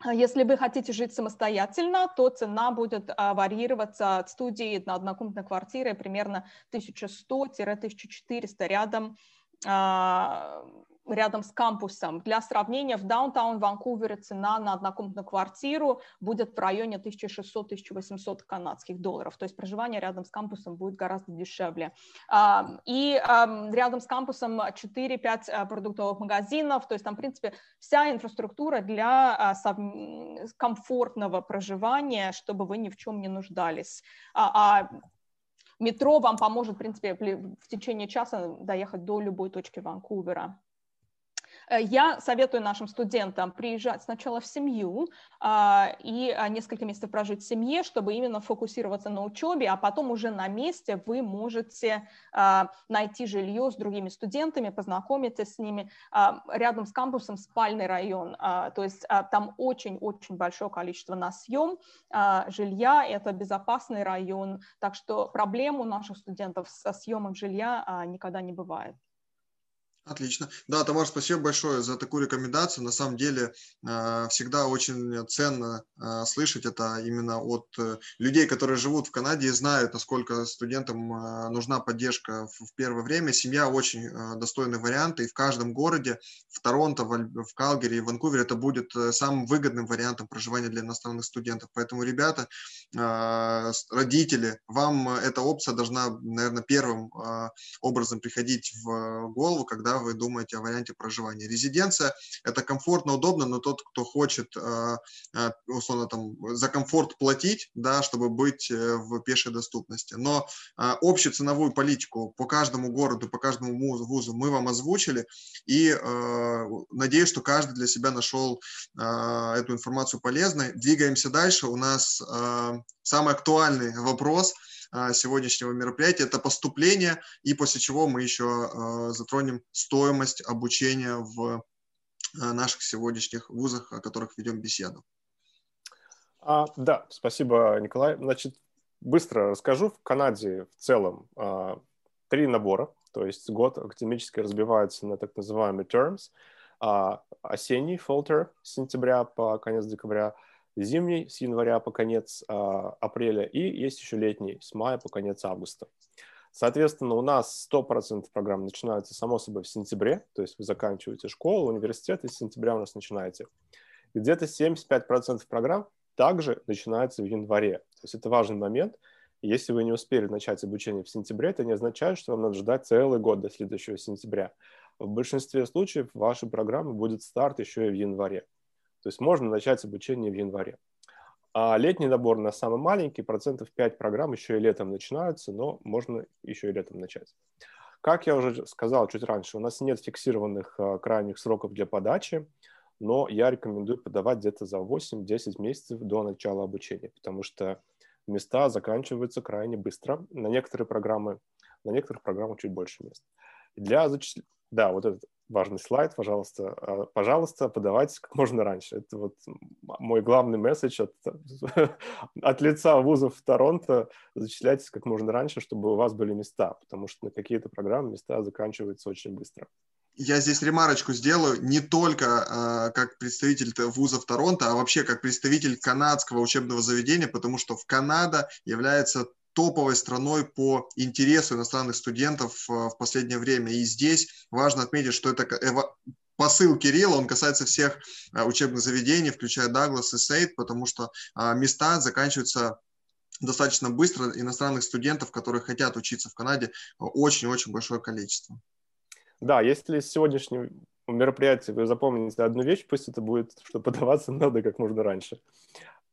А если вы хотите жить самостоятельно, то цена будет а, варьироваться от студии на однокомнатной квартире примерно 1100-1400 рядом а, рядом с кампусом. Для сравнения, в даунтаун Ванкувере цена на однокомнатную квартиру будет в районе 1600-1800 канадских долларов, то есть проживание рядом с кампусом будет гораздо дешевле. И рядом с кампусом 4-5 э, продуктовых магазинов, то есть там, в принципе, вся инфраструктура для а, комфортного проживания, чтобы вы ни в чем не нуждались. А, а метро вам поможет, в принципе, в течение часа доехать до любой точки Ванкувера. Э, я советую нашим студентам приезжать сначала в семью а, и а, несколько месяцев прожить в семье, чтобы именно фокусироваться на учебе, а потом уже на месте вы можете а, найти жилье с другими студентами, познакомиться с ними. Рядом с кампусом спальный район, то есть там очень-очень большое количество на съем жилья, это безопасный район, так что проблем у наших студентов со съемом жилья никогда не бывает. Отлично. Да, Тамар, спасибо большое за такую рекомендацию. На самом деле э, всегда очень ценно э, слышать это именно от э, людей, которые живут в Канаде и знают, насколько студентам нужна поддержка в первое время. Семья очень достойный вариант, и в каждом городе, в Торонто, в Калгари, в Ванкувере это будет самым выгодным вариантом проживания для иностранных студентов. Поэтому, ребята, родители, вам эта опция должна, наверное, первым образом приходить в голову, когда вы думаете о варианте проживания. Резиденция – это комфортно, удобно, но тот, кто хочет, э, э, условно, там, за комфорт платить, да, чтобы быть э, в пешей доступности. Но общую ценовую политику по каждому городу, по каждому вузу мы вам озвучили, и надеюсь, что каждый для себя нашел эту информацию полезной. Двигаемся дальше. У нас самый актуальный вопрос – а, сегодняшнего мероприятия. Это поступление, и после чего мы еще а, затронем стоимость обучения в а, наших сегодняшних вузах, о которых ведем беседу. А, да, спасибо, Николай. Значит, быстро расскажу. В Канаде в целом а, три набора, то есть год академически разбивается на так называемые terms. А, осенний, fall term, с сентября по конец декабря – зимний с января по конец э, апреля и есть еще летний с мая по конец августа. Соответственно, у нас 100% программ начинаются, само собой, в сентябре, то есть вы заканчиваете школу, университет, и с сентября у нас начинаете. Где-то 75% программ также начинается в январе. То есть это важный момент. Если вы не успели начать обучение в сентябре, это не означает, что вам надо ждать целый год до следующего сентября. В большинстве случаев вашей программы будет старт еще и в январе. То есть можно начать обучение в январе. А летний набор на самый маленький, процентов 5 программ еще и летом начинаются, но можно еще и летом начать. Как я уже сказал чуть раньше, у нас нет фиксированных а, крайних сроков для подачи, но я рекомендую подавать где-то за 8-10 месяцев до начала обучения, потому что места заканчиваются крайне быстро. На некоторые программы, на некоторых программах чуть больше мест. Для зачисления да, вот этот важный слайд, пожалуйста. А, пожалуйста, подавайтесь как можно раньше. Это вот мой главный месседж от, *laughs* от лица вузов Торонто. Зачисляйтесь как можно раньше, чтобы у вас были места, потому что на какие-то программы места заканчиваются очень быстро. Я здесь ремарочку сделаю, не только э, как представитель вузов Торонто, а вообще как представитель канадского учебного заведения, потому что в Канада является топовой страной по интересу иностранных студентов э, в последнее время. И здесь важно отметить, что это посыл Кирилла, он касается всех э, учебных заведений, включая Даглас и Сейд, потому что э, места заканчиваются достаточно быстро. Иностранных студентов, которые хотят учиться в Канаде, очень-очень большое количество. Да, если сегодняшнее мероприятие вы запомните одну вещь, пусть это будет, что подаваться *laughs* надо как можно раньше.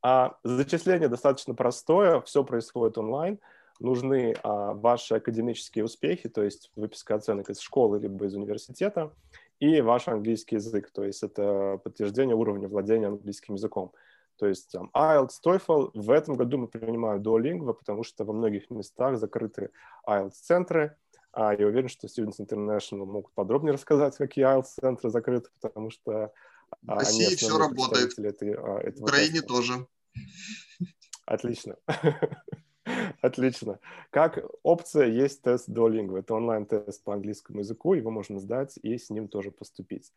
А зачисление достаточно простое, все происходит онлайн. Нужны а, ваши академические успехи, то есть выписка оценок из школы либо из университета, и ваш английский язык, то есть это подтверждение уровня владения английским языком. То есть там, IELTS, TOEFL. В этом году мы принимаем Duolingo, потому что во многих местах закрыты IELTS-центры. А я уверен, что Students International могут подробнее рассказать, какие IELTS-центры закрыты, потому что в а, России все работает. Этой, а, в Украине теста. тоже. Отлично. *laughs* Отлично. Как опция есть тест Duolingo. Это онлайн-тест по английскому языку, его можно сдать и с ним тоже поступить.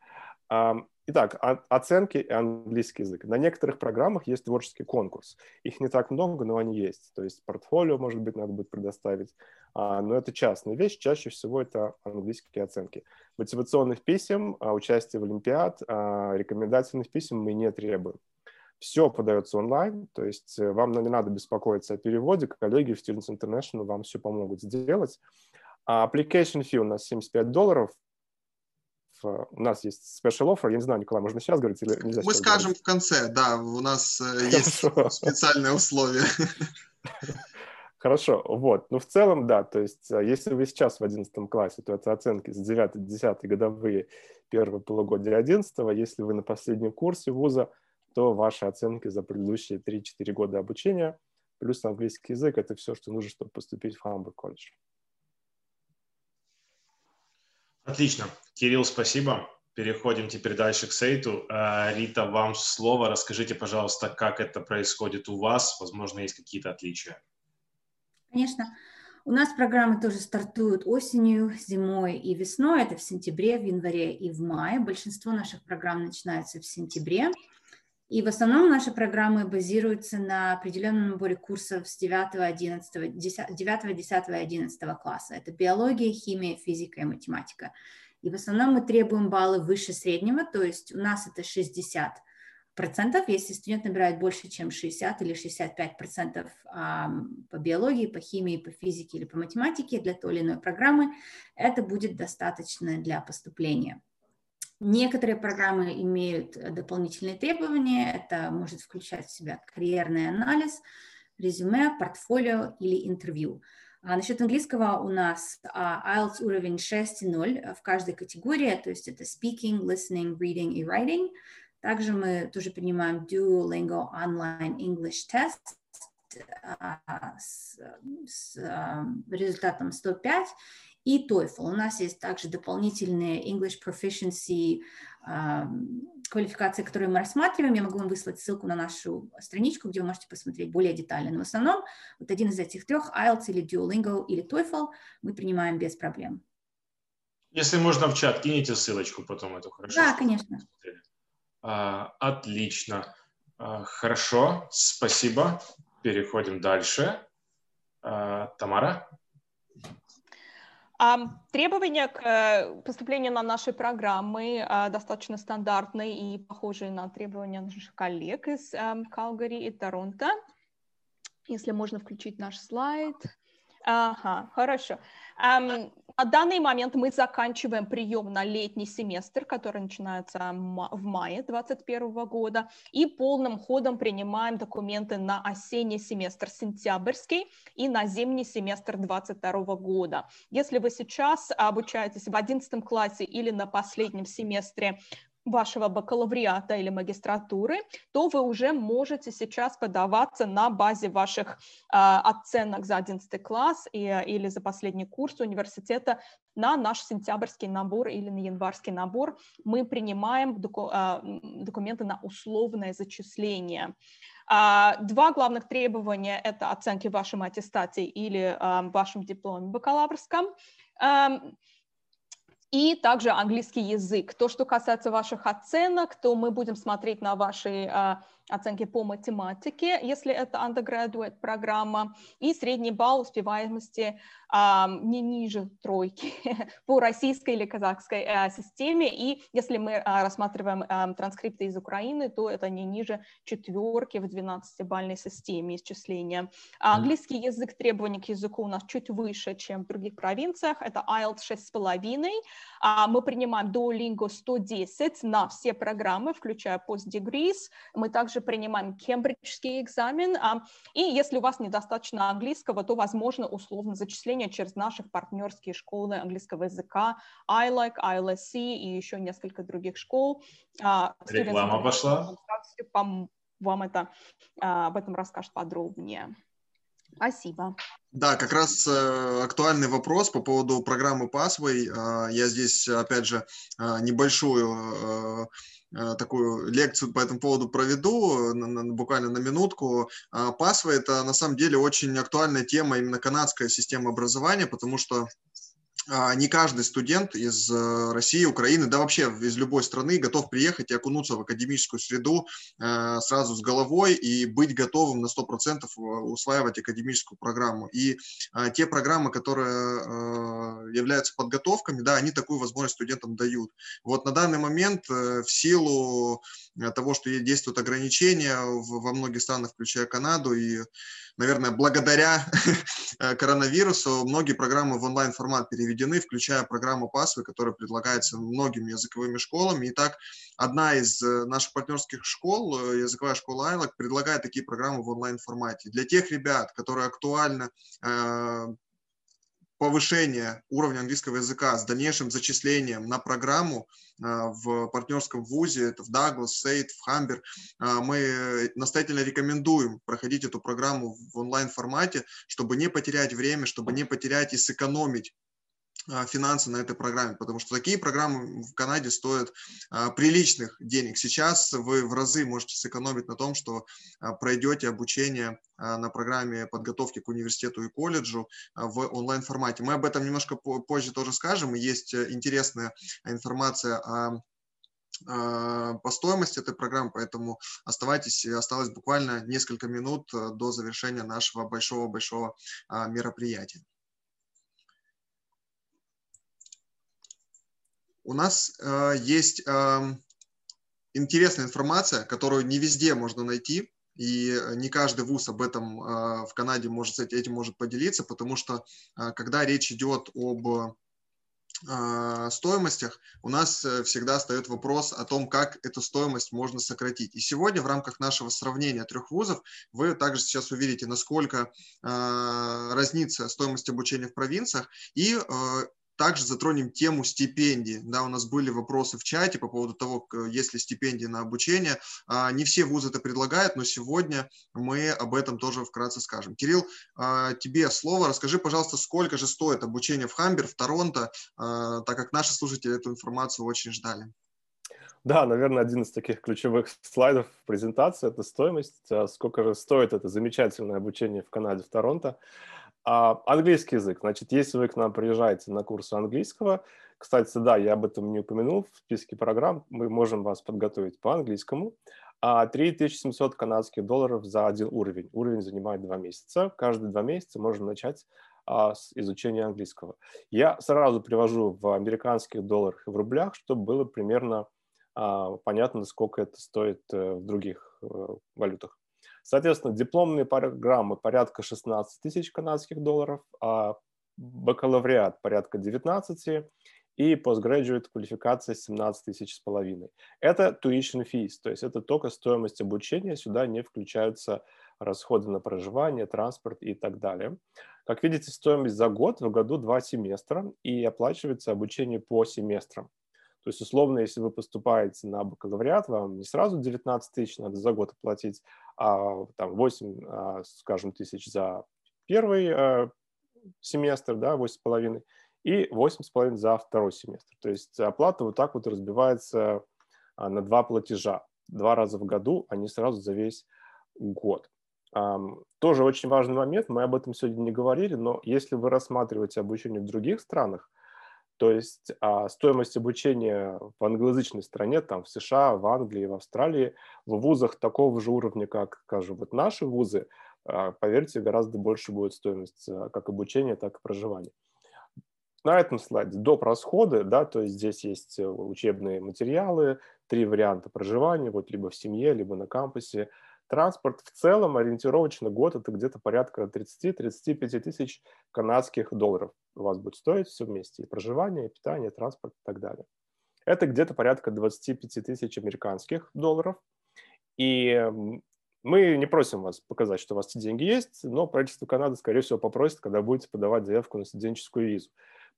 Итак, оценки и английский язык. На некоторых программах есть творческий конкурс. Их не так много, но они есть. То есть портфолио, может быть, надо будет предоставить. А, но это частная вещь. Чаще всего это английские оценки. Мотивационных писем, а, участие в Олимпиад, а, рекомендательных писем мы не требуем. Все подается онлайн, то есть э, вам не надо беспокоиться о переводе, коллеги в Students International вам все помогут сделать. Application fee у нас 75 долларов, у нас есть special offer, я не знаю, Николай, можно сейчас говорить или нельзя? Мы скажем говорить? в конце, да, у нас э, есть специальные условия. *laughs* Хорошо, вот. Ну, в целом, да, то есть э, если вы сейчас в 11 классе, то это оценки с 9-10 годовые первого полугодия 11 Если вы на последнем курсе вуза, то ваши оценки за предыдущие 3-4 года обучения плюс английский язык – это все, что нужно, чтобы поступить в Хамбург колледж. Отлично. Кирилл, спасибо. Переходим теперь дальше к Сейту. А, Рита, вам слово. Расскажите, пожалуйста, как это происходит у вас. Возможно, есть какие-то отличия. Конечно. У нас программы тоже стартуют осенью, зимой и весной. Это в сентябре, в январе и в мае. Большинство наших программ начинается в сентябре. И в основном наши программы базируются на определенном наборе курсов с 9, 11, 10, 9, 10 и 11 класса. Это биология, химия, физика и математика. И в основном мы требуем баллы выше среднего, то есть у нас это 60 процентов, если студент набирает больше, чем 60 или 65 процентов по биологии, по химии, по физике или по математике для той или иной программы, это будет достаточно для поступления. Некоторые программы имеют э, дополнительные требования. Это может включать в себя карьерный анализ, резюме, портфолио или интервью. А насчет английского у нас а, IELTS уровень 6.0 в каждой категории, то есть это speaking, listening, reading и writing. Также мы тоже принимаем Duolingo Online English Test а, с, с а, результатом 105 и TOEFL. У нас есть также дополнительные English Proficiency э, квалификации, которые мы рассматриваем. Я могу вам выслать ссылку на нашу страничку, где вы можете посмотреть более детально. Но в основном вот один из этих трех, IELTS или Duolingo или TOEFL, мы принимаем без проблем. Если можно в чат, кинете ссылочку потом эту, хорошо? Да, конечно. А, отлично. А, хорошо, спасибо. Переходим дальше. А, Тамара? Требования к э, поступлению на наши программы а, достаточно стандартные и похожие на требования наших коллег из Калгари и Торонто. Если можно включить наш слайд. Ага, хорошо. На данный момент мы заканчиваем прием на летний семестр, который начинается в мае 2021 года, и полным ходом принимаем документы на осенний семестр сентябрьский и на зимний семестр 2022 года. Если вы сейчас обучаетесь в 11 классе или на последнем семестре вашего бакалавриата или магистратуры, то вы уже можете сейчас подаваться на базе ваших э, оценок за 11 класс и, или за последний курс университета на наш сентябрьский набор или на январский набор. Мы принимаем доку, э, документы на условное зачисление. Uh, два главных требования – это оценки в вашем аттестате или в вашем дипломе бакалаврском. Uh, и также английский язык. То, что касается ваших оценок, то мы будем смотреть на ваши а, оценки по математике, если это undergraduate программа, и средний балл успеваемости а, не ниже тройки *laughs* по российской или казахской а, системе, и если мы а, рассматриваем а, транскрипты из Украины, то это не ниже четверки в 12-бальной системе исчисления. А английский язык, требования к языку у нас чуть выше, чем в других провинциях, это IELTS 6,5, а, мы принимаем Duolingo 110 на все программы, включая post-degrees, мы также принимаем кембриджский экзамен, а, и если у вас недостаточно английского, то возможно условно зачисление через наши партнерские школы английского языка, iLike, ILSC и еще несколько других школ. А, Реклама пошла. Вам это, а, об этом расскажет подробнее. Спасибо. Да, как раз э, актуальный вопрос по поводу программы. Э, я здесь, опять же, э, небольшую э, такую лекцию по этому поводу проведу, буквально на минутку. Passway – это на самом деле очень актуальная тема именно канадской системы образования, потому что а, не каждый студент из э, России, Украины, да вообще из любой страны готов приехать и окунуться в академическую среду э, сразу с головой и быть готовым на 100% э, усваивать академическую программу. И те программы, которые являются подготовками, да, они такую возможность студентам дают. Вот на данный момент в силу того, что действуют ограничения во многих странах, включая Канаду и наверное, благодаря *laughs* коронавирусу многие программы в онлайн-формат переведены, включая программу Пасвы, которая предлагается многими языковыми школами. Итак, одна из наших партнерских школ, языковая школа Айлок, предлагает такие программы в онлайн-формате. Для тех ребят, которые актуально повышение уровня английского языка с дальнейшим зачислением на программу а, в партнерском вузе, это в Даглас, Сейт, в Хамбер, а, мы настоятельно рекомендуем проходить эту программу в онлайн-формате, чтобы не потерять время, чтобы не потерять и сэкономить финансы на этой программе, потому что такие программы в Канаде стоят а, приличных денег. Сейчас вы в разы можете сэкономить на том, что а, пройдете обучение на программе подготовки к университету и колледжу в онлайн-формате. Мы об этом немножко позже тоже скажем. Есть э, интересная информация о по стоимости этой программы, поэтому оставайтесь, осталось буквально несколько минут э, до завершения нашего большого-большого мероприятия. У нас э, есть э, интересная информация, которую не везде можно найти, и не каждый вуз об этом э, в Канаде может этим может поделиться, потому что э, когда речь идет об э, стоимостях, у нас э, всегда встает вопрос о том, как эту стоимость можно сократить. И сегодня в рамках нашего сравнения трех вузов вы также сейчас увидите, насколько э, разнится стоимость обучения в провинциях и э, также затронем тему стипендий. Да, у нас были вопросы в чате по поводу того, есть ли стипендии на обучение. А, не все вузы это предлагают, но сегодня мы об этом тоже вкратце скажем. Кирилл, а, тебе слово. Расскажи, пожалуйста, сколько же стоит обучение в Хамбер, в Торонто, а, так как наши слушатели эту информацию очень ждали. Да, наверное, один из таких ключевых слайдов презентации – это стоимость. Сколько же стоит это замечательное обучение в Канаде, в Торонто. А, английский язык. Значит, если вы к нам приезжаете на курсы английского, кстати, да, я об этом не упомянул в списке программ, мы можем вас подготовить по английскому. А 3700 канадских долларов за один уровень. Уровень занимает два месяца. Каждые два месяца можно начать а, с изучения английского. Я сразу привожу в американских долларах и в рублях, чтобы было примерно а, понятно, сколько это стоит э, в других э, валютах. Соответственно, дипломные программы порядка 16 тысяч канадских долларов, а бакалавриат порядка 19 и postgraduate квалификация 17 тысяч с половиной. Это tuition fees, то есть это только стоимость обучения, сюда не включаются расходы на проживание, транспорт и так далее. Как видите, стоимость за год, в году два семестра, и оплачивается обучение по семестрам. То есть, условно, если вы поступаете на бакалавриат, вам не сразу 19 тысяч надо за год оплатить, а там 8, а, скажем, тысяч за первый э, семестр, да, 8,5, и 8,5 за второй семестр. То есть оплата вот так вот разбивается а, на два платежа. Два раза в году, а не сразу за весь год. Тоже очень важный момент, мы об этом сегодня не говорили, но если вы рассматриваете обучение в других странах, то есть а, стоимость обучения в англоязычной стране, там в США, в Англии, в Австралии, в вузах такого же уровня, как, скажем, вот наши вузы, а, поверьте, гораздо больше будет стоимость а, как обучения, так и проживания. На этом слайде доп. расходы, да, то есть здесь есть э, учебные материалы, три варианта проживания, вот либо в семье, либо на кампусе, Транспорт в целом ориентировочно год это где-то порядка 30-35 тысяч канадских долларов у вас будет стоить все вместе. И проживание, и питание, и транспорт и так далее. Это где-то порядка 25 тысяч американских долларов. И мы не просим вас показать, что у вас эти деньги есть, но правительство Канады, скорее всего, попросит, когда будете подавать заявку на студенческую визу.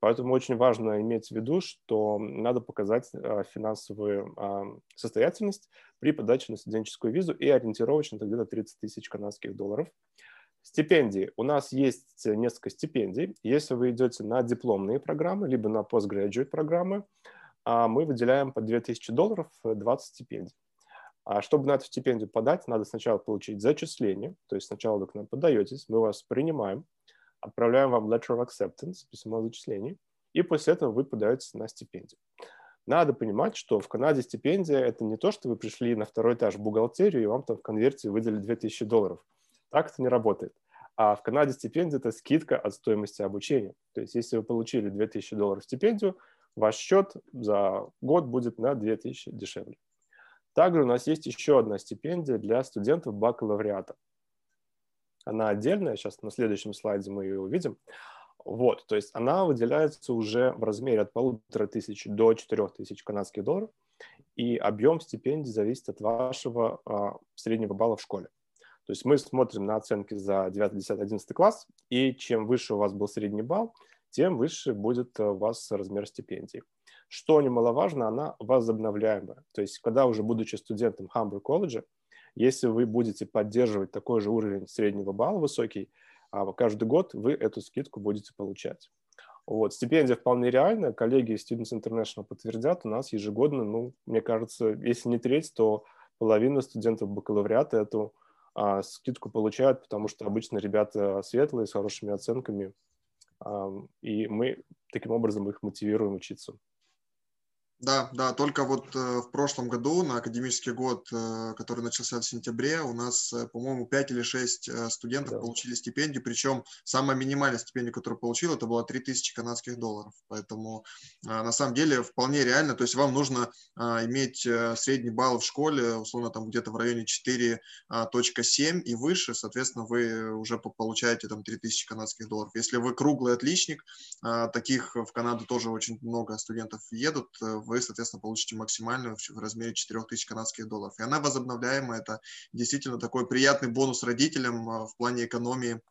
Поэтому очень важно иметь в виду, что надо показать а, финансовую а, состоятельность при подаче на студенческую визу и ориентировочно это где-то 30 тысяч канадских долларов. Стипендии. У нас есть несколько стипендий. Если вы идете на дипломные программы, либо на postgraduate программы, а, мы выделяем по 2000 долларов 20 стипендий. А чтобы на эту стипендию подать, надо сначала получить зачисление, то есть сначала вы к нам подаетесь, мы вас принимаем, отправляем вам letter of acceptance, письмо о зачислении, и после этого вы подаетесь на стипендию. Надо понимать, что в Канаде стипендия – это не то, что вы пришли на второй этаж в бухгалтерию, и вам там в конверте выдали 2000 долларов. Так это не работает. А в Канаде стипендия – это скидка от стоимости обучения. То есть если вы получили 2000 долларов стипендию, ваш счет за год будет на 2000 дешевле. Также у нас есть еще одна стипендия для студентов бакалавриата. Она отдельная, сейчас на следующем слайде мы ее увидим. Вот, то есть она выделяется уже в размере от полутора тысяч до четырех тысяч канадских долларов, и объем стипендий зависит от вашего а, среднего балла в школе. То есть мы смотрим на оценки за 9, 10, 11 класс, и чем выше у вас был средний балл, тем выше будет у вас размер стипендии. Что немаловажно, она возобновляемая. То есть когда уже будучи студентом Хамбург колледжа, если вы будете поддерживать такой же уровень среднего балла высокий, а каждый год вы эту скидку будете получать. Вот. Стипендия вполне реальная. Коллеги Students International подтвердят, у нас ежегодно, ну, мне кажется, если не треть, то половина студентов бакалавриата эту а, скидку получают, потому что обычно ребята светлые, с хорошими оценками, а, и мы таким образом их мотивируем учиться. Да, да, только вот э, в прошлом году, на академический год, э, который начался в сентябре, у нас, э, по-моему, 5 или 6 э, студентов да. получили стипендию, причем самая минимальная стипендия, которую получил, это была 3000 канадских долларов. Поэтому на самом деле вполне реально, то есть вам нужно э, иметь средний балл в школе, условно там где-то в районе 4.7 э, и выше, соответственно, вы уже получаете там 3000 канадских долларов. Если вы круглый отличник, э, таких в Канаду тоже очень много студентов едут, э, вы, соответственно, получите максимальную в размере 4000 канадских долларов. И она возобновляемая. Это действительно такой приятный бонус родителям а, в плане экономии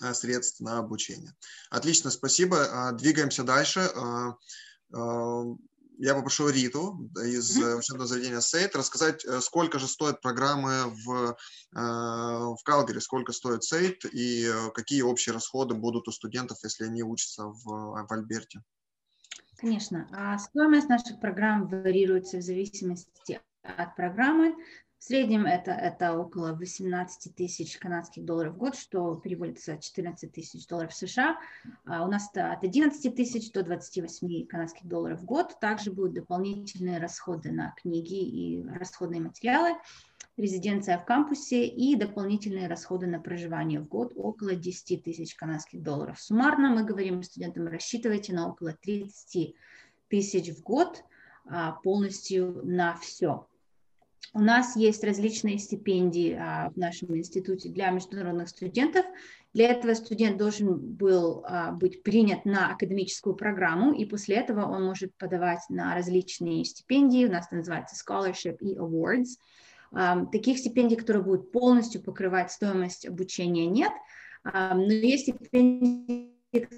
а, средств на обучение. Отлично, спасибо. А, двигаемся дальше. Я попрошу Риту из учебного заведения Сейт рассказать, э, сколько же стоят программы в, в Калгари, сколько стоит Сейт и э, какие общие расходы будут у студентов, если они учатся в, в Альберте. Конечно. А стоимость наших программ варьируется в зависимости от программы. В среднем это, это около 18 тысяч канадских долларов в год, что переводится 14 тысяч долларов США. А у нас это от 11 тысяч до 28 канадских долларов в год. Также будут дополнительные расходы на книги и расходные материалы резиденция в кампусе и дополнительные расходы на проживание в год около 10 тысяч канадских долларов. Суммарно мы говорим студентам, рассчитывайте на около 30 тысяч в год а, полностью на все. У нас есть различные стипендии а, в нашем институте для международных студентов. Для этого студент должен был а, быть принят на академическую программу, и после этого он может подавать на различные стипендии. У нас это называется scholarship и awards. Таких стипендий, которые будут полностью покрывать стоимость обучения, нет. Но есть стипендии,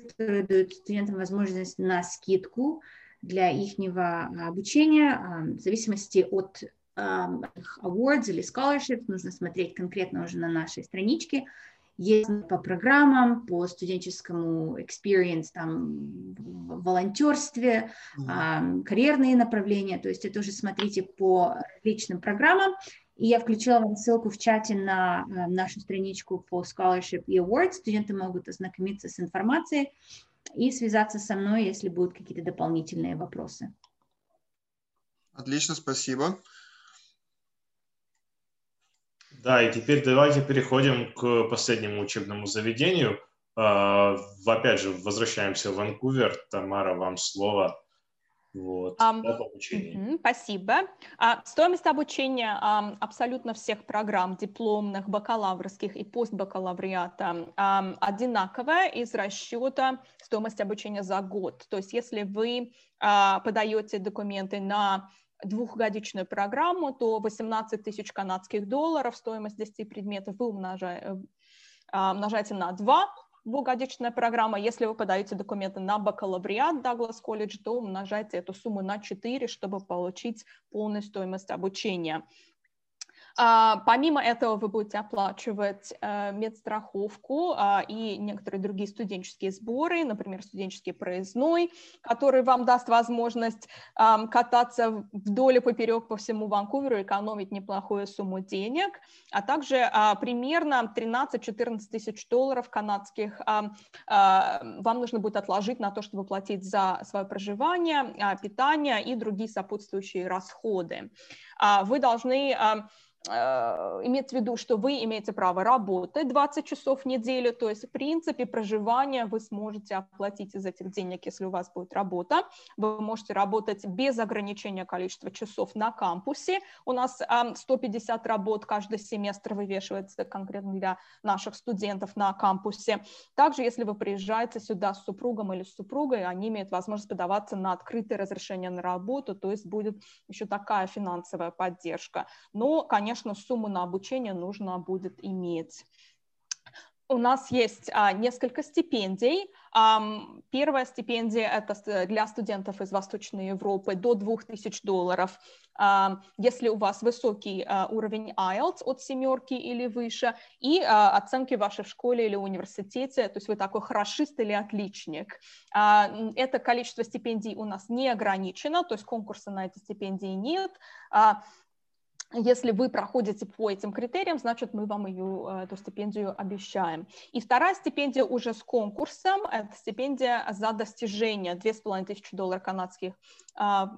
которые дают студентам возможность на скидку для их обучения в зависимости от awards или scholarships, нужно смотреть конкретно уже на нашей страничке. Есть по программам, по студенческому experience, там, волонтерстве, mm-hmm. карьерные направления, то есть это уже смотрите по различным программам. И я включила вам ссылку в чате на э, нашу страничку по Scholarship и Awards. Студенты могут ознакомиться с информацией и связаться со мной, если будут какие-то дополнительные вопросы. Отлично, спасибо. Да, и теперь давайте переходим к последнему учебному заведению. А, опять же, возвращаемся в Ванкувер. Тамара, вам слово. Вот, um, uh-huh, спасибо. А, стоимость обучения а, абсолютно всех программ дипломных, бакалаврских и постбакалавриата а, одинаковая из расчета стоимости обучения за год. То есть если вы а, подаете документы на двухгодичную программу, то 18 тысяч канадских долларов стоимость 10 предметов вы умножаете, а, умножаете на 2, двухгодичная программа. Если вы подаете документы на бакалавриат Douglas College, то умножайте эту сумму на 4, чтобы получить полную стоимость обучения. А, помимо этого вы будете оплачивать э, медстраховку а, и некоторые другие студенческие сборы, например, студенческий проездной, который вам даст возможность кататься вдоль и поперек по всему Ванкуверу, экономить неплохую сумму денег, а также а, примерно 13-14 тысяч долларов канадских вам нужно будет отложить на то, чтобы платить за свое проживание, питание и другие сопутствующие расходы. Вы должны Э, имеется в виду, что вы имеете право работать 20 часов в неделю, то есть, в принципе, проживание вы сможете оплатить из этих денег, если у вас будет работа. Вы можете работать без ограничения количества часов на кампусе. У нас 150 работ каждый семестр вывешивается конкретно для наших студентов на кампусе. Также, если вы приезжаете сюда с супругом или с супругой, они имеют возможность подаваться на открытое разрешение на работу, то есть будет еще такая финансовая поддержка. Но, конечно, конечно, сумму на обучение нужно будет иметь. У нас есть а, несколько стипендий. А, первая стипендия – это для студентов из Восточной Европы до 2000 долларов. А, если у вас высокий а, уровень IELTS от семерки или выше, и а, оценки ваши в школе или университете, то есть вы такой хорошист или отличник. А, это количество стипендий у нас не ограничено, то есть конкурса на эти стипендии нет. Если вы проходите по этим критериям, значит, мы вам ее, э, эту стипендию обещаем. И вторая стипендия уже с конкурсом, это стипендия за достижение, 2500 долларов канадских а,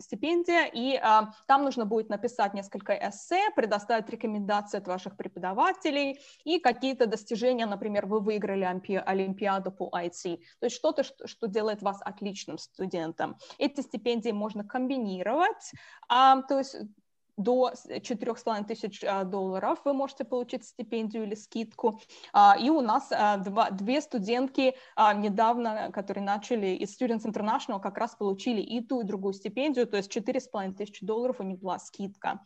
стипендия, и а, там нужно будет написать несколько эссе, предоставить рекомендации от ваших преподавателей и какие-то достижения, например, вы выиграли Олимпиаду по IT, то есть что-то, что, что делает вас отличным студентом. Эти стипендии можно комбинировать, а, то есть до 4,5 тысяч а, долларов вы можете получить стипендию или скидку. А, и у нас а, два, две студентки недавно, которые начали из Students International, как раз получили и ту, и другую стипендию, то есть 4,5 тысячи долларов у них была скидка.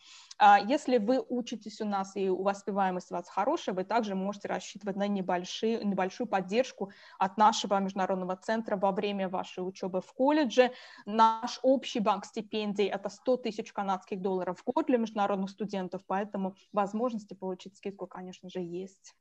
Если вы учитесь у нас и у вас успеваемость у вас хорошая, вы также можете рассчитывать на небольшие, небольшую поддержку от нашего международного центра во время вашей учебы в колледже. Наш общий банк стипендий – это 100 тысяч канадских долларов в год, для международных студентов, поэтому возможности получить скидку, конечно же, есть.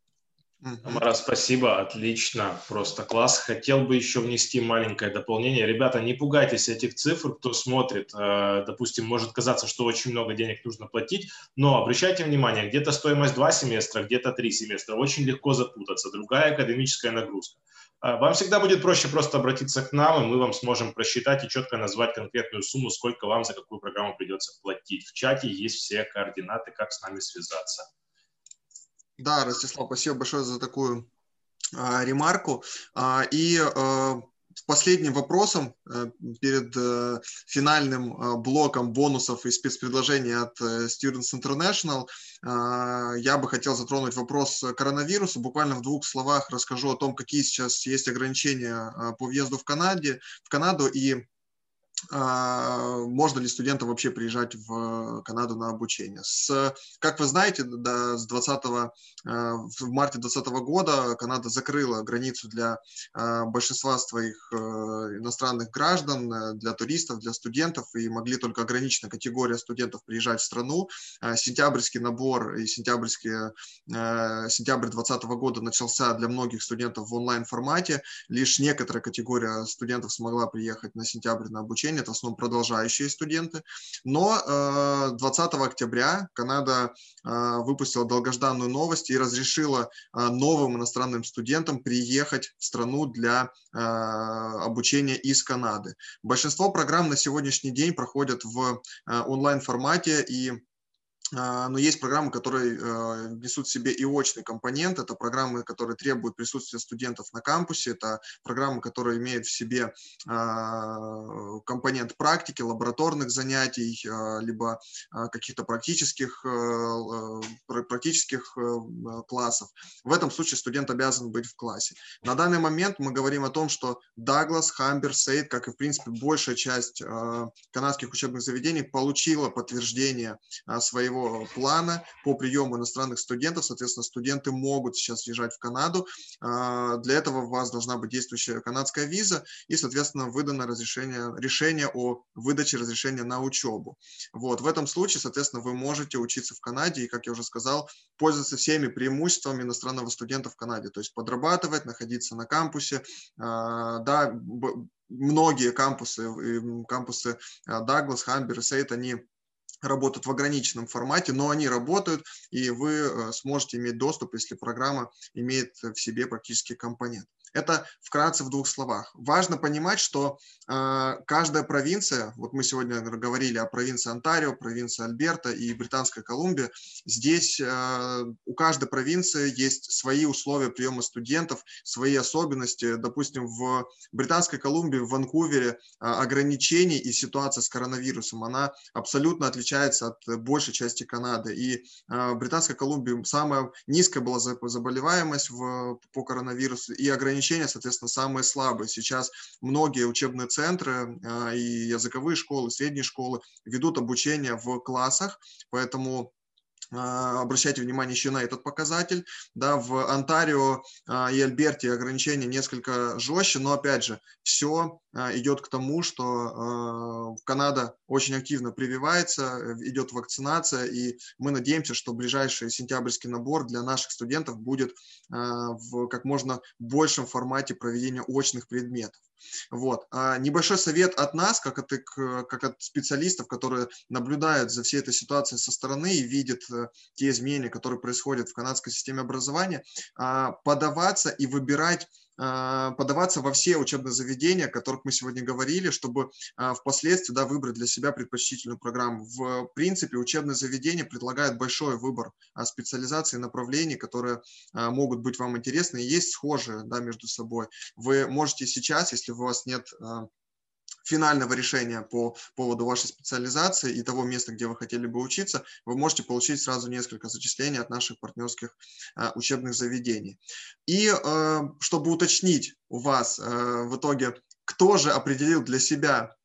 Мара, спасибо, отлично, просто класс. Хотел бы еще внести маленькое дополнение. Ребята, не пугайтесь этих цифр, кто смотрит. Э, допустим, может казаться, что очень много денег нужно платить, но обращайте внимание, где-то стоимость два семестра, где-то три семестра. Очень легко запутаться. Другая академическая нагрузка. Э, вам всегда будет проще просто обратиться к нам, и мы вам сможем просчитать и четко назвать конкретную сумму, сколько вам за какую программу придется платить. В чате есть все координаты, как с нами связаться. Да, Ростислав, спасибо большое за такую а, ремарку. А, и а, последним вопросом э, перед э, финальным э, блоком бонусов и спецпредложений от Students International я бы хотел затронуть вопрос коронавируса. Буквально в двух словах расскажу о том, какие сейчас есть ограничения по въезду в, Канаде, в Канаду и можно ли студентам вообще приезжать в Канаду на обучение. С, как вы знаете, до, с 20 а, в марте 2020 года Канада закрыла границу для а, большинства своих иностранных граждан, э, для туристов, для студентов, и могли только ограниченная категория студентов приезжать в страну. Сентябрьский набор и сентябрьский, сентябрь 2020 года начался для многих студентов в онлайн-формате. Лишь некоторая категория студентов смогла приехать на сентябрь на обучение обучения, это в основном продолжающие студенты. Но 20 э, октября Канада э, выпустила долгожданную новость и разрешила э, новым иностранным студентам приехать в страну для обучения из Канады. Большинство программ на сегодняшний день проходят в онлайн-формате и но есть программы, которые э, несут в себе и очный компонент. Это программы, которые требуют присутствия студентов на кампусе. Это программы, которые имеют в себе а, компонент практики, лабораторных занятий, а, либо каких-то практических, э, практических э, классов. В этом случае студент обязан быть в классе. На данный момент мы говорим о том, что Даглас, Хамбер, Сейд, как и, в принципе, большая часть канадских учебных заведений получила подтверждение своего своего плана по приему иностранных студентов. Соответственно, студенты могут сейчас въезжать в Канаду. А, для этого у вас должна быть действующая канадская виза и, соответственно, выдано разрешение, решение о выдаче разрешения на учебу. Вот. В этом случае, соответственно, вы можете учиться в Канаде и, как я уже сказал, пользоваться всеми преимуществами иностранного студента в Канаде, то есть подрабатывать, находиться на кампусе. А, да, многие кампусы, кампусы Даглас, Хамбер Сейт, они работают в ограниченном формате, но они работают, и вы э, сможете иметь доступ, если программа имеет в себе практический компонент. Это вкратце в двух словах. Важно понимать, что э, каждая провинция, вот мы сегодня говорили о провинции Онтарио, провинции Альберта и Британской Колумбии, здесь э, у каждой провинции есть свои условия приема студентов, свои особенности. Допустим, в Британской Колумбии, в Ванкувере э, ограничений и ситуация с коронавирусом, она абсолютно отличается от большей части Канады. И э, Британской Колумбии самая низкая была заболеваемость в, по коронавирусу и ограничения, соответственно, самые слабые. Сейчас многие учебные центры э, и языковые школы, средние школы ведут обучение в классах, поэтому а, обращайте внимание еще на этот показатель. Да, в Онтарио а, и Альберте ограничения несколько жестче, но опять же, все а, идет к тому, что Канада очень активно прививается, идет вакцинация, и мы надеемся, что ближайший сентябрьский набор для наших студентов будет в как можно большем формате проведения очных предметов. Вот. А небольшой совет от нас, как от, как от специалистов, которые наблюдают за всей этой ситуацией со стороны и видят э, те изменения, которые происходят в канадской системе образования, а, подаваться и выбирать а, подаваться во все учебные заведения, о которых мы сегодня говорили, чтобы а, впоследствии да, выбрать для себя предпочтительную программу. В принципе, учебные заведения предлагают большой выбор специализаций и направлений, которые могут быть вам интересны и есть схожие да, между собой. Вы можете сейчас, если у вас нет финального решения по поводу вашей специализации и того места, где вы хотели бы учиться, вы можете получить сразу несколько зачислений от наших партнерских а, учебных заведений. И а, чтобы уточнить у вас а, в итоге, кто же определил для себя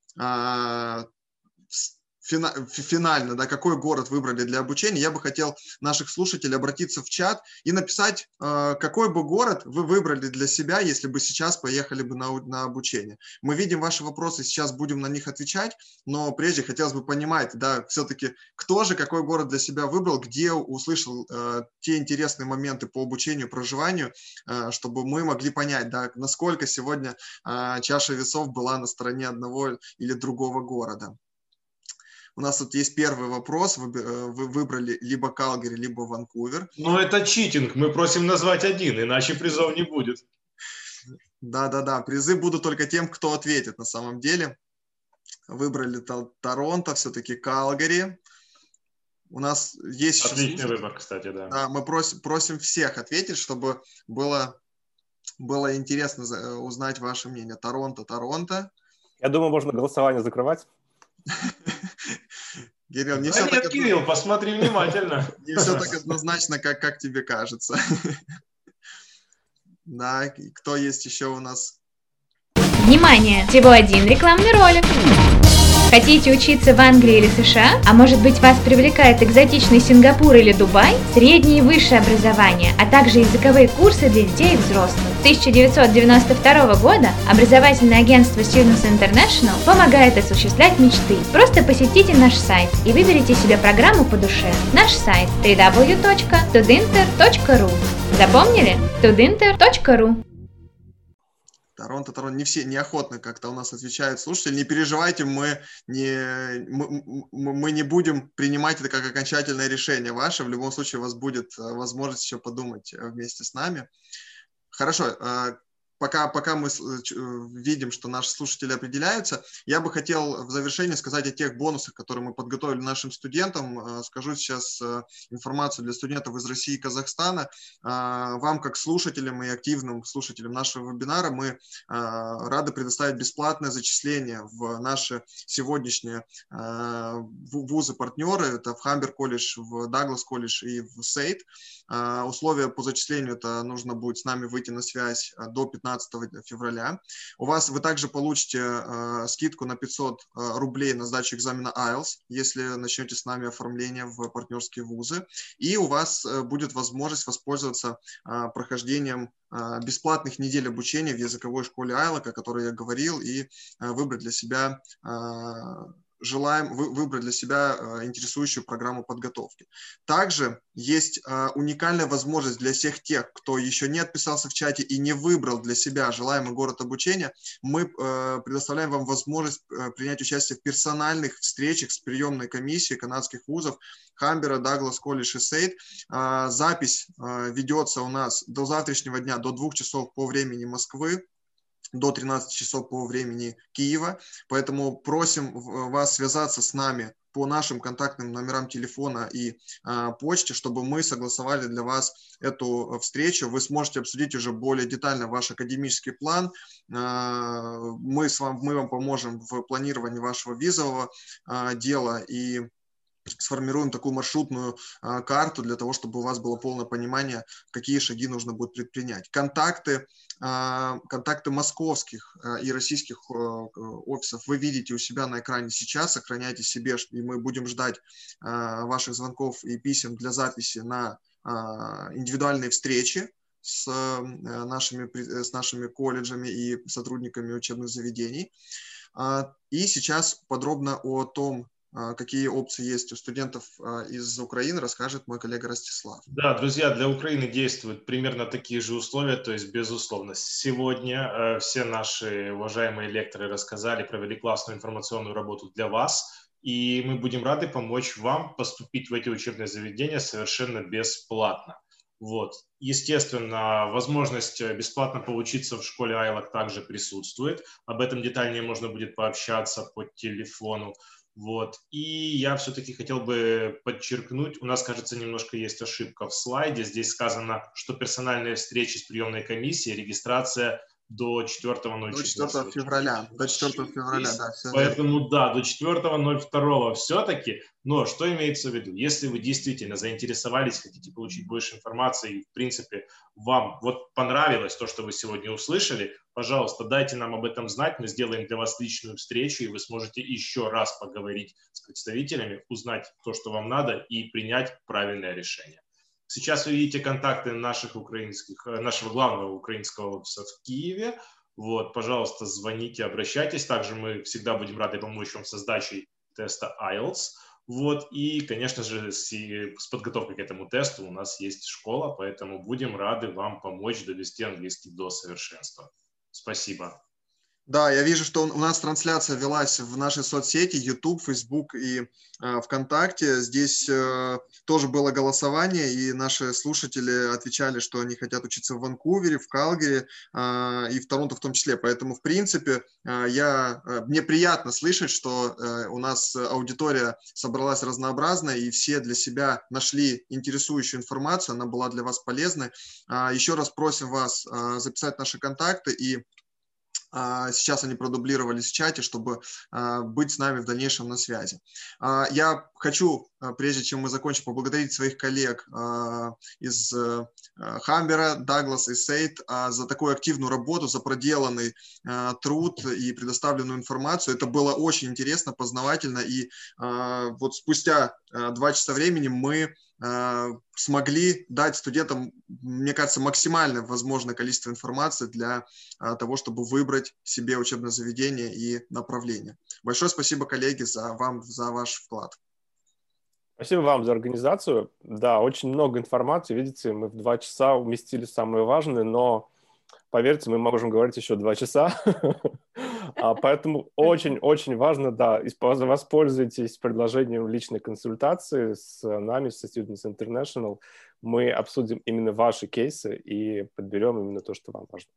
финально, да, какой город выбрали для обучения, я бы хотел наших слушателей обратиться в чат и написать, э, какой бы город вы выбрали для себя, если бы сейчас поехали бы на, на обучение. Мы видим ваши вопросы, сейчас будем на них отвечать, но прежде хотелось бы понимать, да, все-таки, кто же какой город для себя выбрал, где услышал э, те интересные моменты по обучению, проживанию, э, чтобы мы могли понять, да, насколько сегодня э, чаша весов была на стороне одного или другого города. У нас тут есть первый вопрос. Вы, э, вы выбрали либо Калгари, либо Ванкувер. Ну, это читинг. Мы просим назвать один, иначе призов не будет. Да-да-да, призы будут только тем, кто ответит на самом деле. Выбрали Торонто, все-таки Калгари. У нас есть... Отличный выбор, кстати, да. Да, мы просим, просим всех ответить, чтобы было, было интересно узнать ваше мнение. Торонто, Торонто. Я думаю, можно голосование закрывать. *laughs* Кирилл, не да все нет, так... Кирилл, посмотри внимательно. *laughs* Не все так однозначно, как, как тебе кажется. *laughs* Да, кто есть еще у нас? Внимание! Всего один рекламный ролик. Хотите учиться в Англии или США? А может быть вас привлекает экзотичный Сингапур или Дубай? Среднее и высшее образование, а также языковые курсы для детей и взрослых. С 1992 года образовательное агентство Students International помогает осуществлять мечты. Просто посетите наш сайт и выберите себе программу по душе. Наш сайт www.tudinter.ru Запомнили? tudinter.ru Торонто, Торонто, не все неохотно как-то у нас отвечают слушатели. Не переживайте, мы не, мы, мы не будем принимать это как окончательное решение ваше. В любом случае у вас будет э, возможность еще подумать э, вместе с нами. Хорошо, э, пока, пока мы э, видим, что наши слушатели определяются, я бы хотел в завершении сказать о тех бонусах, которые мы подготовили нашим студентам. Э, скажу сейчас э, информацию для студентов из России и Казахстана. Вам, как слушателям и активным слушателям нашего вебинара, мы рады предоставить бесплатное зачисление в наши сегодняшние вузы-партнеры. Это в Хамбер колледж, в Даглас колледж и в Сейт. Условия по зачислению – это нужно будет с нами выйти на связь до 15 15 февраля. У вас вы также получите э, скидку на 500 э, рублей на сдачу экзамена IELTS, если начнете с нами оформление в партнерские вузы. И у вас э, будет возможность воспользоваться э, прохождением э, бесплатных недель обучения в языковой школе IELTS, о которой я говорил, и э, выбрать для себя желаем вы, выбрать для себя э, интересующую программу подготовки. Также есть э, уникальная возможность для всех тех, кто еще не отписался в чате и не выбрал для себя желаемый город обучения. Мы э, предоставляем вам возможность принять участие в персональных встречах с приемной комиссией канадских вузов Хамбера, Даглас, Колледж и Сейд. Запись ведется у нас до завтрашнего дня, до двух часов по времени Москвы до 13 часов по времени Киева. Поэтому просим вас связаться с нами по нашим контактным номерам телефона и э, почте, чтобы мы согласовали для вас эту встречу. Вы сможете обсудить уже более детально ваш академический план. Э, мы, с вами, мы вам поможем в планировании вашего визового э, дела и сформируем такую маршрутную а, карту для того, чтобы у вас было полное понимание, какие шаги нужно будет предпринять. Контакты, а, контакты московских а, и российских а, офисов вы видите у себя на экране сейчас, сохраняйте себе, и мы будем ждать а, ваших звонков и писем для записи на а, индивидуальные встречи с нашими, с нашими колледжами и сотрудниками учебных заведений. И сейчас подробно о том, какие опции есть у студентов а, из Украины, расскажет мой коллега Ростислав. Да, друзья, для Украины действуют примерно такие же условия, то есть, безусловно, сегодня э, все наши уважаемые лекторы рассказали, провели классную информационную работу для вас, и мы будем рады помочь вам поступить в эти учебные заведения совершенно бесплатно. Вот. Естественно, возможность бесплатно поучиться в школе Айлок также присутствует. Об этом детальнее можно будет пообщаться по телефону. Вот. И я все-таки хотел бы подчеркнуть, у нас, кажется, немножко есть ошибка в слайде. Здесь сказано, что персональные встречи с приемной комиссией, регистрация до 4.04. До 4 февраля. До 4 февраля, да. Поэтому да, до 4.02 все-таки. Но что имеется в виду? Если вы действительно заинтересовались, хотите получить больше информации, и в принципе вам вот понравилось то, что вы сегодня услышали, пожалуйста, дайте нам об этом знать, мы сделаем для вас личную встречу, и вы сможете еще раз поговорить с представителями, узнать то, что вам надо, и принять правильное решение. Сейчас вы видите контакты наших украинских, э, нашего главного украинского офиса в Киеве. Вот, пожалуйста, звоните, обращайтесь. Также мы всегда будем рады помочь вам с сдачей теста IELTS. Вот, и, конечно же, с, с подготовкой к этому тесту у нас есть школа, поэтому будем рады вам помочь довести английский до совершенства. Спасибо. Да, я вижу, что у нас трансляция велась в нашей соцсети YouTube, Facebook и э, ВКонтакте. Здесь э, тоже было голосование, и наши слушатели отвечали, что они хотят учиться в Ванкувере, в Калгари э, и в Торонто в том числе. Поэтому, в принципе, э, я, э, мне приятно слышать, что э, у нас аудитория собралась разнообразная, и все для себя нашли интересующую информацию, она была для вас полезной. Э, еще раз просим вас э, записать наши контакты и сейчас они продублировались в чате, чтобы а, быть с нами в дальнейшем на связи. А, я хочу, прежде чем мы закончим, поблагодарить своих коллег из э, Хамбера, Даглас и Сейт за такую активную работу, за проделанный труд и предоставленную информацию. Это было очень интересно, познавательно. И вот спустя два часа времени мы смогли дать студентам, мне кажется, максимальное возможное количество информации для э, того, чтобы выбрать себе учебное заведение и направление. Большое спасибо, коллеги, за вам, за ваш вклад. Спасибо вам за организацию. Да, очень много информации. Видите, мы в два часа уместили самое важное, но поверьте, мы можем говорить еще два часа. *laughs* А, поэтому очень-очень важно, да, воспользуйтесь предложением личной консультации с нами, со Students International. Мы обсудим именно ваши кейсы и подберем именно то, что вам важно.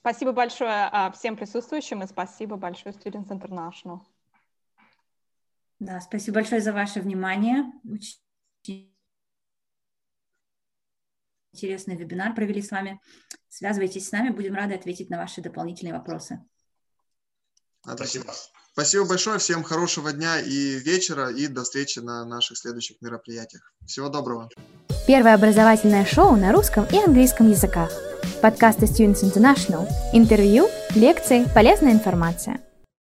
Спасибо большое а, всем присутствующим и спасибо большое Students International. Да, спасибо большое за ваше внимание интересный вебинар провели с вами. Связывайтесь с нами, будем рады ответить на ваши дополнительные вопросы. Спасибо. Спасибо большое, всем хорошего дня и вечера, и до встречи на наших следующих мероприятиях. Всего доброго. Первое образовательное шоу на русском и английском языках. Подкасты Students International. Интервью, лекции, полезная информация.